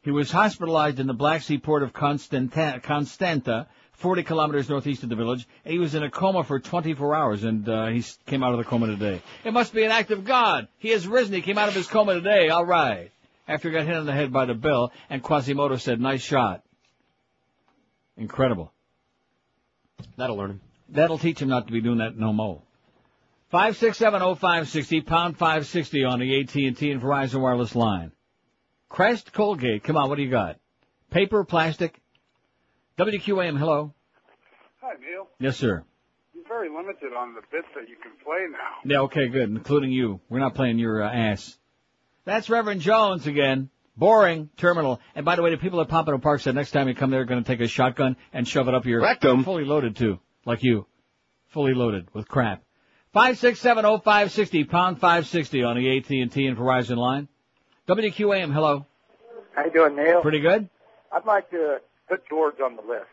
He was hospitalized in the Black Sea port of Constanta, Constanta 40 kilometers northeast of the village. He was in a coma for 24 hours, and uh, he came out of the coma today. It must be an act of God. He has risen. He came out of his coma today. All right. After he got hit on the head by the bell, and Quasimodo said, nice shot. Incredible. that'll learn him. That'll teach him not to be doing that no more. Five six seven oh five sixty pound five sixty on the AT and T and Verizon wireless line. Crest Colgate, come on, what do you got? Paper, plastic. WQAM, hello. Hi, Neil. Yes, sir. You're very limited on the bits that you can play now. Yeah, okay, good, including you. We're not playing your uh, ass. That's Reverend Jones again. Boring, terminal. And by the way, the people at Pompano Park said next time you come there, they're going to take a shotgun and shove it up your Rectum. Fully loaded too, like you, fully loaded with crap. Five six seven oh five sixty pound five sixty on the AT and T and Verizon line. WQAM, hello. How you doing, Neil? Pretty good. I'd like to put George on the list.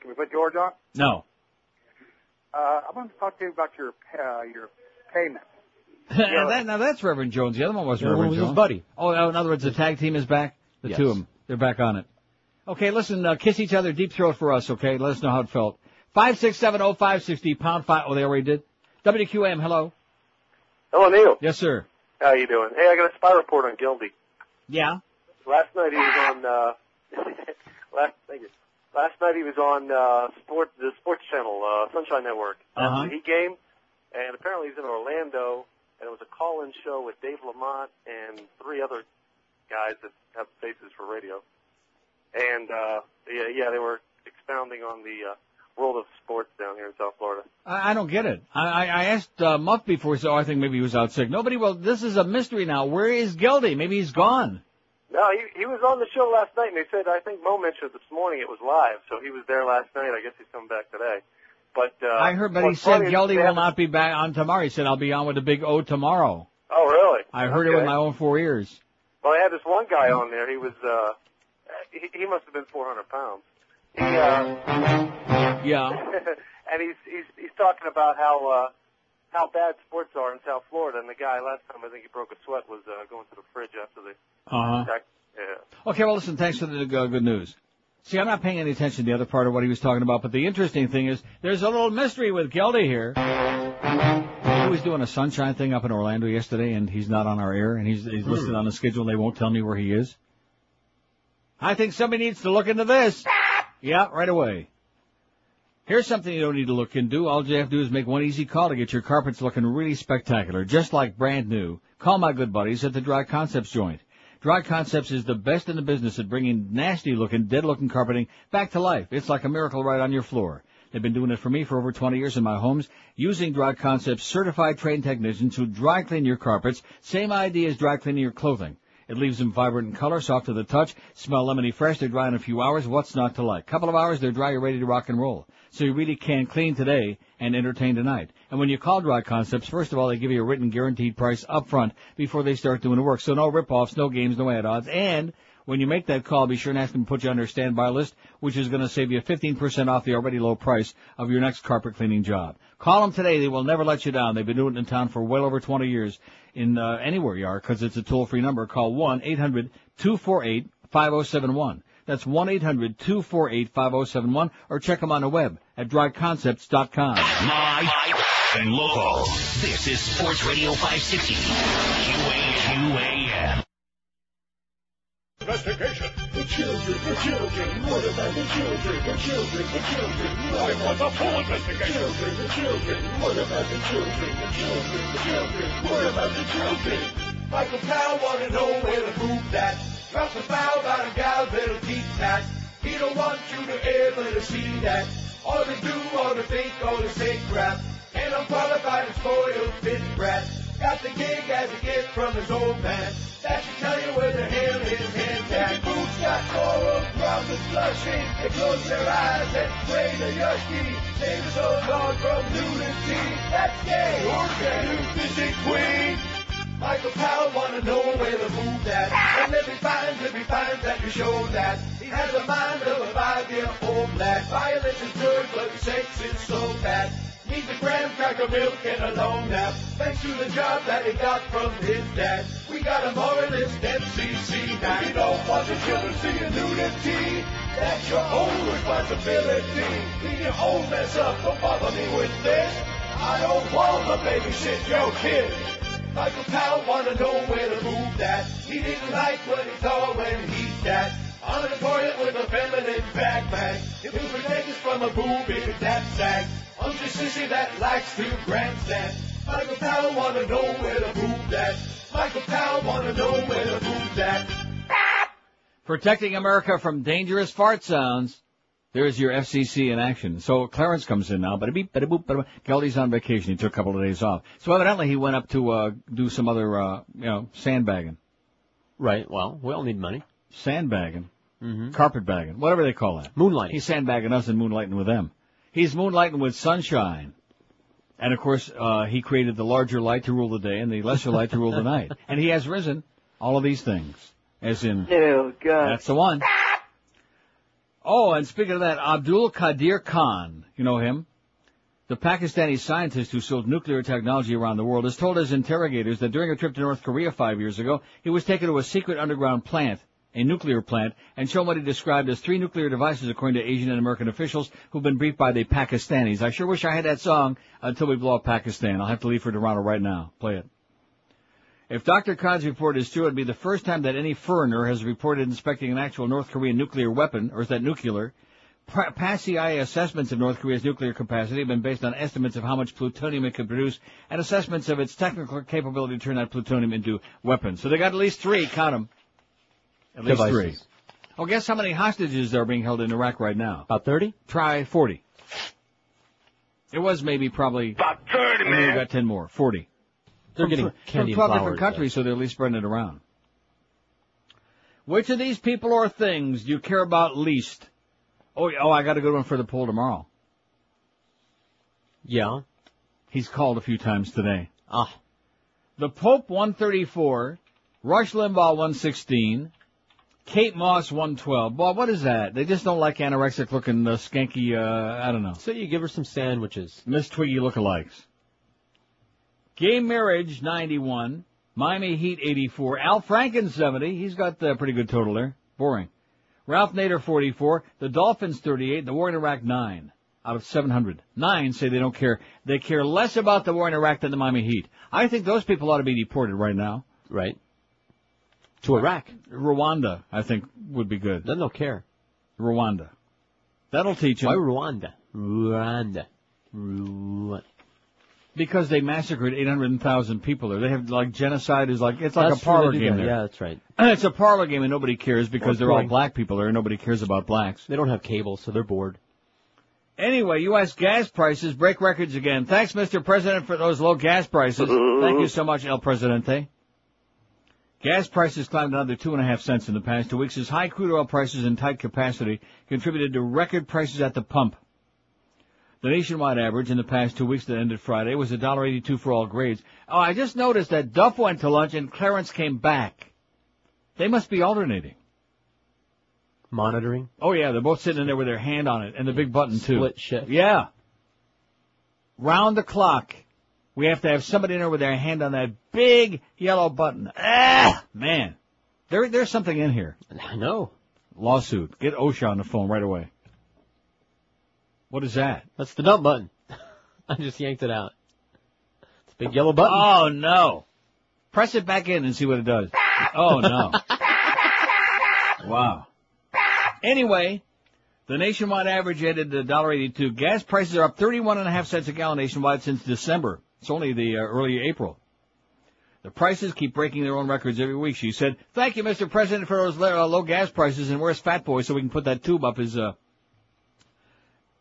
Can we put George on? No. Uh, I want to talk to you about your uh, your payment. that, now that's Reverend Jones. The other one was The one Reverend was his Jones. buddy. Oh, in other words, the tag team is back. The Yes. two of them, they're back on it. Okay, listen, uh, kiss each other, deep throat for us. Okay, let us know how it felt. Five six seven oh five sixty pound five. Oh, they already did. WQAM. Hello. Hello, Neil. Yes, sir. How you doing? Hey, I got a spy report on Gildy. Yeah. Last night he was on. uh Last thank you. Last night he was on uh sport the sports channel, uh Sunshine Network. Uh-huh. Heat game, and apparently he's in Orlando, and it was a call-in show with Dave Lamont and three other guys that have faces for radio. And uh yeah, yeah, they were expounding on the uh world of sports down here in South Florida. I, I don't get it. I, I asked uh, Muff before, so I think maybe he was out sick. Nobody. Well, this is a mystery now. Where is Geldy? Maybe he's gone. No, he he was on the show last night, and they said I think Mo mentioned this morning it was live, so he was there last night. I guess he's coming back today. But uh, I heard, but he said Geldy will not be back on tomorrow. He said I'll be on with the big O tomorrow. Oh, really? I heard it with my own four ears. Well, I had this one guy on there. He was uh, he, he must have been 400 pounds. He uh, Yeah. and he's he's he's talking about how uh how bad sports are in South Florida. And the guy last time I think he broke a sweat was uh, going to the fridge after the Uh huh. attack. Yeah. Okay, well, listen, thanks for the uh, good news. See, I'm not paying any attention to the other part of what he was talking about, but the interesting thing is there's a little mystery with Geldy here. He was doing a sunshine thing up in Orlando yesterday, and he's not on our air, and he's, he's listed on the schedule, and they won't tell me where he is. I think somebody needs to look into this. Yeah, right away. Here's something you don't need to look into. All you have to do is make one easy call to get your carpets looking really spectacular, just like brand new. Call my good buddies at the Dry Concepts joint. Dry Concepts is the best in the business at bringing nasty looking, dead looking carpeting back to life. It's like a miracle right on your floor. They've been doing it for me for over 20 years in my homes, using Dry Concepts certified trained technicians who dry clean your carpets. Same idea as dry cleaning your clothing. It leaves them vibrant in color, soft to the touch, smell lemony fresh. They're dry in a few hours. What's not to like? Couple of hours, they're dry. You're ready to rock and roll. So you really can clean today and entertain tonight. And when you call Dry Concepts, first of all, they give you a written guaranteed price up front before they start doing the work. So no rip-offs, no games, no add-ons. And when you make that call, be sure and ask them to put you on their standby list, which is going to save you 15% off the already low price of your next carpet cleaning job. Call them today. They will never let you down. They've been doing it in town for well over 20 years in uh, anywhere you are because it's a toll-free number. Call 1-800-248-5071. That's 1-800-248-5071 or check them on the web at dryconcepts.com. Live and local. This is Sports Radio 560. QAQAM. Investigation. The children, the children. What about the children? The children, the children. I want a full investigation. Children, the children. What about the children? The children, the children. What about the children? Michael Powell wanna know where the food's at. Drops a foul about a gal's little teeth tat. He don't want you to ever to see that. All they do, all they think, all they say crap. And unqualified and spoiled fit brat. Got the gig as a gift from his old man. That should tell you where the hell his head's at. Boots got coral, problems flushing. They close their eyes and pray to Yushki. Save us old dog from nudity. That's gay. Or gay. Busy queen. Michael Powell wanna know where the move's at. And if he finds, if he finds that you show that. He has a mind of a five-year-old lad. Violence is good, but sex is so bad. Needs a graham cracker milk and a long nap. Thanks to the job that he got from his dad. We got a moralist FCC now. You don't want the children seeing nudity. That's your own responsibility. Clean your own mess up. Don't bother me with this. I don't want to babysit your kid. Michael Powell wanna know where to move that. He didn't like what he saw when he sat on the toilet with a feminine backpack. It was from a boob in that sack. I'm just sissy that likes to grandstand. Michael Powell wanna know where the move's at. Michael Powell wanna know where the move's at. Protecting America from dangerous fart sounds. There's your FCC in action. So Clarence comes in now, but beep, bada boop, bada boop. Geldy's on vacation. He took a couple of days off. So evidently he went up to uh do some other uh you know sandbagging. Right. Well, we all need money. Sandbagging, Mm-hmm. carpetbagging, whatever they call that. Moonlighting. He's sandbagging us and moonlighting with them. He's moonlighting with sunshine. And of course, uh, he created the larger light to rule the day and the lesser light to rule the night. And he has risen All of these things. As in, Oh, God. that's the one. Oh, and speaking of that, Abdul Qadir Khan, you know him? The Pakistani scientist who sold nuclear technology around the world has told his interrogators that during a trip to North Korea five years ago, he was taken to a secret underground plant, a nuclear plant, and shown what he described as three nuclear devices according to Asian and American officials who've been briefed by the Pakistanis. I sure wish I had that song until we blow up Pakistan. I'll have to leave for Toronto right now. Play it. If Dr. Khan's report is true, it'd be the first time that any foreigner has reported inspecting an actual North Korean nuclear weapon, or is that nuclear? Past CIA assessments of North Korea's nuclear capacity have been based on estimates of how much plutonium it could produce and assessments of its technical capability to turn that plutonium into weapons. So they got at least three, count them. At least Devices. three. Oh, guess how many hostages are being held in Iraq right now? About 30? Try 40. It was maybe probably... About 30, and then we got 10 more. 40. They're From getting tw- candy From 12 and different flowers, countries, so they're at least spreading it around. Which of these people or things do you care about least? Oh, oh, I got a good one for the poll tomorrow. Yeah. He's called a few times today. Ah. The Pope 134, Rush Limbaugh 116, Kate Moss 112. Boy, what is that? They just don't like anorexic looking uh, skanky, uh, I don't know. So you give her some sandwiches. Miss Twiggy lookalikes. Gay Marriage 91, Miami Heat 84, Al Franken 70. He's got a pretty good total there. Boring. Ralph Nader 44, the Dolphins 38, the war in Iraq 9 out of 700. Nine say they don't care. They care less about the war in Iraq than the Miami Heat. I think those people ought to be deported right now. Right. To Iraq. Rwanda, I think, would be good. Then they'll care. Rwanda. That'll teach them. Why Rwanda? Rwanda. Rwanda. Because they massacred 800,000 people there. They have like genocide is like, it's like That's a parlor true, they do game there. Yeah, that's right. It's a parlor game and nobody cares because Or they're all black people there and nobody cares about blacks. They don't have cable, so they're bored. Anyway, U.S. gas prices break records again. Thanks, Mr. President, for those low gas prices. Thank you so much, El Presidente. Gas prices climbed another two and a half cents in the past two weeks as high crude oil prices and tight capacity contributed to record prices at the pump. The nationwide average in the past two weeks that ended Friday was $1.82 for all grades. Oh, I just noticed that Duff went to lunch and Clarence came back. They must be alternating. Monitoring. Oh yeah, they're both sitting in there with their hand on it and the big button too. Split shift. Yeah. Round the clock. We have to have somebody in there with their hand on that big yellow button. Ah, man. There, there's something in here. I know. Lawsuit. Get OSHA on the phone right away. What is that? That's the dump button. I just yanked it out. It's a big yellow button. Oh no. Press it back in and see what it does. Oh no. wow. Anyway, the nationwide average ended at $1.82. Gas prices are up 31 and a half cents a gallon nationwide since December. It's only the uh, early April. The prices keep breaking their own records every week. She said, "Thank you, Mr. President, for those low, uh, gas prices." And where's Fat Boy so we can put that tube up his uh,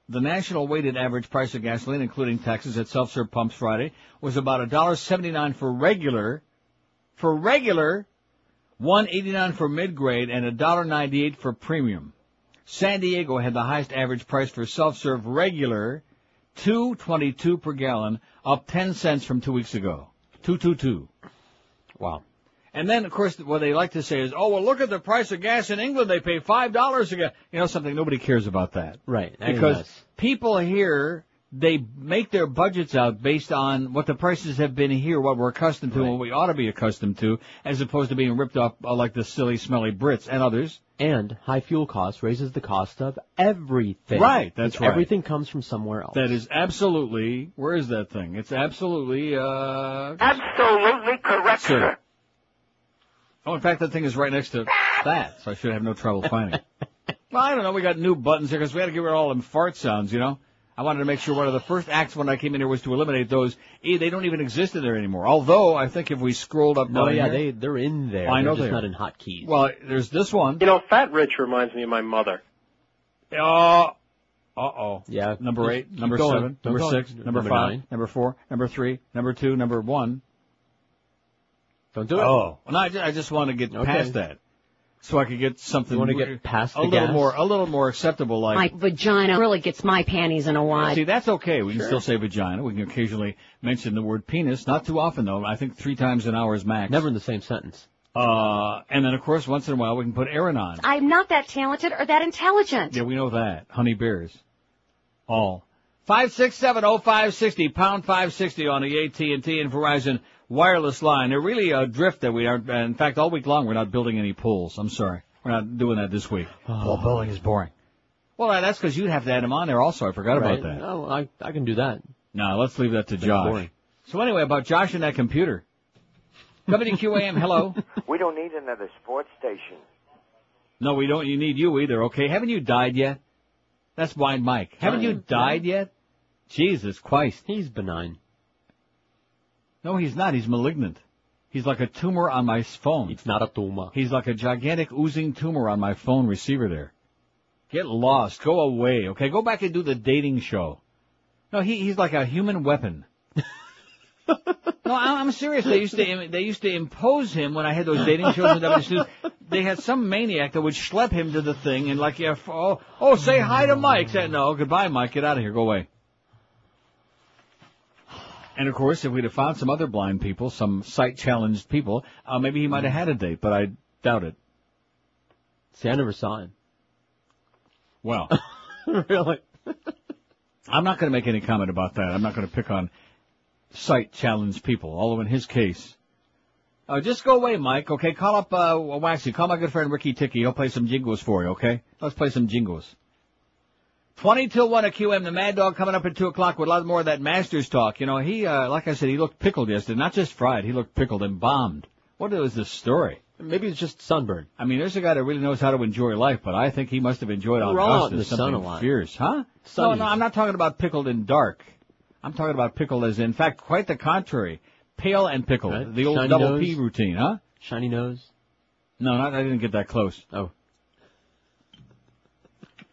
the national weighted average price of gasoline, including taxes at self-serve pumps Friday, was about $1.79 for regular, for regular, $1.89 for mid-grade, and $1.98 for premium. San Diego had the highest average price for self-serve regular, 2.22 per gallon, up 10 cents from two weeks ago. 222. Wow. And then, of course, what they like to say is, oh, well, look at the price of gas in England. They pay $5 a gallon. You know something? Nobody cares about that. Right. Because us. people here, they make their budgets out based on what the prices have been here, what we're accustomed to, and what we ought to be accustomed to, as opposed to being ripped off uh, like the silly, smelly Brits and others. And high fuel costs raises the cost of everything. Right, that's right. Everything comes from somewhere else. That is absolutely, where is that thing? It's absolutely, uh, Absolutely correct, Sir. sir. Oh, in fact, that thing is right next to that, so I should have no trouble finding it. Well, I don't know. We got new buttons here because we had to get rid of all them fart sounds, you know? I wanted to make sure one of the first acts when I came in here was to eliminate those. Eh, They don't even exist in there anymore. Although, I think if we scrolled up no, yeah, here- they they're in there. I know they're just they not are. in hotkeys. Well, there's this one. You know, Fat Rich reminds me of my mother. Uh, uh-oh. Yeah. Number eight, keep number going. seven, number going. six, number, Number five, nine. number four, number three, number two, number one. Don't do it. Oh, well, no, I just, I just want to get Okay. past that, so I could get something. You wanna get past a little gas? more, a little more acceptable. Like, My vagina really gets my panties in a wad. see, that's okay. We can still say vagina. We can occasionally mention the word penis. Not too often though. I think three times an hour is max. Never in the same sentence. Uh, and then of course once in a while we can put Aaron on. I'm not that talented or that intelligent. Yeah, we know that. Honey bears. All. Five six seven oh five sixty pound five sixty on the AT and T and Verizon wireless line. They're really a drift that we aren't. In fact, all week long we're not building any pools. I'm sorry, we're not doing that this week. Oh. Pool building is boring. Well, that's because you'd have to add them on there also. I forgot Right. about that. Oh, I I can do that. No, let's leave that to That's Josh. boring. So anyway, about Josh and that computer. WQAM, hello. We don't need another sports station. No, we don't. You need you either. Okay, haven't you died yet? That's blind Mike. Haven't you died yet? Jesus Christ. He's benign. No, he's not. He's malignant. He's like a tumor on my phone. It's not a tumor. He's like a gigantic oozing tumor on my phone receiver there. Get lost. Go away. Okay, go back and do the dating show. No, he he's like a human weapon. no, I'm serious. They used to they used to impose him when I had those dating shows. They had some maniac that would schlep him to the thing and like, yeah, oh, oh, say hi to Mike. Say, no, goodbye, Mike. Get out of here. Go away. And of course, if we'd have found some other blind people, some sight challenged people, uh, maybe he might have had a date, but I doubt it. See, I never saw him. Well, really? I'm not going to make any comment about that. I'm not going to pick on sight challenged people, although in his case. Uh, just go away, Mike, okay? Call up, uh, Waxy. Call my good friend Ricky Ticky. He'll play some jingles for you, okay? Let's play some jingles. 20 till 1 at QM. The Mad Dog coming up at 2 o'clock with a lot more of that Masters talk. You know, he, uh, like I said, he looked pickled yesterday. Not just fried, he looked pickled and bombed. What was this story? Maybe it's just sunburn. I mean, there's a guy that really knows how to enjoy life, but I think he must have enjoyed We're Augusta in the sun something a lot. fierce, huh? No, no, I'm not talking about pickled and dark. I'm talking about pickled as, in fact, quite the contrary. Pale and pickled. Right. The old Shiny double nose. P routine, huh? Shiny nose. No, not, I didn't get that close. Oh.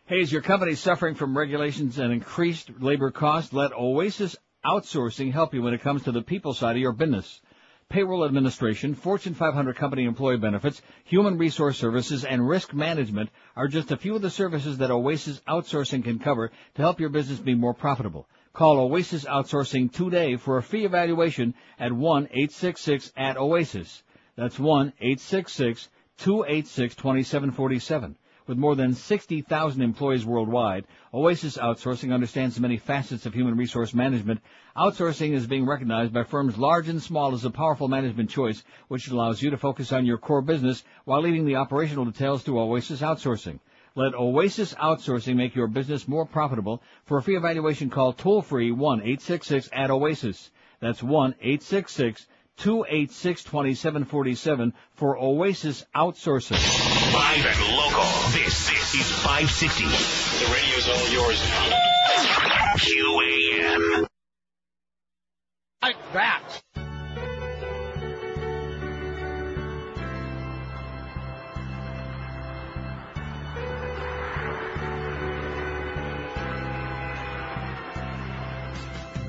Hey, is your company suffering from regulations and increased labor costs? Let Oasis Outsourcing help you when it comes to the people side of your business. Payroll administration, Fortune 500 company employee benefits, human resource services, and risk management are just a few of the services that Oasis Outsourcing can cover to help your business be more profitable. Call Oasis Outsourcing today for a free evaluation at 1-866 at Oasis. That's 1-866-286-2747. With more than 60,000 employees worldwide, Oasis Outsourcing understands the many facets of human resource management. Outsourcing is being recognized by firms large and small as a powerful management choice, which allows you to focus on your core business while leaving the operational details to Oasis Outsourcing. Let Oasis Outsourcing make your business more profitable. For a free evaluation, call toll-free 1-866 at Oasis. That's 1-866-286-2747 for Oasis Outsourcing. Live and local. This, this is 560. The radio's all yours now. QAM. Like that.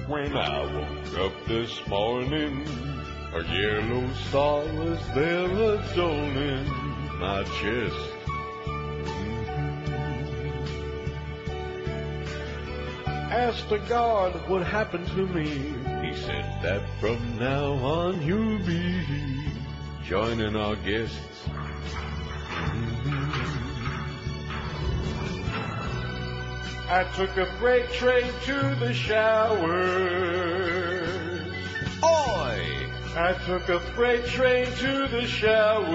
When I woke up this morning, a yellow star was there adorning my chest. Asked the guard what happened to me. He said that from now on you'll be joining our guests. I took a freight train to the showers. Oi! I took a freight train to the showers.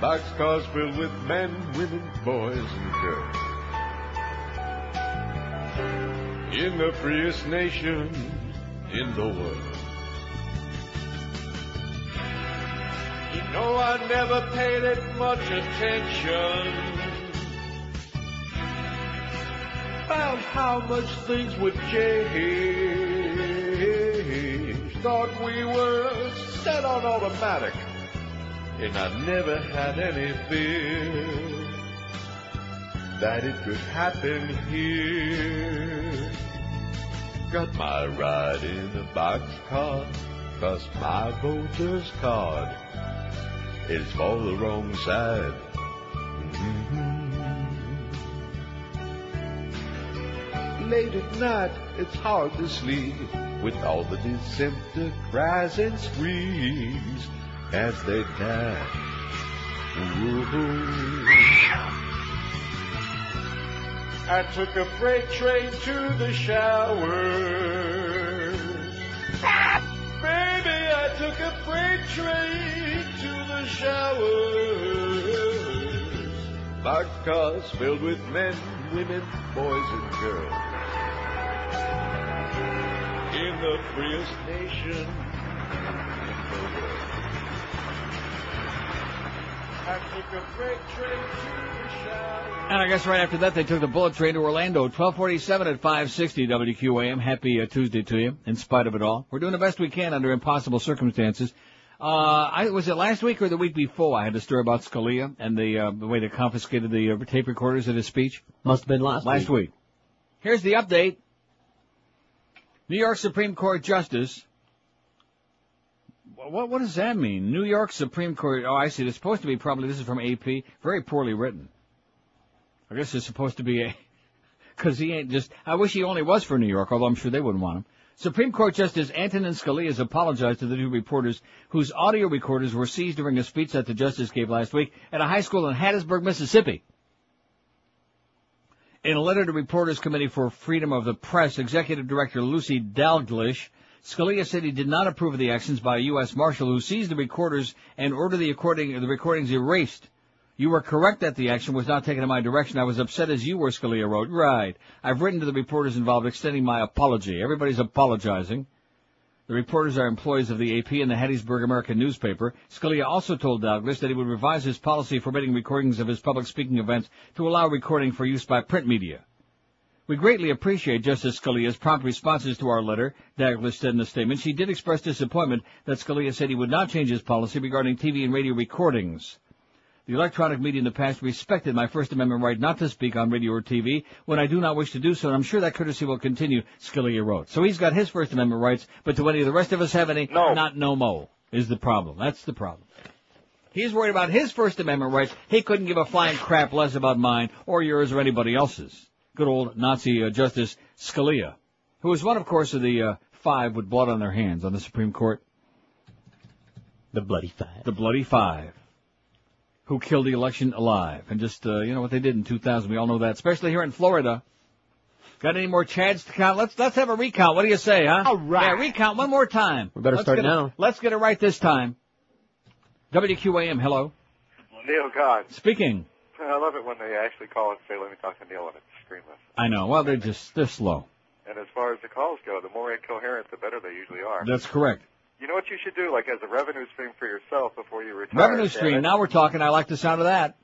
Boxcars filled with men, women, boys, and girls. In the freest nation in the world. You know I never paid it much attention. About how much things would change. Thought we were set on automatic. And I never had any fear that it could happen here. Got my ride in a boxcar, cause my voter's card is for the wrong side. Mm-hmm. late at night, it's hard to sleep with all the dissenter cries and screams as they die. Ooh. I took a freight train to the showers. Baby, I took a freight train to the showers. Marked cars filled with men, women, boys, and girls. In the freest nation in the world. I took a freight train to the showers. And I guess right after that, they took the bullet train to Orlando. 1247 at 560 WQAM. Happy uh, Tuesday to you, in spite of it all. We're doing the best we can under impossible circumstances. Uh, I, was it last week or the week before I had the story about Scalia and the, uh, the way they confiscated the uh, tape recorders of his speech? Must have been last Last week. Here's the update. New York Supreme Court Justice. What, what does that mean? New York Supreme Court. Oh, I see. It's supposed to be probably, this is from AP. Very poorly written. I guess it's supposed to be a, cause he ain't just, I wish he only was for New York, although I'm sure they wouldn't want him. Supreme Court Justice Antonin Scalia has apologized to the two reporters whose audio recorders were seized during a speech that the justice gave last week at a high school in Hattiesburg, Mississippi. In a letter to Reporters Committee for Freedom of the Press, Executive Director Lucy Dalglish, Scalia said he did not approve of the actions by a U.S. Marshal who seized the recorders and ordered the, the recordings erased. You were correct that the action was not taken in my direction. I was upset as you were, Scalia wrote. Right. I've written to the reporters involved extending my apology. Everybody's apologizing. The reporters are employees of the AP and the Hattiesburg American newspaper. Scalia also told Douglas that he would revise his policy forbidding recordings of his public speaking events to allow recording for use by print media. We greatly appreciate Justice Scalia's prompt responses to our letter, Douglas said in a statement. She did express disappointment that Scalia said he would not change his policy regarding TV and radio recordings. The electronic media in the past respected my First Amendment right not to speak on radio or TV when I do not wish to do so, and I'm sure that courtesy will continue, Scalia wrote. So he's got his First Amendment rights, but do any of the rest of us have any? No. Not no mo, is the problem. That's the problem. He's worried about his First Amendment rights. He couldn't give a flying crap less about mine, or yours, or anybody else's. Good old Nazi uh, Justice Scalia, who was one, of course, of the uh, five with blood on their hands on the Supreme Court. The bloody five. The bloody five. Who killed the election alive. And just, uh, you know what they did in 2000. We all know that, especially here in Florida. Got any more Chads to count? Let's, let's have a recount. What do you say, huh? All right. Yeah, recount one more time. We better Let's start get it- now. let's get it right this time. WQAM, hello. Neil God. Speaking. I love it when they actually call and say, let me talk to Neil, and it's screamless. I know. Well, they're just, they're slow. And as far as the calls go, the more incoherent, the better they usually are. That's correct. You know what you should do, like as a revenue stream for yourself before you retire? Revenue stream. Now we're talking. I like the sound of that.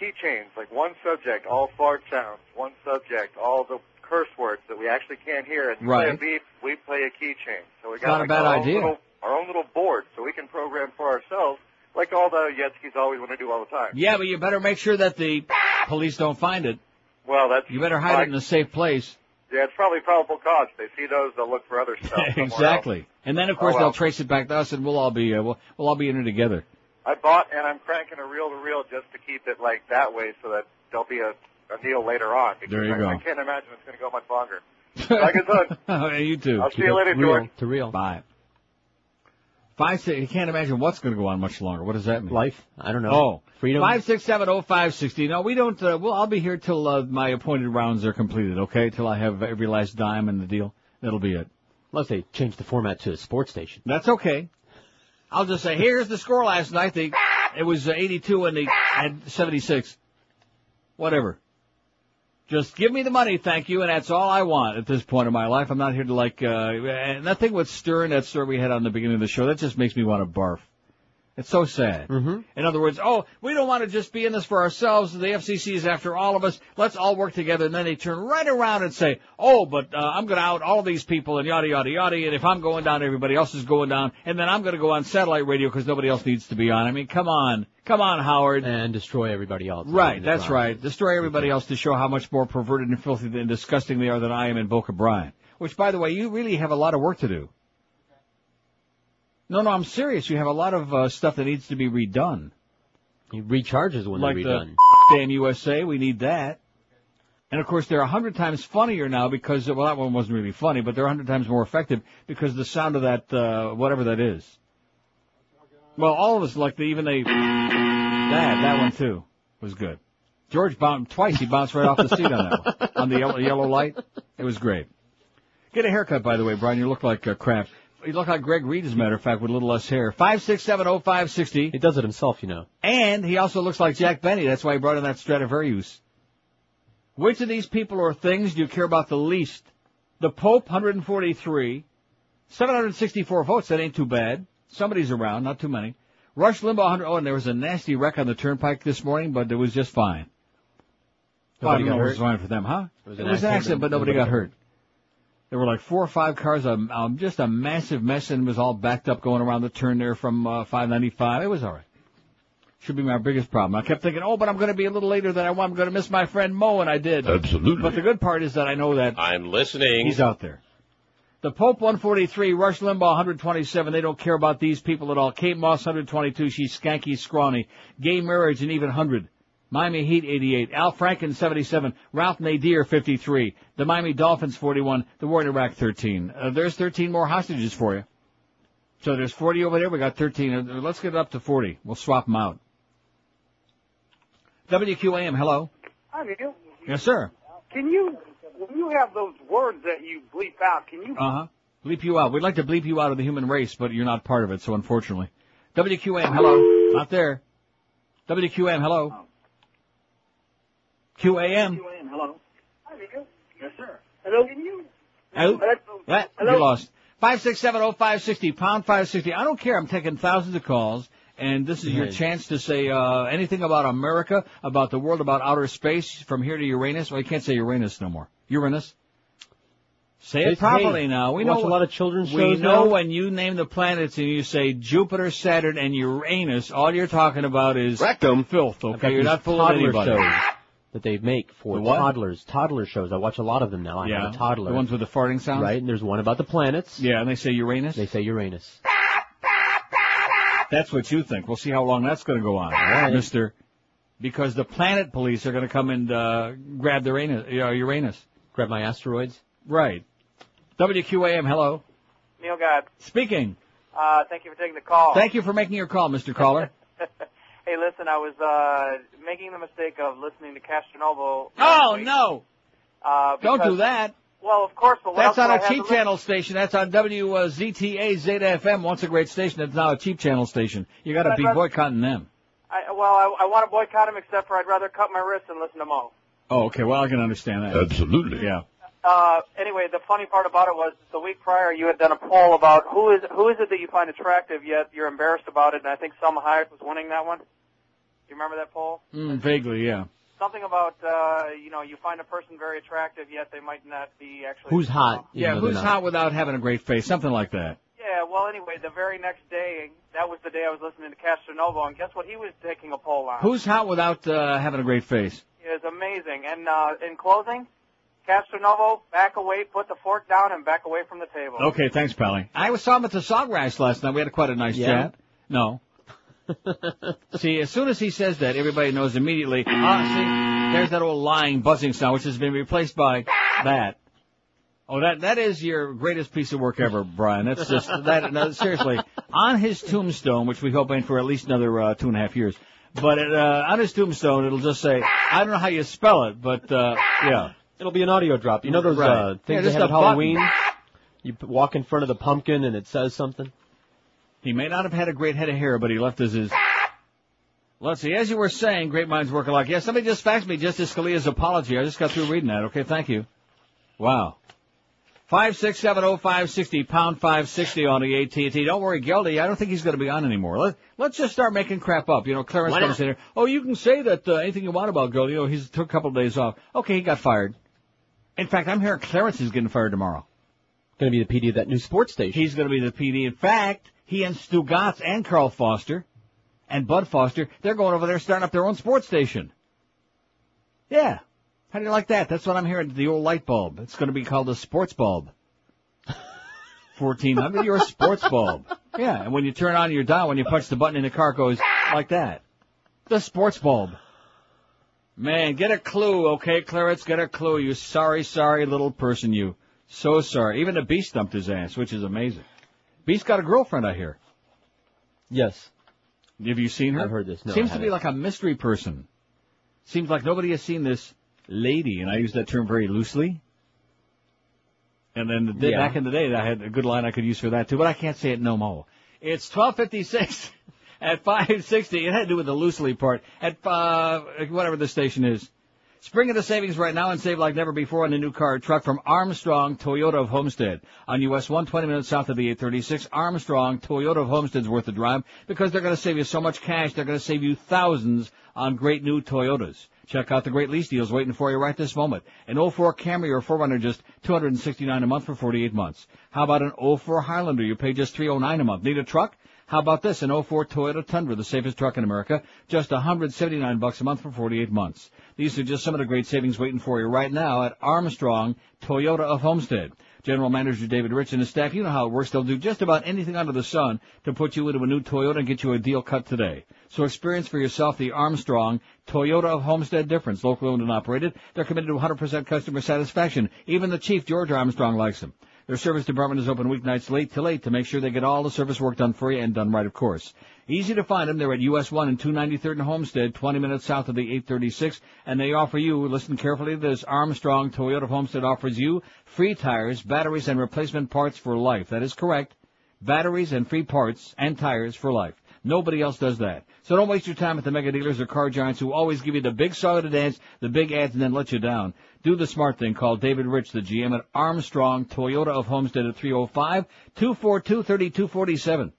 Keychains, like one subject, all fart sounds. One subject, all the curse words that we actually can't hear. And Right. play a beep, we play a keychain. So we It's got not a bad our idea. Own little, our own little board, so we can program for ourselves, like all the Yetskis always want to do all the time. Yeah, but you better make sure that the police don't find it. Well, that's You better hide it in a safe place. Yeah, it's probably probable cause. They see those, they'll look for other stuff. exactly. And then of course Oh, well. they'll trace it back to us, and we'll all be uh, we'll, we'll all be in it together. I bought and I'm cranking a reel to reel just to keep it like that way, so that there'll be a, a deal later on. Because There you I, go. I can't imagine it's going to go much longer. Like I said, you too. I'll see you later, George. to real. Bye. Five six. You can't imagine what's going to go on much longer. What does that mean? Life. I don't know. Oh, Freedom. Five six seven oh five sixty. No, we don't. Uh, well, I'll be here till uh, my appointed rounds are completed. Okay, till I have every last dime in the deal. That'll be it. Unless they change the format to a sports station. That's okay. I'll just say, here's the score last night. They, it was uh, 82 and they had 76. Whatever. Just give me the money, thank you, and that's all I want at this point in my life. I'm not here to like, uh, and that thing with Stern, that story we had on the beginning of the show, that just makes me want to barf. It's so sad. Mm-hmm. In other words, oh, we don't want to just be in this for ourselves. The FCC is after all of us. Let's all work together. And then they turn right around and say, oh, but uh, I'm going to out all these people and yada, yada, yada. And if I'm going down, everybody else is going down. And then I'm going to go on satellite radio because nobody else needs to be on. I mean, come on. Come on, Howard. And destroy everybody else. Right, that's right. Destroy everybody else to show how much more perverted and filthy and disgusting they are than I am in Boca Brian. Which, by the way, you really have a lot of work to do. No, no, I'm serious. You have a lot of uh, stuff that needs to be redone. He recharges when like they're the redone. damn USA, we need that. And of course, they're a hundred times funnier now because, well, that one wasn't really funny, but they're a hundred times more effective because the sound of that, uh, whatever that is. Well, all of us like the, even they, that, that one too was good. George bounced twice. He bounced right off the seat on that one. On the yellow, yellow light. It was great. Get a haircut, by the way, Brian. You look like uh, crap. You look like Greg Reed, as a matter of fact, with a little less hair. Five six seven oh five sixty. He does it himself, you know. And he also looks like Jack Benny. That's why he brought in that Stradivarius. Which of these people or things do you care about the least? The Pope, 143. 764 votes. That ain't too bad. Somebody's around, not too many. Rush Limbaugh, 100. Oh, and there was a nasty wreck on the turnpike this morning, but it was just fine. Well, I Nobody don't got know it hurt? was fine for them, huh? It was It an was an accident, accident, but nobody nobody got hurt. There were like four or five cars, um, um, just a massive mess, and it was all backed up going around the turn there from uh, 595. It was all right. Should be my biggest problem. I kept thinking, oh, but I'm going to be a little later than I want. I'm going to miss my friend Mo, and I did. Absolutely. But the good part is that I know that I'm listening. he's out there. The Pope 143, Rush Limbaugh 127. They don't care about these people at all. Kate Moss 122. She's skanky, scrawny. Gay marriage and even 100. Miami Heat 88. Al Franken 77. Ralph Nader 53. The Miami Dolphins 41. The war in Iraq 13. Uh, there's 13 more hostages for you. So there's 40 over there. We got 13. Uh, Let's get it up to 40. We'll swap them out. WQAM, hello. Hi, Neil. Yes, sir. Can you, when you have those words that you bleep out, can you Uh huh. Bleep you out. We'd like to bleep you out of the human race, but you're not part of it, so unfortunately. WQAM, hello. Not there. WQAM, hello. QAM. Hello. Hi, Neil. Yes, sir. Hello. Can you? Out. What? Hello? You lost. Five six seven oh five sixty pound five sixty. I don't care. I'm taking thousands of calls, and this is your Right. chance to say uh, anything about America, about the world, about outer space, from here to Uranus. Well, you can't say Uranus no more. Uranus. Say Hey, it properly hey, now. We you know watch a lot of children's shows. We know now? when you name the planets and you say Jupiter, Saturn, and Uranus, all you're talking about is Rectum. filth. Okay, you're these not fooling toddler anybody. shows that they make for The toddlers. Toddler shows. I watch a lot of them now. I Yeah, have a toddler. the ones with the farting sound. Right, and there's one about the planets. Yeah, and they say Uranus. They say Uranus. That's what you think. We'll see how long that's going to go on, right. Mister. Because the planet police are going to come and uh, grab the Uranus. Uh, Uranus. Grab my asteroids. Right. WQAM. Hello. Neil God. Speaking. Uh, thank you for taking the call. Thank you for making your call, Mister Caller. hey, listen, I was uh, making the mistake of listening to Castronovo. oh no! Uh, Don't do that. Well, of course, but what That's else on would a I have cheap to channel station. That's on WZTA Zeta FM. Once a great station, it's now a cheap channel station. You got to be but- boycotting them. I, well, I, I want to boycott him, except for I'd rather cut my wrists and listen to Mo. Oh, okay. Well, I can understand that. Absolutely. Yeah. Uh, anyway, the funny part about it was the week prior you had done a poll about who is who is it that you find attractive yet you're embarrassed about it, and I think Salma Hayek was winning that one. Do you remember that poll? Mm, vaguely, yeah. Something about uh, you know you find a person very attractive yet they might not be actually. Who's hot? even Yeah, though they're who's not. hot without having a great face? Something like that. Yeah, well, anyway, the very next day, that was the day I was listening to Castronovo, and guess what he was taking a poll on? Who's hot without uh, having a great face? It was amazing. And uh, in closing, Castronovo, back away, put the fork down, and back away from the table. Okay, thanks, Pally. I was saw him at the Sawgrass last night. We had quite a nice Yeah? chat. No. see, as soon as he says that, everybody knows immediately. Ah, see, there's that old lying buzzing sound, which has been replaced by that. Oh, that that is your greatest piece of work ever, Brian. That's just that. No, seriously, on his tombstone, which we hope ain't for at least another uh, two and a half years. But it, uh, on his tombstone, it'll just say, I don't know how you spell it, but uh, yeah. It'll be an audio drop. You know those Right. uh, Yeah, things just they have at button. Halloween? You walk in front of the pumpkin and it says something. He may not have had a great head of hair, but he left us his. Let's see. As you were saying, great minds work alike. Yeah, somebody just faxed me Justice Scalia's apology. I just got through reading that. Okay, thank you. Wow. Five six seven oh five sixty pound five sixty on the AT&T. Don't worry, Geldy. I don't think he's going to be on anymore. Let Let's just start making crap up. You know, Clarence comes in here. Oh, you can say that uh, anything you want about Geldy. Oh, he's took a couple of days off. Okay, he got fired. In fact, I'm hearing Clarence is getting fired tomorrow. Going to be the PD of that new sports station. He's going to be the PD. In fact, he and Stu Gatz and Carl Foster and Bud Foster, they're going over there starting up their own sports station. Yeah. How do you like that? That's what I'm hearing. The old light bulb. It's going to be called a sports bulb. 1400, you're a sports bulb. Yeah, and when you turn on your dial, when you punch the button in the car, it goes like that. The sports bulb. Man, get a clue, okay, Clarence? Get a clue. You sorry, sorry little person, you. So sorry. Even the Beast stumped his ass, which is amazing. Beast got a girlfriend, I hear. Yes. Have you seen her? I've heard this. No, Seems to be like a mystery person. Seems like nobody has seen this lady, and I use that term very loosely. And then the, Yeah. back in the day, I had a good line I could use for that too, but I can't say it no more. It's 1256 at 560. It had to do with the loosely part at uh, whatever the station is. Spring into savings right now and save like never before on a new car truck from Armstrong Toyota of Homestead. On US 120 minutes south of the 836, Armstrong Toyota of Homestead's worth the drive because they're going to save you so much cash. They're going to save you thousands on great new Toyotas. Check out the great lease deals waiting for you right this moment. An 04 Camry or 4Runner just 269 a month for 48 months. How about an 04 Highlander? You pay just 309 a month. Need a truck? How about this? An 04 Toyota Tundra, the safest truck in America, just 179 bucks a month for 48 months. These are just some of the great savings waiting for you right now at Armstrong Toyota of Homestead. General Manager David Rich and his staff, you know how it works. They'll do just about anything under the sun to put you into a new Toyota and get you a deal cut today. So experience for yourself the Armstrong Toyota of Homestead difference. Local owned and operated. They're committed to 100% customer satisfaction. Even the chief, George Armstrong, likes them. Their service department is open weeknights late to late to make sure they get all the service work done for you and done right, of course. Easy to find them. They're at US 1 and 293rd and Homestead, 20 minutes south of the 836. And they offer you, listen carefully this, Armstrong Toyota of Homestead offers you free tires, batteries, and replacement parts for life. That is correct. Batteries and free parts and tires for life. Nobody else does that. So don't waste your time at the mega dealers or car giants who always give you the big song to dance, the big ads, and then let you down. Do the smart thing. Call David Rich, the GM at Armstrong Toyota of Homestead at 305-242-3247.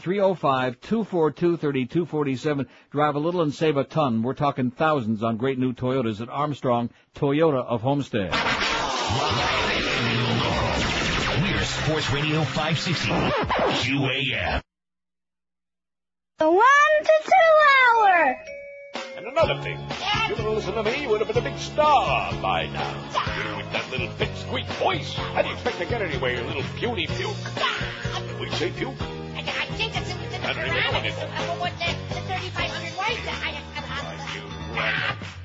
305-242-3247. Drive a little and save a ton. We're talking thousands on great new Toyotas at Armstrong Toyota of Homestead. We're Sports Radio 560. QAM. The one to two hour. And another thing, if you'd have listened to me, you would have been a big star by now. You with that little big squeak voice, how do you expect to get anywhere, you little puny puke? We say puke? I think it's in the I don't even know what it is. What the, the 3,500 white.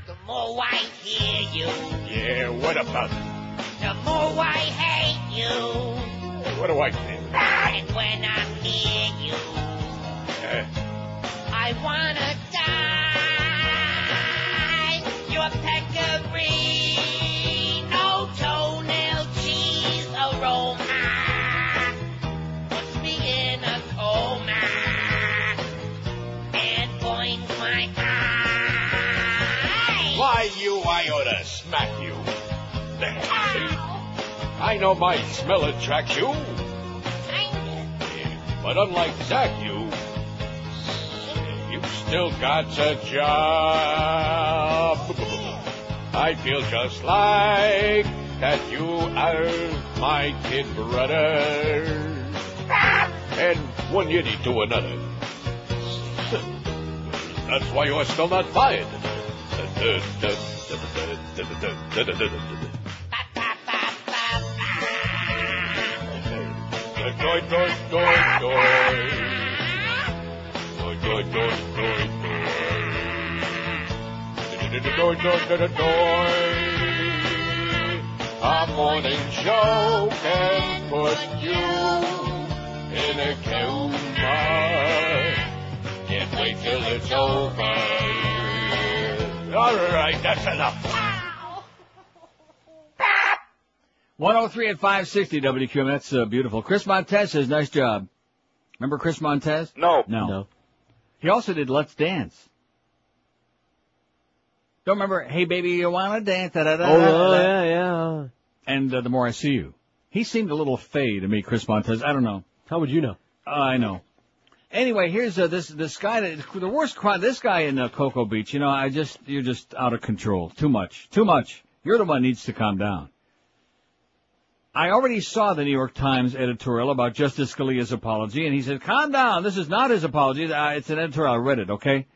The more I hear you, Yeah, what about it? the more I hate you. What do I think? And when I'm near you, I wanna die. Your peccary, no toenail cheese aroma. Puts me in a coma and blinds my eye. Why, you, I ought to smack you. I know my smell attracts you. But unlike Zach, you still got a job. I feel just like that you are my kid brother. And one yiddy to another. That's why you're still not fired. Doy, doy, doy, doy. A morning show can put you in a coma. Can't wait till it's over. All right, that's enough. 103 at 560 WQM. That's uh, beautiful. Chris Montez says, nice job. Remember Chris Montez? No. No. No. He also did Let's Dance. Don't remember, hey baby, you wanna dance? Da, da, da, Oh, yeah, yeah. And uh, The More I See You. He seemed a little fey to me, Chris Montez. I don't know. How would you know? Uh, I know. Anyway, here's uh, this this guy. That, the worst crime. This guy in uh, Cocoa Beach. You know, I just you're just out of control. Too much. Too much. You're the one who needs to calm down. I already saw the New York Times editorial about Justice Scalia's apology, and he said, "Calm down. This is not his apology. Uh, it's an editorial. I read it. Okay."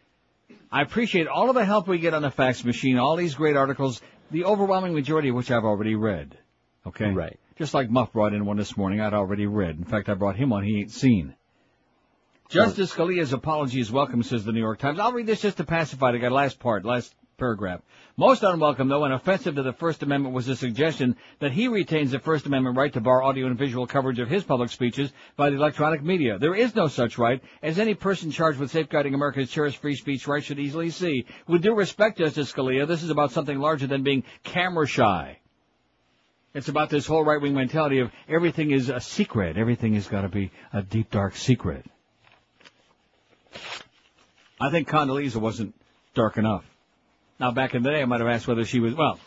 I appreciate all of the help we get on the fax machine. All these great articles. The overwhelming majority of which I've already read. Okay. Right. Just like Muff brought in one this morning, I'd already read. In fact, I brought him one he ain't seen. Justice Scalia's apology is welcome, says the New York Times. I'll read this just to pacify the guy. Last part, last paragraph. Most unwelcome, though, and offensive to the First Amendment was the suggestion that he retains the First Amendment right to bar audio and visual coverage of his public speeches by the electronic media. There is no such right, as any person charged with safeguarding America's cherished free speech rights should easily see. With due respect, Justice Scalia, this is about something larger than being camera shy. It's about this whole right-wing mentality of everything is a secret. Everything has got to be a deep, dark secret. I think Condoleezza wasn't dark enough. Now, back in the day, I might have asked whether she was, well,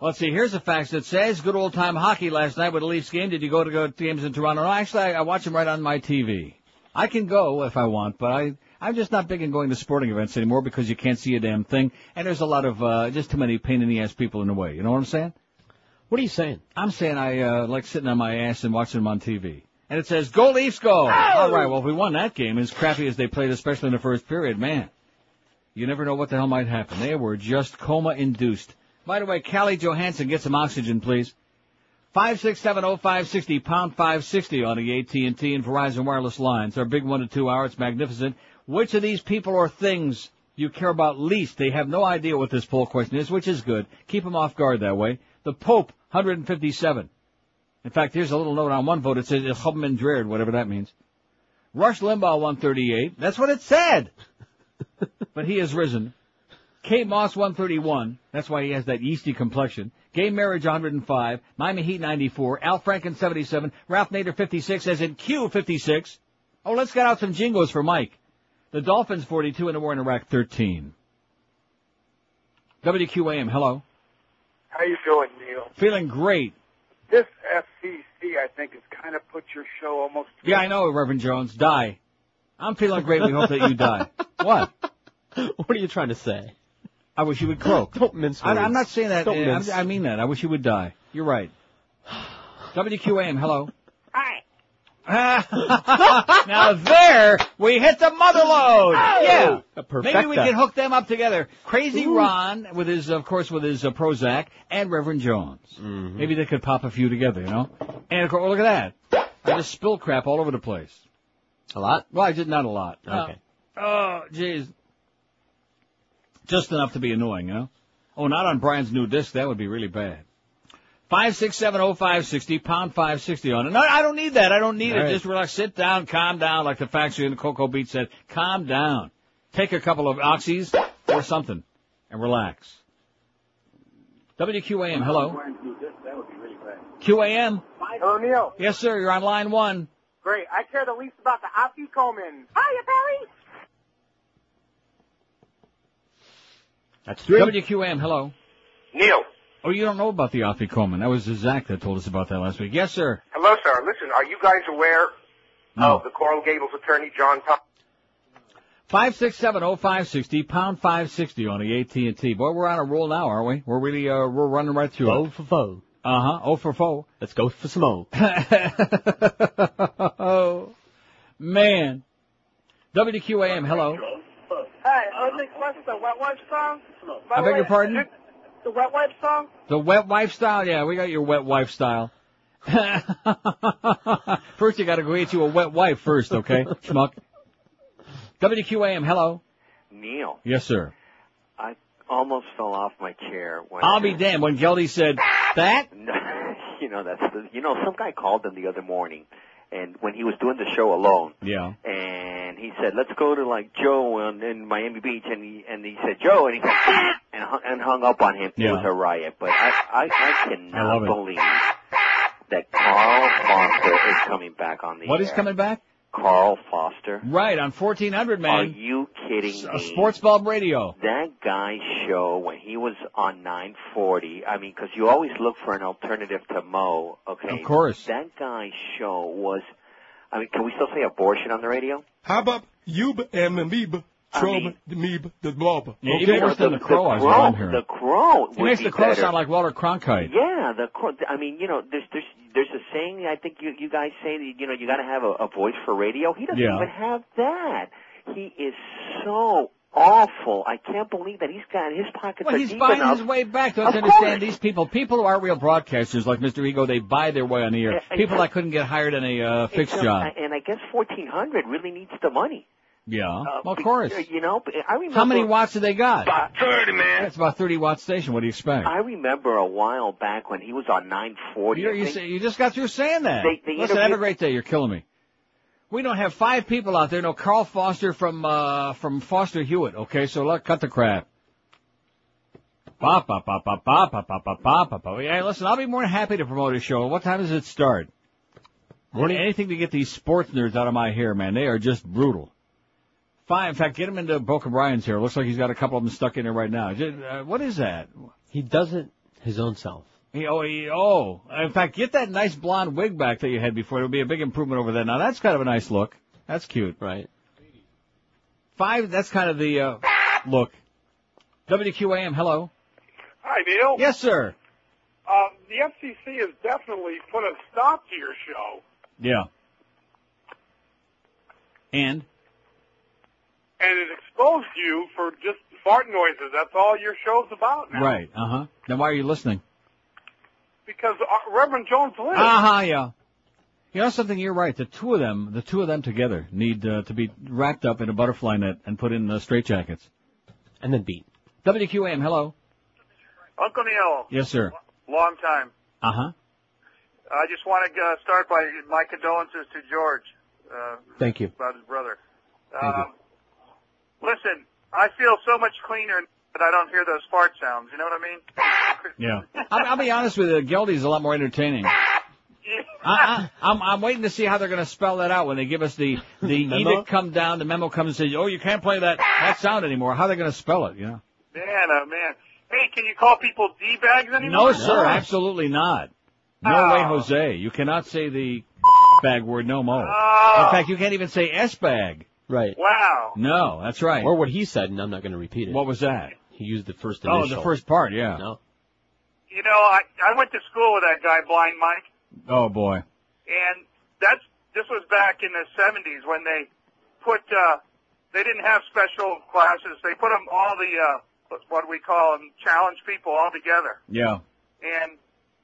let's see, here's the facts that says good old time hockey last night with the Leafs game. Did you go to go to games in Toronto? No, actually, I, I watch them right on my TV. I can go if I want, but I, I'm just not big in going to sporting events anymore because you can't see a damn thing, and there's a lot of, uh, just too many pain in the ass people in the way. You know what I'm saying? What are you saying? I'm saying I, uh, like sitting on my ass and watching them on TV. And it says, go Leafs go! All right, well, if we won that game, as crappy as they played, especially in the first period, man, you never know what the hell might happen. They were just coma-induced. By the way, Calle Johansson, get some oxygen, please. Five six seven oh five sixty pound five sixty on the AT and T and Verizon wireless lines. Our big one to two hour. It's magnificent. Which of these people or things you care about least? They have no idea what this poll question is, which is good. Keep them off guard that way. The Pope, 157. In fact, here's a little note on one vote. It says Chubman whatever that means. Rush Limbaugh, 138. That's what it said. But he has risen. Kate Moss, 131. That's why he has that yeasty complexion. Gay Marriage, 105. Miami Heat, 94. Al Franken, 77. Ralph Nader, 56. As in Q, 56. Oh, let's get out some jingles for Mike. The Dolphins, 42. And the war in Iraq, 13. WQAM, hello. How you doing, Neil? Feeling great. This FCC, I think, has kind of put your show almost. Yeah, I know, Reverend Jones. Die. I'm feeling great. We hope that you die. What? What are you trying to say? I wish you would croak. Don't mince I, words. I'm not saying that. Don't uh, mince. I'm- I mean that. I wish you would die. You're right. WQAM, hello. Hi. now there, we hit the mother load. Yeah. A Maybe we perfecta. can hook them up together. Crazy Ooh. Ron with his, of course, with his uh, Prozac and Reverend Jones. Mm-hmm. Maybe they could pop a few together, you know? And of course, oh, look at that. I just spilled crap all over the place. A lot? Well, I did not a lot. Okay. Uh, oh, jeez. Just enough to be annoying, you know? Oh, not on Brian's new disc. That would be really bad. Five six seven oh five sixty pound five sixty on it. No, I don't need that. I don't need All it. right. Just relax, sit down, calm down, like the factory in the Cocoa Beach said. Calm down. Take a couple of oxys or something and relax. WQAM, hello. That would be really. QAM. Hello, Neil. Yes, sir. You're on line one. Great. I care the least about the Afikomen. Hiya, Barry. That's three. WQAM, hello. Neil. Oh, you don't know about the Afikoman. That was Zach that told us about that last week. Yes, sir. Hello, sir. Listen, are you guys aware No. of the Coral Gables attorney, John Thomas? Five six seven oh five sixty pound five sixty on the AT and T. Boy, we're on a roll now, aren't we? We're really uh we're running right through Foe it. for foe. Uh huh. Oh for four. Let's go for some more. oh man. WQAM. Hello. Hey, I think what's the Wet Wipe song? By I beg way, your pardon? The Wet Wipe song? The wet wife style. Yeah, we got your wet wife style. first, you got to go get you a wet wife first, okay, schmuck. WQAM. Hello. Neil, Yes, sir. I almost fell off my chair when I'll be damned when Geldy said that. you know that's the you know some guy called him the other morning, and when he was doing the show alone, Yeah. and he said let's go to like Joe in, in Miami Beach, and he and he said Joe, and he said and hung, and hung up on him. It Yeah. was a riot, but I I, I I cannot it. believe that Carl Foster is coming back on the What is air. coming back? Carl Foster. Right on 1400, man. Are you kidding A uh, me? sports bulb radio. that guy's show when he was on 940 i mean because you always look for an alternative to mo okay Of course. that guy's show was i mean can we still say abortion on the radio How about you and Meeb, I mean- the Meeb, the Blob? Yeah, even worse than the crow, I crow, I'm hearing. the crow He makes the crow better. sound like Walter Cronkite. yeah the crow i mean you know there's there's there's a saying i think you you guys say that you know you got to have a, a voice for radio he doesn't Yeah. even have that he is so awful i can't believe that he's got his pockets Well, are he's deep buying enough his way back. Don't you understand course. these people? People who aren't real broadcasters like Mr. Ego, they buy their way on the air. Yeah, People that couldn't get hired in a uh, fixed It's, uh, job. And I guess fourteen hundred really needs the money. Yeah, Uh, well, of course. uh, You know, I remember. How many watts do they got? About 30, man. That's about 30 watt station. What do you expect? I remember a while back when he was on 940. You, I you, think. say, you just got through saying that. They- they Listen, have a great day. You're killing me. We don't have five people out there. No, Carl Foster from uh from Foster Hewitt. Okay, so let cut the crap. Ba ba ba ba ba ba ba ba ba ba ba. Hey, listen, I'll be more than happy to promote a show. What time does it start? Morning. Anything to get these sports nerds out of my hair, man. They are just brutal. Fine. In fact, get him into Boca Brian's here. Looks like he's got a couple of them stuck in there right now. Uh, what is that? He doesn't his own self. He, oh, he, oh. In fact, get that nice blonde wig back that you had before. It'll be a big improvement over that. Now that's kind of a nice look. That's cute. Right. Five, that's kind of the, uh, look. WQAM, hello. Hi, Neil. Yes, sir. Uh, the FCC has definitely put a stop to your show, Yeah. And? And it exposed you for just fart noises. That's all your show's about now. Right, uh-huh. Then why are you listening? Because uh, Reverend Jones lives. Uh-huh, yeah. You know something, you're right. The two of them, the two of them together need uh, to be wrapped up in a butterfly net and put in uh, straitjackets. And then beat. WQAM, hello. Uncle Neil, Yes, sir. long time. Uh-huh. I just want to uh, start by my condolences to George uh, Thank you. about his brother. Thank you. Listen, I feel so much cleaner that I don't hear those fart sounds. You know what I mean? Yeah. I'll, I'll be honest with you, Geldy's a lot more entertaining. I, I, I'm, I'm waiting to see how they're going to spell that out when they give us the the Memo? edict come down, the memo comes and says, oh, you can't play that that sound anymore. How are they going to spell it? You know? Man, oh man. Hey, can you call people D-bags anymore? No, sir, absolutely not. No Oh. way, Jose. You cannot say the bag word no more. Oh. In fact, you can't even say S bag. Right. Wow. No, that's right. Or what he said, and I'm not going to repeat it. What was that? He used the first initial. Oh, the first part, yeah. No. You know, I I went to school with that guy, Blind Mike, Oh boy. and that's this was back in the '70s when they put uh they didn't have special classes. They put them all the uh what we call them challenge people all together. Yeah. and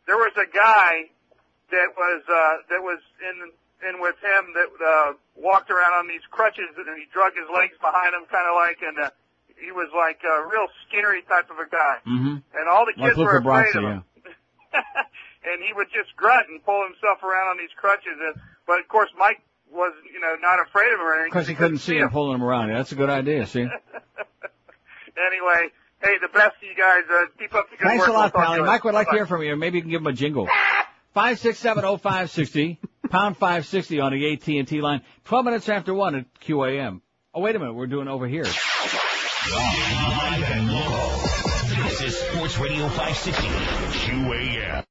there was a guy that was uh that was in in with him that uh, walked around on these crutches and he drug his legs behind him, kind of like, and uh, he was like a real skinnery type of a guy. Mm-hmm. And all the kids like were afraid Broxy, of him. Yeah. and he would just grunt and pull himself around on these crutches. And, but of course, Mike was, you know, not afraid of him or anything. Because he couldn't see him pulling him around. That's a good idea. See. anyway. Hey, the best of you guys. Uh, keep up the good Thanks work. Thanks a lot, we'll Pally. Mike would like Bye. to hear from you. Maybe you can give him a jingle. 5670560 pound five sixty on the AT and T line. Twelve minutes after one at QAM. Oh wait a minute, we're doing over here. Live and local. This is Sports Radio 560. QAM.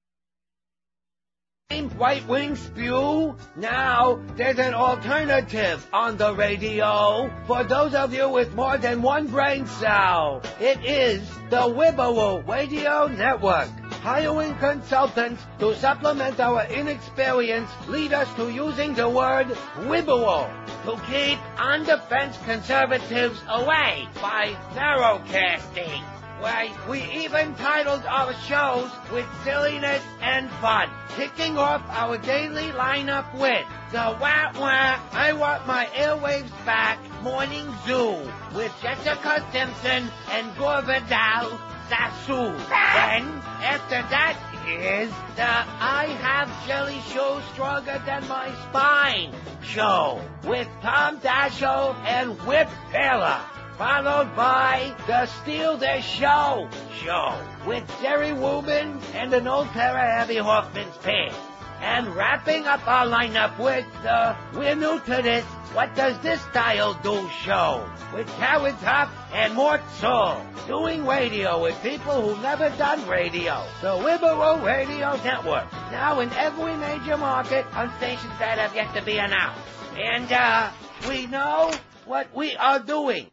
White Wing Spew? Now, there's an alternative on the radio for those of you with more than one brain cell. It is the Wibble Radio Network. Hiring consultants to supplement our inexperience lead us to using the word Wibble to keep on-the-fence conservatives away by narrowcasting. Why, we even titled our shows with silliness and fun, kicking off our daily lineup with the Wah Wah I Want My Airwaves Back Morning Zoo with Jessica Simpson and Gore Vidal Sassoon. Then, after that is the I Have Jelly Show Stronger Than My Spine show with Tom Daschle and Whip Taylor followed by the Steal the Show show with Jerry Rubin and an old pair of Abbie Hoffman's pants. And wrapping up our lineup with the We're New to This, What Does This Style Do show with Howard Top and Mort Sahl doing radio with people who've never done radio. The Wibberoo Radio Network, now in every major market on stations that have yet to be announced. And, uh, we know what we are doing.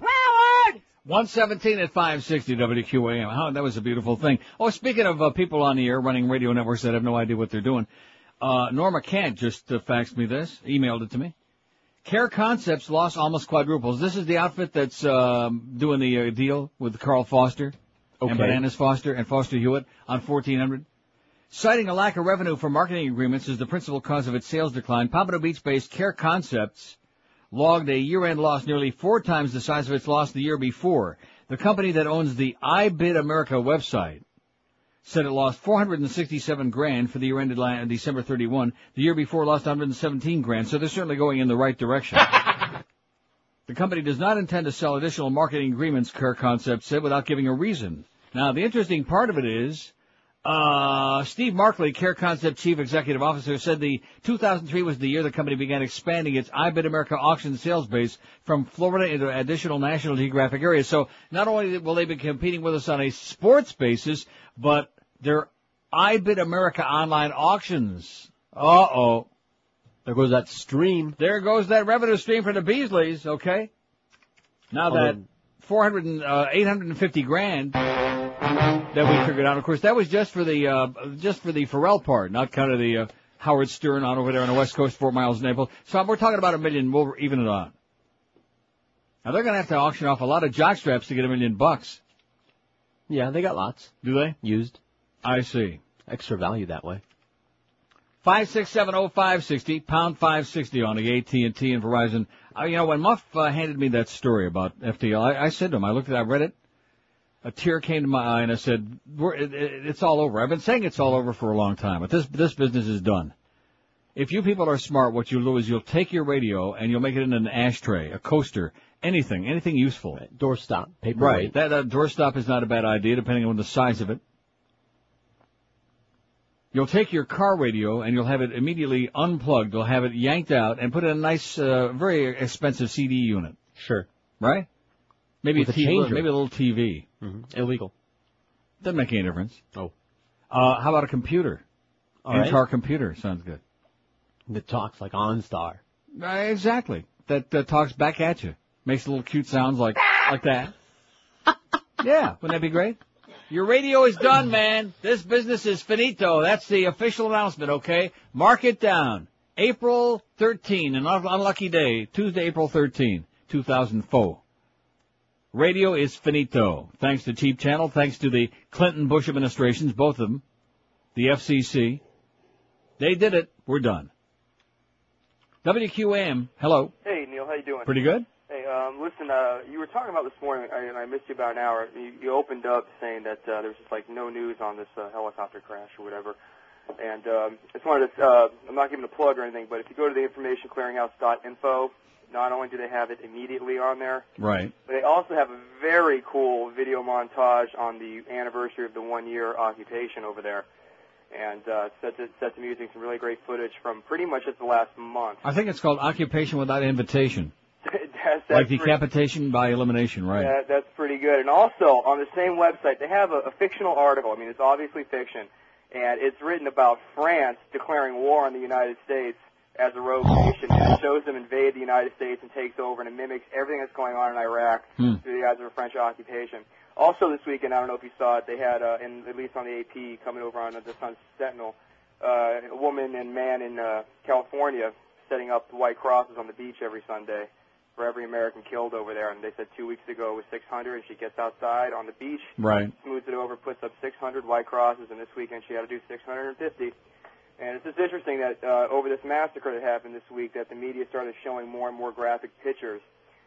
Howard! 117 at 560 WQAM. Oh, that was a beautiful thing. Oh, speaking of uh, people on the air running radio networks that have no idea what they're doing, uh, Norma Kent just uh, faxed me this, emailed it to me. Care Concepts lost almost quadruples. This is the outfit that's um, doing the uh, deal with Carl Foster Okay. and Bananas Foster and Foster Hewitt on 1400. Citing a lack of revenue from marketing agreements as the principal cause of its sales decline, Pompano Beach-based Care Concepts logged a year-end loss nearly four times the size of its loss the year before. The company that owns the iBid America website said it lost 467 grand for the year ended December 31. The year before lost 117 grand, so they're certainly going in the right direction. the company does not intend to sell additional marketing agreements, Care Concept said, without giving a reason. Now, the interesting part of it is, uh, Steve Markley, Care Concept Chief Executive Officer, said the 2003 was the year the company began expanding its iBid America auction sales base from Florida into additional National Geographic areas. So not only will they be competing with us on a sports basis, but their iBid America online auctions. Uh-oh. There goes that stream. There goes that revenue stream for the Beasleys, okay? Now that Although- 400 and, uh, 850 grand that we figured out, of course, that was just for the, uh, just for the Pharrell part, not kind of the, uh, Howard Stern on over there on the west coast, Fort Myers Naples. So we're talking about a million, we'll even it on. Now they're gonna have to auction off a lot of jockstraps to get a million bucks. Yeah, they got lots. Do they? Used. I see. Extra value that way. Five six seven oh five sixty pound five sixty on the AT and T and Verizon. Uh, you know when Muff uh, handed me that story about FTL, I, I said to him, I looked at, I read it. A tear came to my eye, and I said, We're, it, it, "It's all over." I've been saying it's all over for a long time, but this this business is done. If you people are smart, what you'll do is you'll take your radio and you'll make it in an ashtray, a coaster, anything, anything useful. Doorstop, paper. Right. That, that doorstop is not a bad idea, depending on the size of it. You'll take your car radio and you'll have it immediately unplugged. You'll have it yanked out and put in a nice, uh, very expensive CD unit. Sure. Right? Maybe With a TV, maybe a little TV. Mm-hmm. Illegal. Doesn't make any difference. Oh. Uh, how about a computer? All right. In-car computer. Sounds good. That talks like OnStar. Uh, exactly. That, that talks back at you. Makes little cute sounds like, like that. yeah. Wouldn't that be great? Your radio is done, man. This business is finito. That's the official announcement, okay? Mark it down. April 13, an unlucky day. Tuesday, April 13, 2004. Radio is finito. Thanks to Cheap Channel, thanks to the Clinton Bush administrations, both of them, the FCC. They did it. We're done. WQAM, hello. Hey Neil, how you doing? Pretty good? Hey, um, listen, uh, you were talking about this morning, and I missed you about an hour. You, you opened up saying that uh, there was just like no news on this uh, helicopter crash or whatever. And um, I just wanted to, uh, I'm not giving a plug or anything, but if you go to the informationclearinghouse.info, not only do they have it immediately on there, Right. but they also have a very cool video montage on the anniversary of the one year occupation over there. And uh, it sets, it sets them using some really great footage from pretty much just the last month. I think it's called Occupation Without Invitation. that's, that's like pretty- decapitation by elimination, right? Yeah, that's pretty good. And also on the same website, they have a, a fictional article. I mean, it's obviously fiction, and it's written about France declaring war on the United States as a rogue nation. And it shows them invade the United States and takes over, and it mimics everything that's going on in Iraq Hmm. through the eyes of a French occupation. Also, this weekend, I don't know if you saw it, they had, uh, in, at least on the AP, coming over on the Sun Sentinel, uh, a woman and man in uh, California setting up white crosses on the beach every Sunday for every American killed over there. And they said two weeks ago it was 600, and she gets outside on the beach, Right. smooths it over, puts up 600 white crosses, and this weekend she had to do 650. And it's just interesting that uh, over this massacre that happened this week, that the media started showing more and more graphic pictures.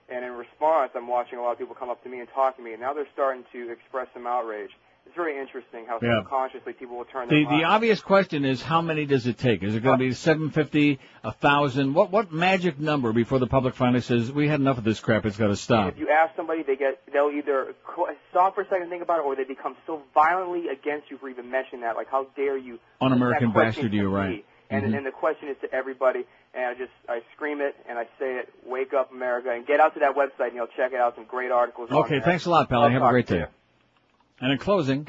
And in response, I'm watching a lot of people come up to me and talk to me, and now they're starting to express some outrage. It's very interesting how Yeah. subconsciously people will turn their The the obvious question is how many does it take? Is it going to be 750, a thousand? What what magic number before the public finally says we had enough of this crap? It's got to stop. If you ask somebody, they get they'll either stop for a second and think about it, or they become so violently against you for even mentioning that. Like, how dare you? put Un-American bastard, you're right. And Mhm. and the question is to everybody, and I just I scream it and I say it. Wake up, America, and get out to that website and you'll check it out. Some great articles. on Okay, thanks a lot, pal. Have a great day. You. And in closing,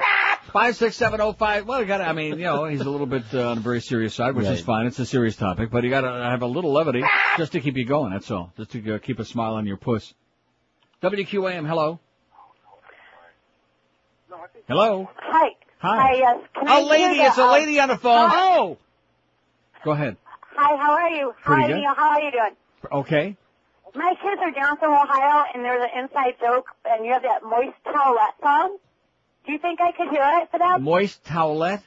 five six seven oh five. Well, you got. to I mean, you know, he's a little bit uh, on the very serious side, which is fine. It's a serious topic, but you got to have a little levity just to keep you going. That's all. Just to uh, keep a smile on your puss. WQAM. Hello. Hello. Hi. Hi. yes. Can I A lady. hear It's a um, lady on the phone. Hi. Oh. Go ahead. Hi, how are you? Pretty Hi, good. Neil. How are you doing? Okay. My kids are down from Ohio, and there's an inside joke, and you have that moist towelette song. Do you think I could hear it for them? Moist towelette.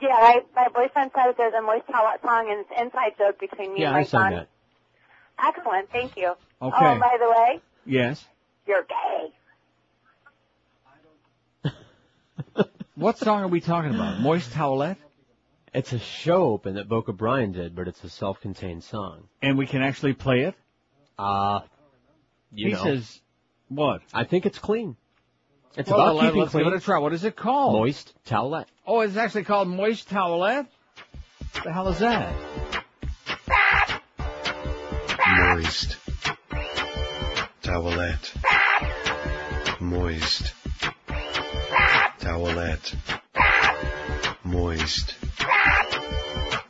Yeah, I, my boyfriend says there's a moist towelette song, and it's an inside joke between me Yeah, and my I sang son. that. Excellent. Thank you. Okay. Oh, by the way, Yes. you're gay. What song are we talking about? Moist Towelette? It's a show open that Boca Brian did, but it's a self-contained song. And we can actually play it? Uh, you he know. says, what? I think it's clean. It's Well, about let- keeping let's clean. give it a try. What is it called? Moist towelette. Oh, it's actually called Moist Towelette? What the hell is that? Moist. Towelette. Moist. Towelette. Moist.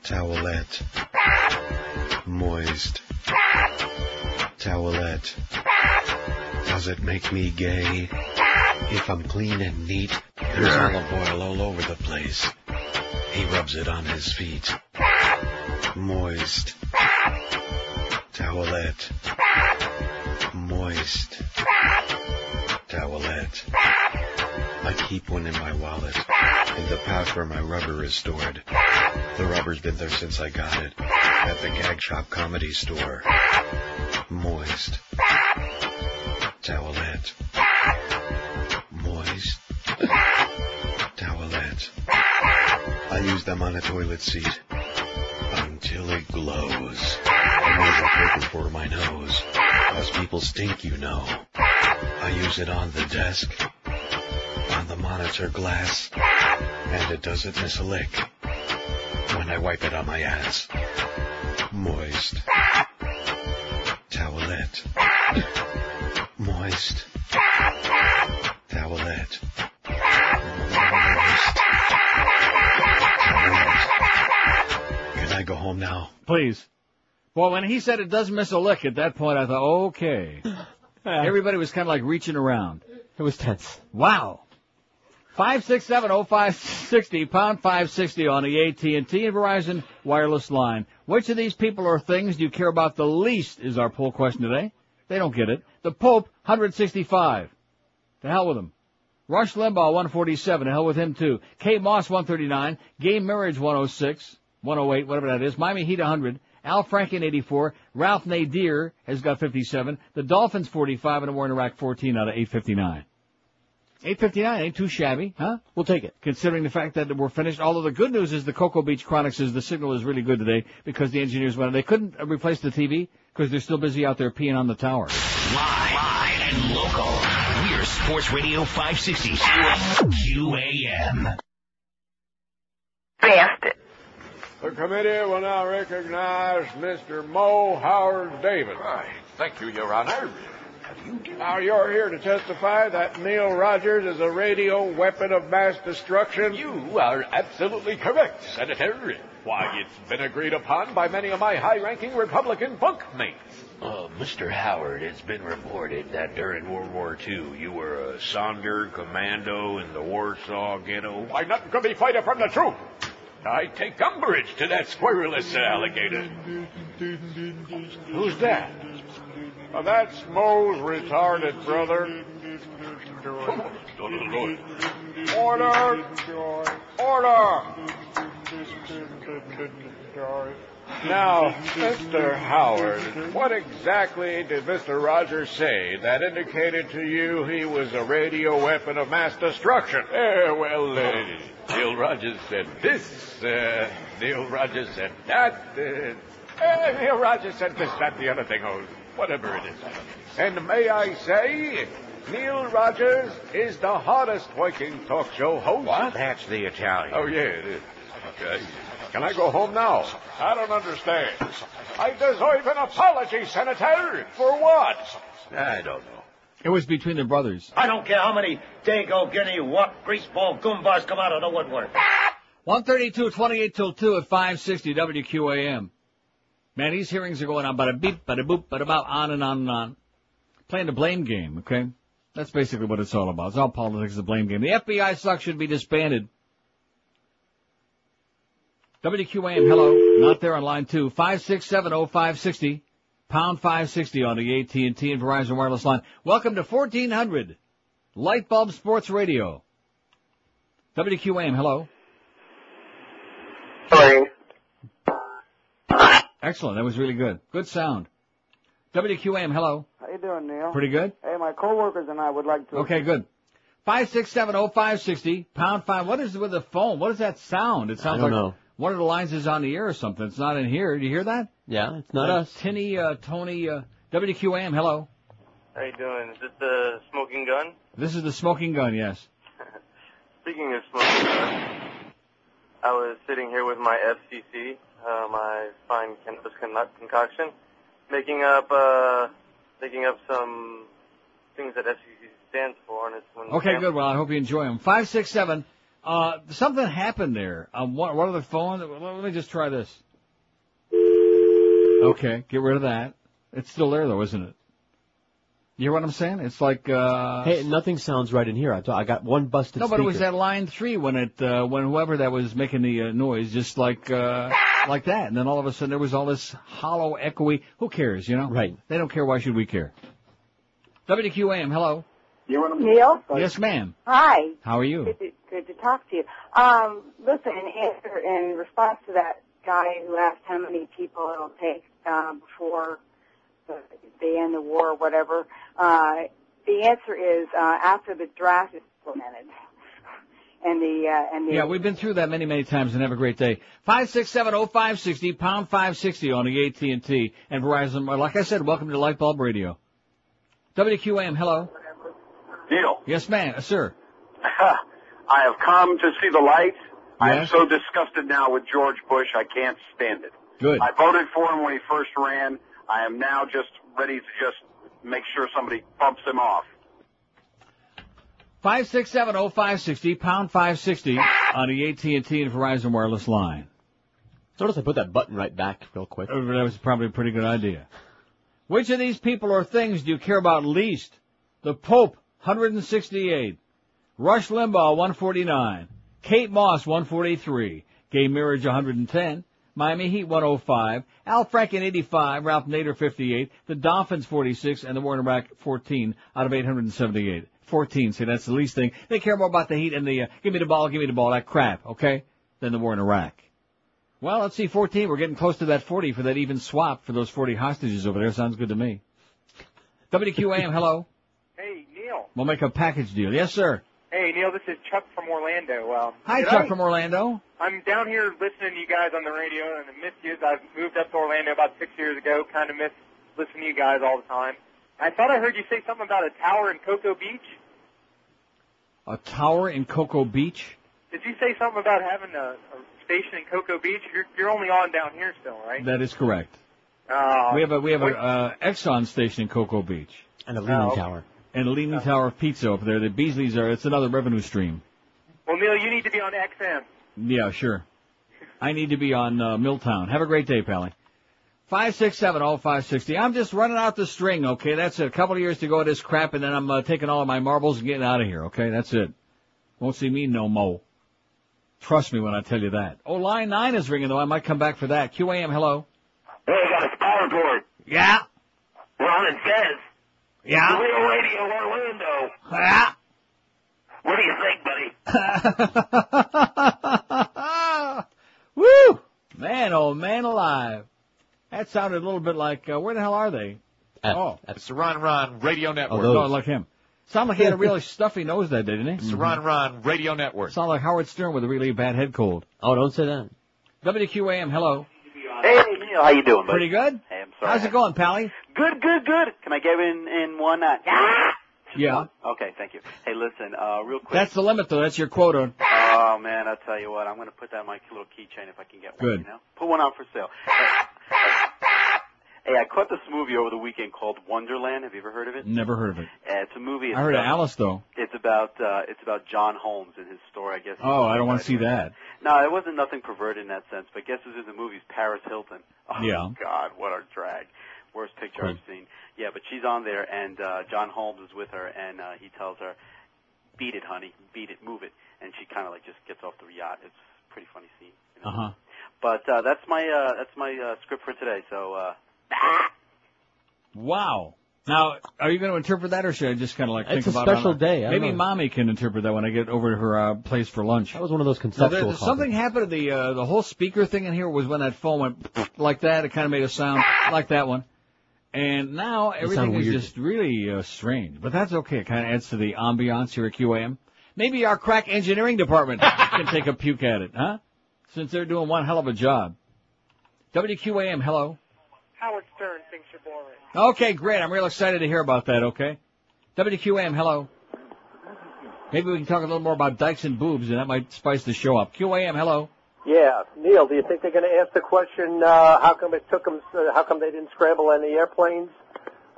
Towelette. Moist. Towelette. Does it make me gay? If I'm clean and neat, there's olive oil all over the place. He rubs it on his feet. Moist. Towelette. Moist. Towelette. I keep one in my wallet, in the pouch where my rubber is stored. The rubber's been there since I got it, at the Gag Shop Comedy Store. Moist. Towelette. I use them on a toilet seat until it glows. I use a paper for my nose, cause people stink, you know. I use it on the desk, on the monitor glass, and it doesn't miss a lick when I wipe it on my ass. Moist. Towelette. Moist. Now? Please. Well, when he said it doesn't miss a lick, at that point I thought, okay. Everybody was kind of like reaching around. It was tense. Wow. Five six seven oh five sixty pound five sixty on the AT and T and Verizon wireless line. Which of these people or things do you care about the least? Is our poll question today. They don't get it. The Pope 165. To hell with him. Rush Limbaugh 147. To hell with him too. Kate Moss 139. Gay Marriage 106. 108, whatever that is. Miami Heat 100. Al Franken 84. Ralph Nader has got 57. The Dolphins 45 and a war in Iraq 14 out of 859. 859 ain't too shabby, huh? We'll take it. Considering the fact that we're finished. Although the good news is the Cocoa Beach Chronics is the signal is really good today because the engineers went. They couldn't uh, replace the TV because they're still busy out there peeing on the tower. Live, live and local. We're Sports Radio 560 QAM. Bastard. The committee will now recognize Mr. Mo Howard David. Thank you, Your Honor. Now, you're here to testify that Neil Rogers is a radio weapon of mass destruction? You are absolutely correct, Senator. Why, it's been agreed upon by many of my high-ranking Republican bunkmates. Uh, Mr. Howard, it's been reported that during World War II you were a Sonderkommando in the Warsaw Ghetto. Why, nothing could be further from the truth. I take umbrage to that squirreless alligator. Who's that? Uh, that's Mo's retarded brother. Order! Order! Now, Mr. Howard, what exactly did Mr. Rogers say that indicated to you he was a radio weapon of mass destruction? Eh, well, uh, Neil Rogers said this, uh, Neil Rogers said that, uh, eh, Neil Rogers said this, that, the other thing, oh, whatever it is. And may I say, Neil Rogers is the hardest working talk show host. What? That's the Italian. Oh, yeah, it is. Okay. Can I go home now? I don't understand. I deserve an apology, Senator. For what? I don't know. It was between the brothers. I don't care how many Dago, Guinea, what greaseball goombas come out of the woodwork. 132, 28 till 2 at 560 WQAM. Man, these hearings are going on, bada beep, bada boop, bada bow, on and on and on. Playing the blame game, okay? That's basically what it's all about. It's all politics, the blame game. The FBI suck should be disbanded. WQAM, hello. Not there on line two. 5670560. Pound 560 on the AT&T and Verizon wireless line. Welcome to 1400. Light Bulb Sports Radio. WQAM, hello. Hello. Excellent. That was really good. Good sound. WQAM, hello. How you doing, Neil? Pretty good. Hey, my coworkers and I would like to. Okay, good. Five six seven oh five sixty pound five. What is it with the phone? What does that sound? It sounds don't like know. One of the lines is on the air or something. It's not in here. Do you hear that? Yeah, it's not Uh, us. Tinny, uh, Tony, uh, WQAM. Hello. How you doing? Is this the smoking gun? This is the smoking gun. Yes. Speaking of smoking gun, I was sitting here with my FCC, uh, my fine cannabis con- concoction, making up, uh, making up some things that FCC stands for, and it's when Okay, good. Well, I hope you enjoy them. Five six seven. Uh, something happened there. Um, what, what are the phone? Let me just try this. Okay, get rid of that. It's still there though, isn't it? You hear what I'm saying? It's like uh Hey, nothing sounds right in here. I, thought I got one busted No, but it was speaker. that line three when it uh, when whoever that was making the uh, noise, just like uh, like that, and then all of a sudden there was all this hollow, echoey. Who cares, you know? Right. They don't care. Why should we care? WQAM, hello. You want to Neil? Yes, ma'am. Hi. How are you? Good to, talk to you. Um, listen, in answer, in response to that guy who asked how many people it'll take um, before the, they end the war or whatever, uh, the answer is uh, after the draft is implemented. And the uh, and the Yeah, we've been through that many, many times, and have a great day. Five six seven oh five sixty pound five sixty on the AT and T and Verizon. Like I said, welcome to Light Bulb Radio. WQAM, hello. Neil, Yes, ma'am, uh, sir. I have come to see the light. I am so disgusted now with George Bush, I can't stand it. Good. I voted for him when he first ran. I am now just ready to just make sure somebody bumps him off. Five six seven oh five sixty pound five sixty on the AT and T and Verizon wireless line. Notice I put that button right back real quick. Uh, That was probably a pretty good idea. Which of these people or things do you care about least? The Pope, 168. Rush Limbaugh, 149. Kate Moss, 143. Gay Marriage, 110. Miami Heat, 105. Al Franken, 85. Ralph Nader, 58. The Dolphins, 46. And the War in Iraq, 14 out of 878. 14, see, that's the least thing. They care more about the Heat and the, uh, give me the ball, give me the ball, that crap, okay? Than the war in Iraq. Well, let's see, 14. We're getting close to that 40 for that even swap for those 40 hostages over there. Sounds good to me. WQAM, hello. Hey, Neil. We'll make a package deal. Yes, sir. Hey, Neil, this is Chuck from Orlando. Um, Hi, Chuck I- from Orlando. I'm down here listening to you guys on the radio, and I miss you. I've moved up to Orlando about six years ago. Kind of miss listening to you guys all the time. I thought I heard you say something about a tower in Cocoa Beach. A tower in Cocoa Beach. Did you say something about having a, a station in Cocoa Beach? You're, you're only on down here still, right? That is correct. Uh, we have a we have a uh, Exxon station in Cocoa Beach. And a leaning Oh, okay. tower. And a leaning tower of pizza over there. The Beasleys are. It's another revenue stream. Well, Neil, you need to be on XM. Yeah, sure. I need to be on uh, Milltown. Have a great day, Pally. Five six seven oh five sixty. I'm just running out the string. Okay, that's it. A couple of years to go of this crap, and then I'm uh, taking all of my marbles and getting out of here. Okay, that's it. Won't see me no mo. Trust me when I tell you that. Oh, line nine is ringing though. I might come back for that. QAM, hello. Hey, I got a spy report. Yeah. Ron and says. Yeah. Real Radio Orlando. Yeah. What do you think, buddy? Woo! Man, oh man alive. That sounded a little bit like, uh, where the hell are they? oh. It's the Ron Ron Radio Network. Oh, like him. Sounded like he had a really stuffy nose that day, didn't he? It's the Ron Ron Radio Network. Sounded like Howard Stern with a really bad head cold. Oh, don't say that. WQAM, hello. Hey, Neil, how you doing, buddy? Pretty good? Hey, I'm sorry. How's it going, Pally? Good, good, good. Can I get in in one? Uh, Yeah. Okay, thank you. Hey, listen, uh, real quick. That's the limit though. That's your quota. Oh man, I'll tell you what. I'm going to put that on my little keychain if I can get one. Good. You know, put one on for sale. Hey, I caught this movie over the weekend called Wonderland. Have you ever heard of it? Never heard of it. Uh, it's a movie. It's I heard of Alice though. It's about uh, it's about John Holmes and his story. I guess. Oh, I don't want to see that. No, it wasn't nothing perverted in that sense. But guess who's in the movie? Paris Hilton. Oh Yeah. God, what a drag! Worst picture Cool. I've seen. Yeah, but she's on there, and uh, John Holmes is with her, and uh, he tells her, "Beat it, honey, beat it, move it," and she kind of like just gets off the yacht. It's a pretty funny scene. Uh huh. But uh, that's my uh, that's my uh, script for today. So uh, Wow. Now, are you going to interpret that, or should I just kind of like think It's a about it? special day, I Maybe know. mommy can interpret that when I get over to her uh, place for lunch. That was one of those So conceptual there, comments. something happened to the uh, the whole speaker thing in here was when that phone went like that. It kind of made a sound like that one, And now everything is just really uh, strange. But that's okay. It kind of adds to the ambiance here at QAM. Maybe our crack engineering department can take a puke at it, huh? Since they're doing one hell of a job. WQAM, hello. Howard Stern thinks you're boring. Okay, great. I'm real excited to hear about that, okay? WQAM, hello. Maybe we can talk a little more about dykes and boobs, and that might spice the show up. QAM, hello. Yeah, Neil, do you think they're going to ask the question, uh, how come it took them, uh, how come they didn't scramble any airplanes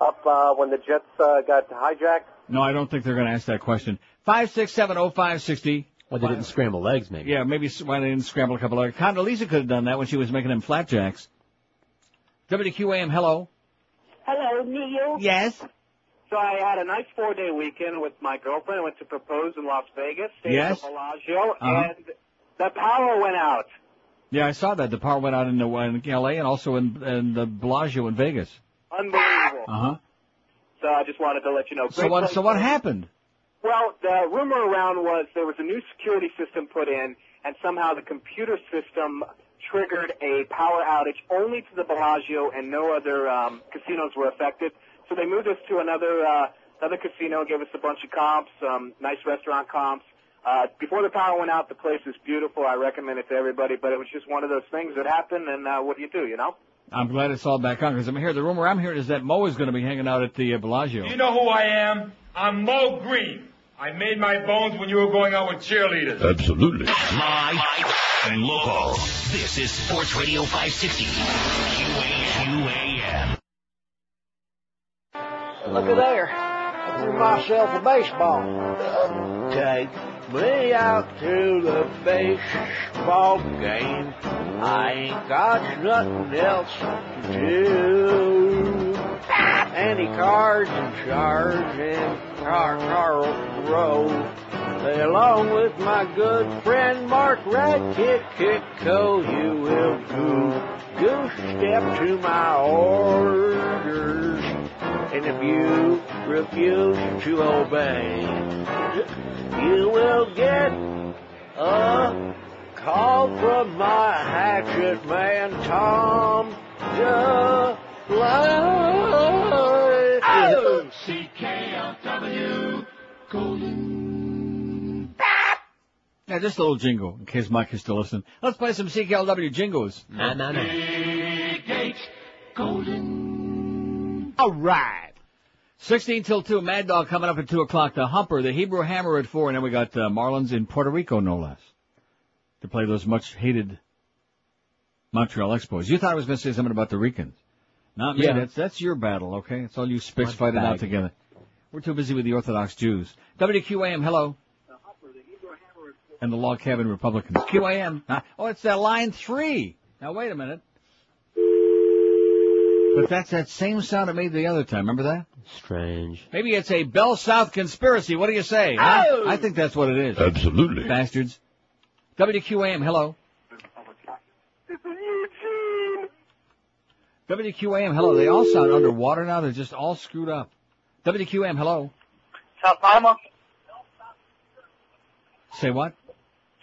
up, uh, when the jets, uh, got hijacked? No, I don't think they're going to ask that question. Five six seven oh five sixty. Well, they didn't scramble legs, maybe. Yeah, maybe why they didn't scramble a couple of. Condoleezza could have done that when she was making them flapjacks. WQAM, hello. Hello, Neil. Yes. So I had a nice four-day weekend with my girlfriend. I went to propose in Las Vegas, stayed Yes. at the Bellagio, Uh-huh. and the power went out. Yeah, I saw that. The power went out in, the, in L.A. and also in, in the Bellagio in Vegas. Unbelievable. Uh huh. So I just wanted to let you know. So what? So what happened? Well, the rumor around was there was a new security system put in, and somehow the computer system triggered a power outage only to the Bellagio, and no other um, casinos were affected. So they moved us to another uh, another casino, gave us a bunch of comps, um, nice restaurant comps. Uh, before the power went out, the place is beautiful. I recommend it to everybody, but it was just one of those things that happened, and uh, what do you do, you know? I'm glad it's all back on because I'm here. The rumor I'm hearing is that Mo is going to be hanging out at the uh, Bellagio. You know who I am? I'm Mo Green. I made my bones when you were going out with cheerleaders. Absolutely. Live and local. This is Sports Radio 560. QAM. Look at there. I threw myself a baseball. Take me out to the baseball game. I ain't got nothing else to do. Any cards and shards in Car Carl Row. Along with my good friend Marc Racicot, you will go goose step to my orders. And if you refuse to obey, you will get a call from my hatchet man, Tom DeLay. Oh! CKLW. Yeah, just a little jingle in case Mike is still listening. Let's play some CKLW jingles. Nah, nah, nah. All right. 16 till 2, Mad Dog coming up at 2 o'clock. The Humper, the Hebrew Hammer at 4, and then we got uh, Marlins in Puerto Rico, no less, to play those much hated Montreal Expos. You thought I was going to say something about the Ricans. Not me. Yeah. That's, that's your battle, okay? It's all you spicks My fighting out together. We're too busy with the Orthodox Jews. WQAM, hello. The Humper, the Hebrew Hammer, and the Log Cabin Republicans. QAM. Huh? Oh, it's that line three. Now wait a minute. But that's that same sound it made the other time. Remember that? Strange. Maybe it's a Bell South conspiracy. What do you say? huh? Oh! I think that's what it is. Absolutely. Bastards. WQAM, hello. WQAM, hello. They all sound underwater now. They're just all screwed up. WQAM, hello. South Miami? Say what?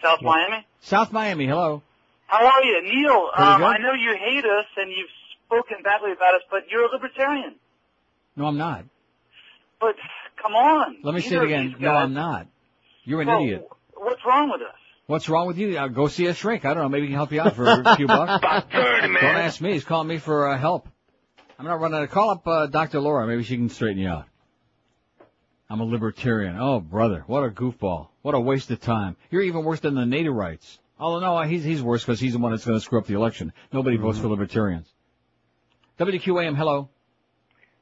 South Miami? South Miami, hello. How are you? Neil, Pretty um, good. I know you hate us and you've spoken badly about us, but you're a libertarian. No, I'm not. But come on. Let me say it again. No, guys- I'm not. You're an Well, idiot. What's wrong with us? What's wrong with you? Uh, go see a shrink. I don't know. Maybe he can help you out for a few bucks. dirty, man. Don't ask me. He's calling me for uh, help. I'm not running. out. Call up uh, Dr. Laura. Maybe she can straighten you out. I'm a libertarian. Oh, brother, what a goofball. What a waste of time. You're even worse than the Naderites. Oh no, he's he's worse because he's the one that's going to screw up the election. Nobody votes for libertarians. WQAM, hello.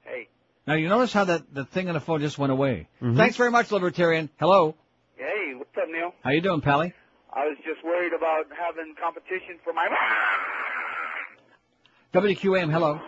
Hey. Now you notice how that the thing on the phone just went away. Thanks very much, libertarian. Hello. Hey, what's up, Neil? How you doing, Pally? I was just worried about having competition for my. WQAM, hello.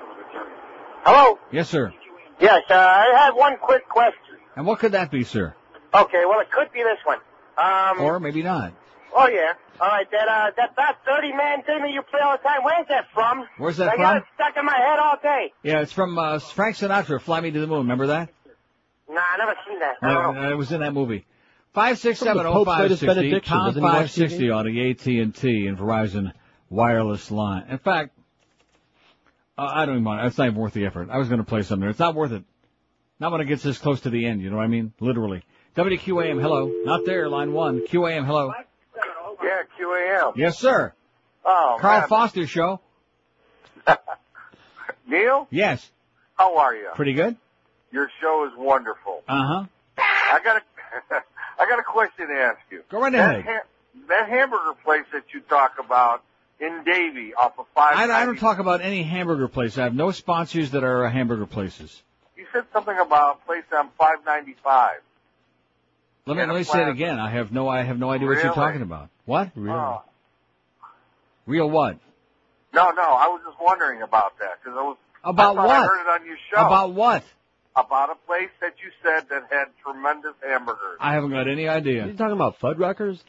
Hello. Yes, sir. Yes, uh, I have one quick question. And what could that be, sir? Okay, well, it could be this one. Um. Or maybe not. Oh yeah. All right, that uh, that that thirty man thing that you play all the time. Where's that from? Where's that from? I got it stuck in my head all day. Yeah, it's from uh, Frank Sinatra, "Fly Me to the Moon." Remember that? Nah, I never seen that. I don't. Uh, it was in that movie. Five six From seven the oh Pope's five latest sixty benediction. pound Doesn't he watch five sixty on the AT and T and Verizon wireless line. In fact, Uh, I don't even want. It's not even worth the effort. I was going to play something. There. It's not worth it. Not when it gets this close to the end. You know what I mean? Literally. WQAM, hello. Not there. Line one. QAM, hello. Yeah, QAM. Yes, sir. Oh, Carl man. Foster show. Neil, Yes. how are you? Pretty good. Your show is wonderful. Uh huh. I got a, I got a question to ask you. Go right that ahead. Ha- that hamburger place that you talk about in Davie off of five. I, I don't talk about any hamburger place. I have no sponsors that are hamburger places. You said something about a place on five ninety five. Let me let me say it again. I have no I have no idea what you're talking about. What? Oh. Real what? No, no, I was just wondering about that because I was About I what? I heard it on your show About what? about a place that you said that had tremendous hamburgers. I haven't got any idea. You talking about Fuddruckers?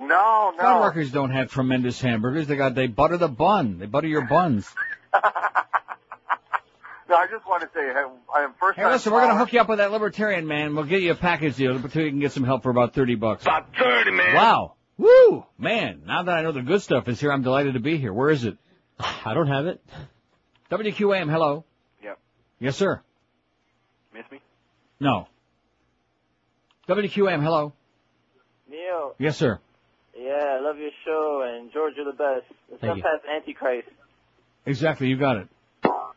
No, no. Fuddruckers don't have tremendous hamburgers. They got they butter the bun. They butter your buns. No, I just want to say, I am first Hey, time. listen, we're gonna hook you up with that libertarian man. We'll get you a package deal until you can get some help for about thirty bucks. About thirty, man. Wow. Woo! Man, now that I know the good stuff is here, I'm delighted to be here. Where is it? I don't have it. WQAM, hello. Yep. Yes, sir. Miss me? No. WQAM, hello. Neil, Yes, sir. yeah, I love your show, and George, you're the best. It's Thank not you. past Antichrist. Exactly, you got it.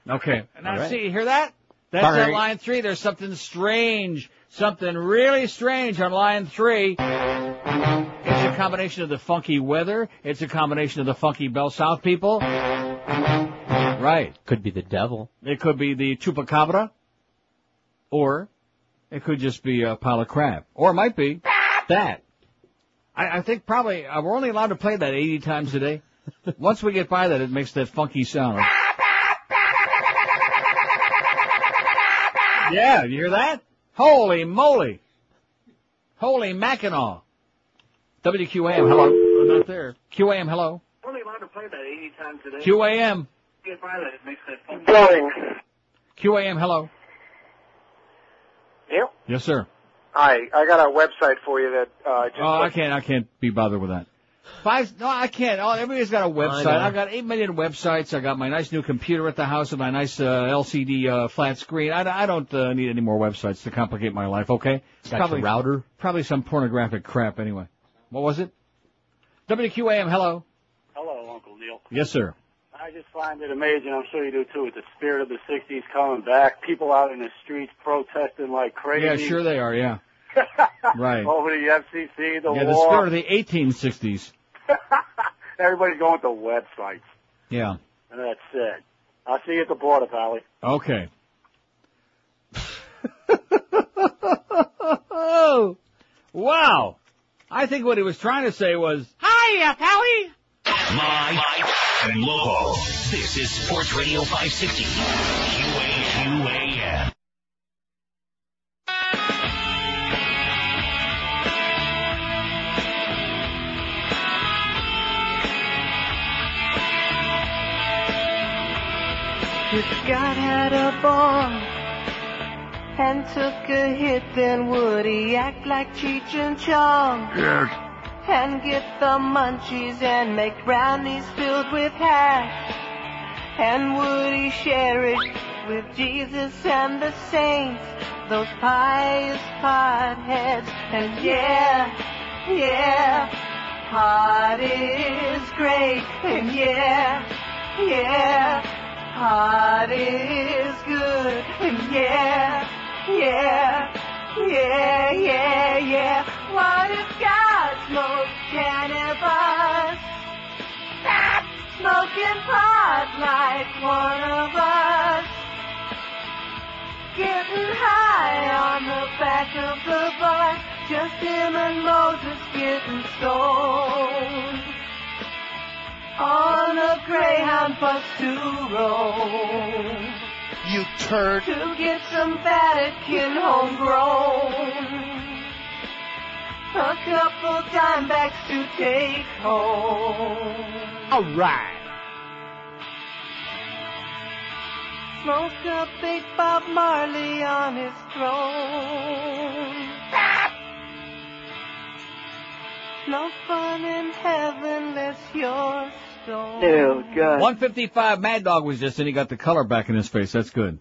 Okay. Now All right. see, you hear that? That's Sorry. on line three. There's something strange. Something really strange on line three. It's a combination of the funky weather. It's a combination of the funky Bell South people. Right. Could be the devil. It could be the chupacabra. Or it could just be a pile of crap. Or it might be that. I, I think probably uh, we're only allowed to play that 80 times a day. Once we get by that, it makes that funky sound. Yeah, you hear that? Holy moly! Holy Mackinaw! WQAM, hello. Oh, not there. QAM, hello. Only allowed to play that 80 times a day. QAM. Get by that, it makes that fun. Morning. QAM, hello. Neil? Yes, sir. Hi, I got a website for you that uh, just Oh, I can't. I can't be bothered with that. Five? No, I can't. Oh, everybody's got a website. know. I've got eight million websites. I got my nice new computer at the house and my nice uh, LCD uh, flat screen. I, I don't uh, need any more websites to complicate my life. Okay? Got your router? Probably some pornographic crap. Anyway, what was it? WQAM. Hello. Hello, Uncle Neil. Yes, sir. I just find it amazing. I'm sure you do too. With the spirit of the '60s coming back, people out in the streets protesting like crazy. Yeah, sure they are. Yeah. Right. Over the FCC, the yeah, the war. spirit of the 1860s. Everybody's going to websites, Yeah. and that's it. I'll see you at the border, Pally. Okay. oh, wow. I think what he was trying to say was, Hiya, Pally! Live and local. This is Sports Radio 560. QAQAM. If God had a boy and took a hit, then would he act like Cheech and Chong? Yes. And get the munchies and make brownies filled with hash? And would he share it with Jesus and the saints, those pious potheads? And yeah, yeah, pot is great. And yeah, yeah, pot is good. Yeah, yeah, yeah, yeah, yeah. What if God smoked cannabis? Smoking pot like one of us. Getting high on the back of the bus. Just him and Moses getting stoned. On a Greyhound bus to Rome. You turd. To get some Vatican homegrown. A couple dime bags to take home. Alright. Smoke a big Bob Marley on his throne. No fun in heaven unless you're Ew, good. 155 Mad Dog was just in. He got the color back in his face. That's good.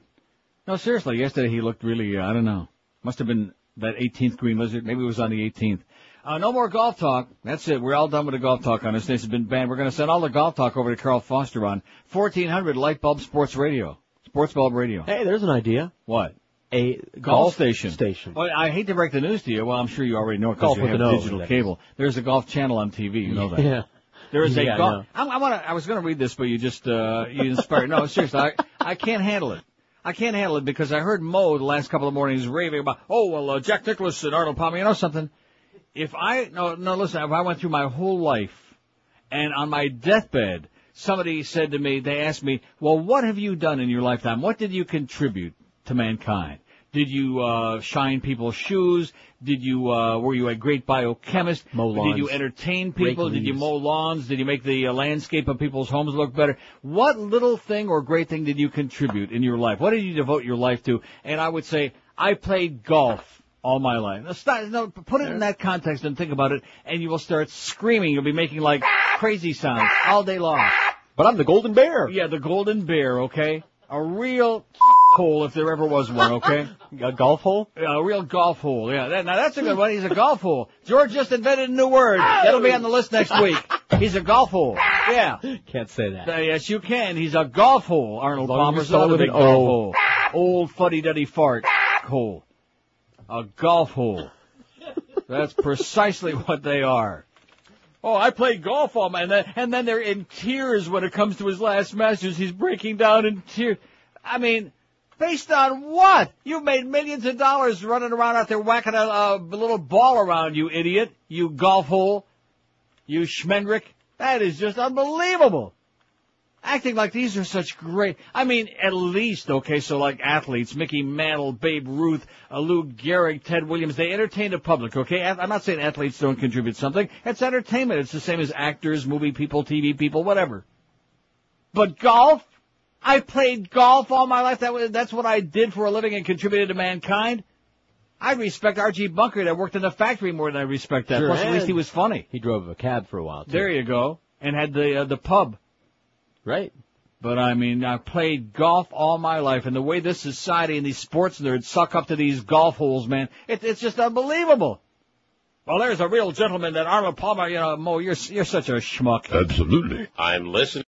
No, seriously. Yesterday he looked really. Uh, I don't know. Must have been that 18th green lizard. Maybe it was on the 18th. Uh, no more golf talk. That's it. We're all done with the golf talk on this. This has been banned. We're going to send all the golf talk over to Carl Foster on 1400 Light Bulb Sports Radio. Sports Bulb Radio. Hey, there's an idea. What? A Golf, golf station. Station. Well, I hate to break the news to you. Well, I'm sure you already know because you have O, digital cable. There's a golf channel on TV. You know that. Yeah. There is a Yeah, I golf. I, I want to. I was going to read this, but you just uh, you inspired. No, seriously, I I can't handle it. I can't handle it because I heard Mo the last couple of mornings raving about, oh well, uh, Jack Nicklaus and Arnold Palmer. You know something? If I no no listen, if I went through my whole life and on my deathbed somebody said to me, they asked me, well, what have you done in your lifetime? What did you contribute to mankind? Did you uh, shine people's shoes? Did you uh, were you a great biochemist? Mow Did you lawns. entertain Rake people? Did you leaves. mow lawns? Did you make the uh, landscape of people's homes look better? What little thing or great thing did you contribute in your life? What did you devote your life to? And I would say I played golf all my life. Now, start, no, put it in that context and think about it, and you will start screaming. You'll be making like crazy sounds all day long. But I'm the golden bear. Yeah, the golden bear. Okay, a real hole if there ever was one. Okay. A golf hole? Yeah, a real golf hole. Yeah, that, now that's a good one. He's a golf hole. George just invented a new word. That'll be on the list next week. He's a golf hole. Yeah. Can't say that. Uh, yes, you can. He's a golf hole. Arnold As long as Palmer's another big golf O. hole. Old fuddy-duddy fart hole. A golf hole. That's precisely what they are. Oh, I played golf all my, and then, and then they're in tears when it comes to his last Masters. He's breaking down in tears. I mean, based on what? You've made millions of dollars running around out there whacking a, a little ball around, you idiot. You golf hole. You schmendrick. That is just unbelievable. Acting like these are such great. I mean, at least, okay, so like athletes, Mickey Mantle, Babe Ruth, uh, Lou Gehrig, Ted Williams, they entertain the public, okay? I'm not saying athletes don't contribute something. It's entertainment. It's the same as actors, movie people, TV people, whatever. But golf? I played golf all my life. That was, that's what I did for a living and contributed to mankind. I respect Archie Bunker that worked in the factory more than I respect that. Sure, Plus, at least he was funny. He drove a cab for a while. Too. There you go. And had the uh, the pub. Right. But I mean, I played golf all my life, and the way this society and these sports nerds suck up to these golf holes, man, it, it's just unbelievable. Well, there's a real gentleman that Arnold Palmer, you know, Mo, you're you're such a schmuck. Absolutely. I'm listening.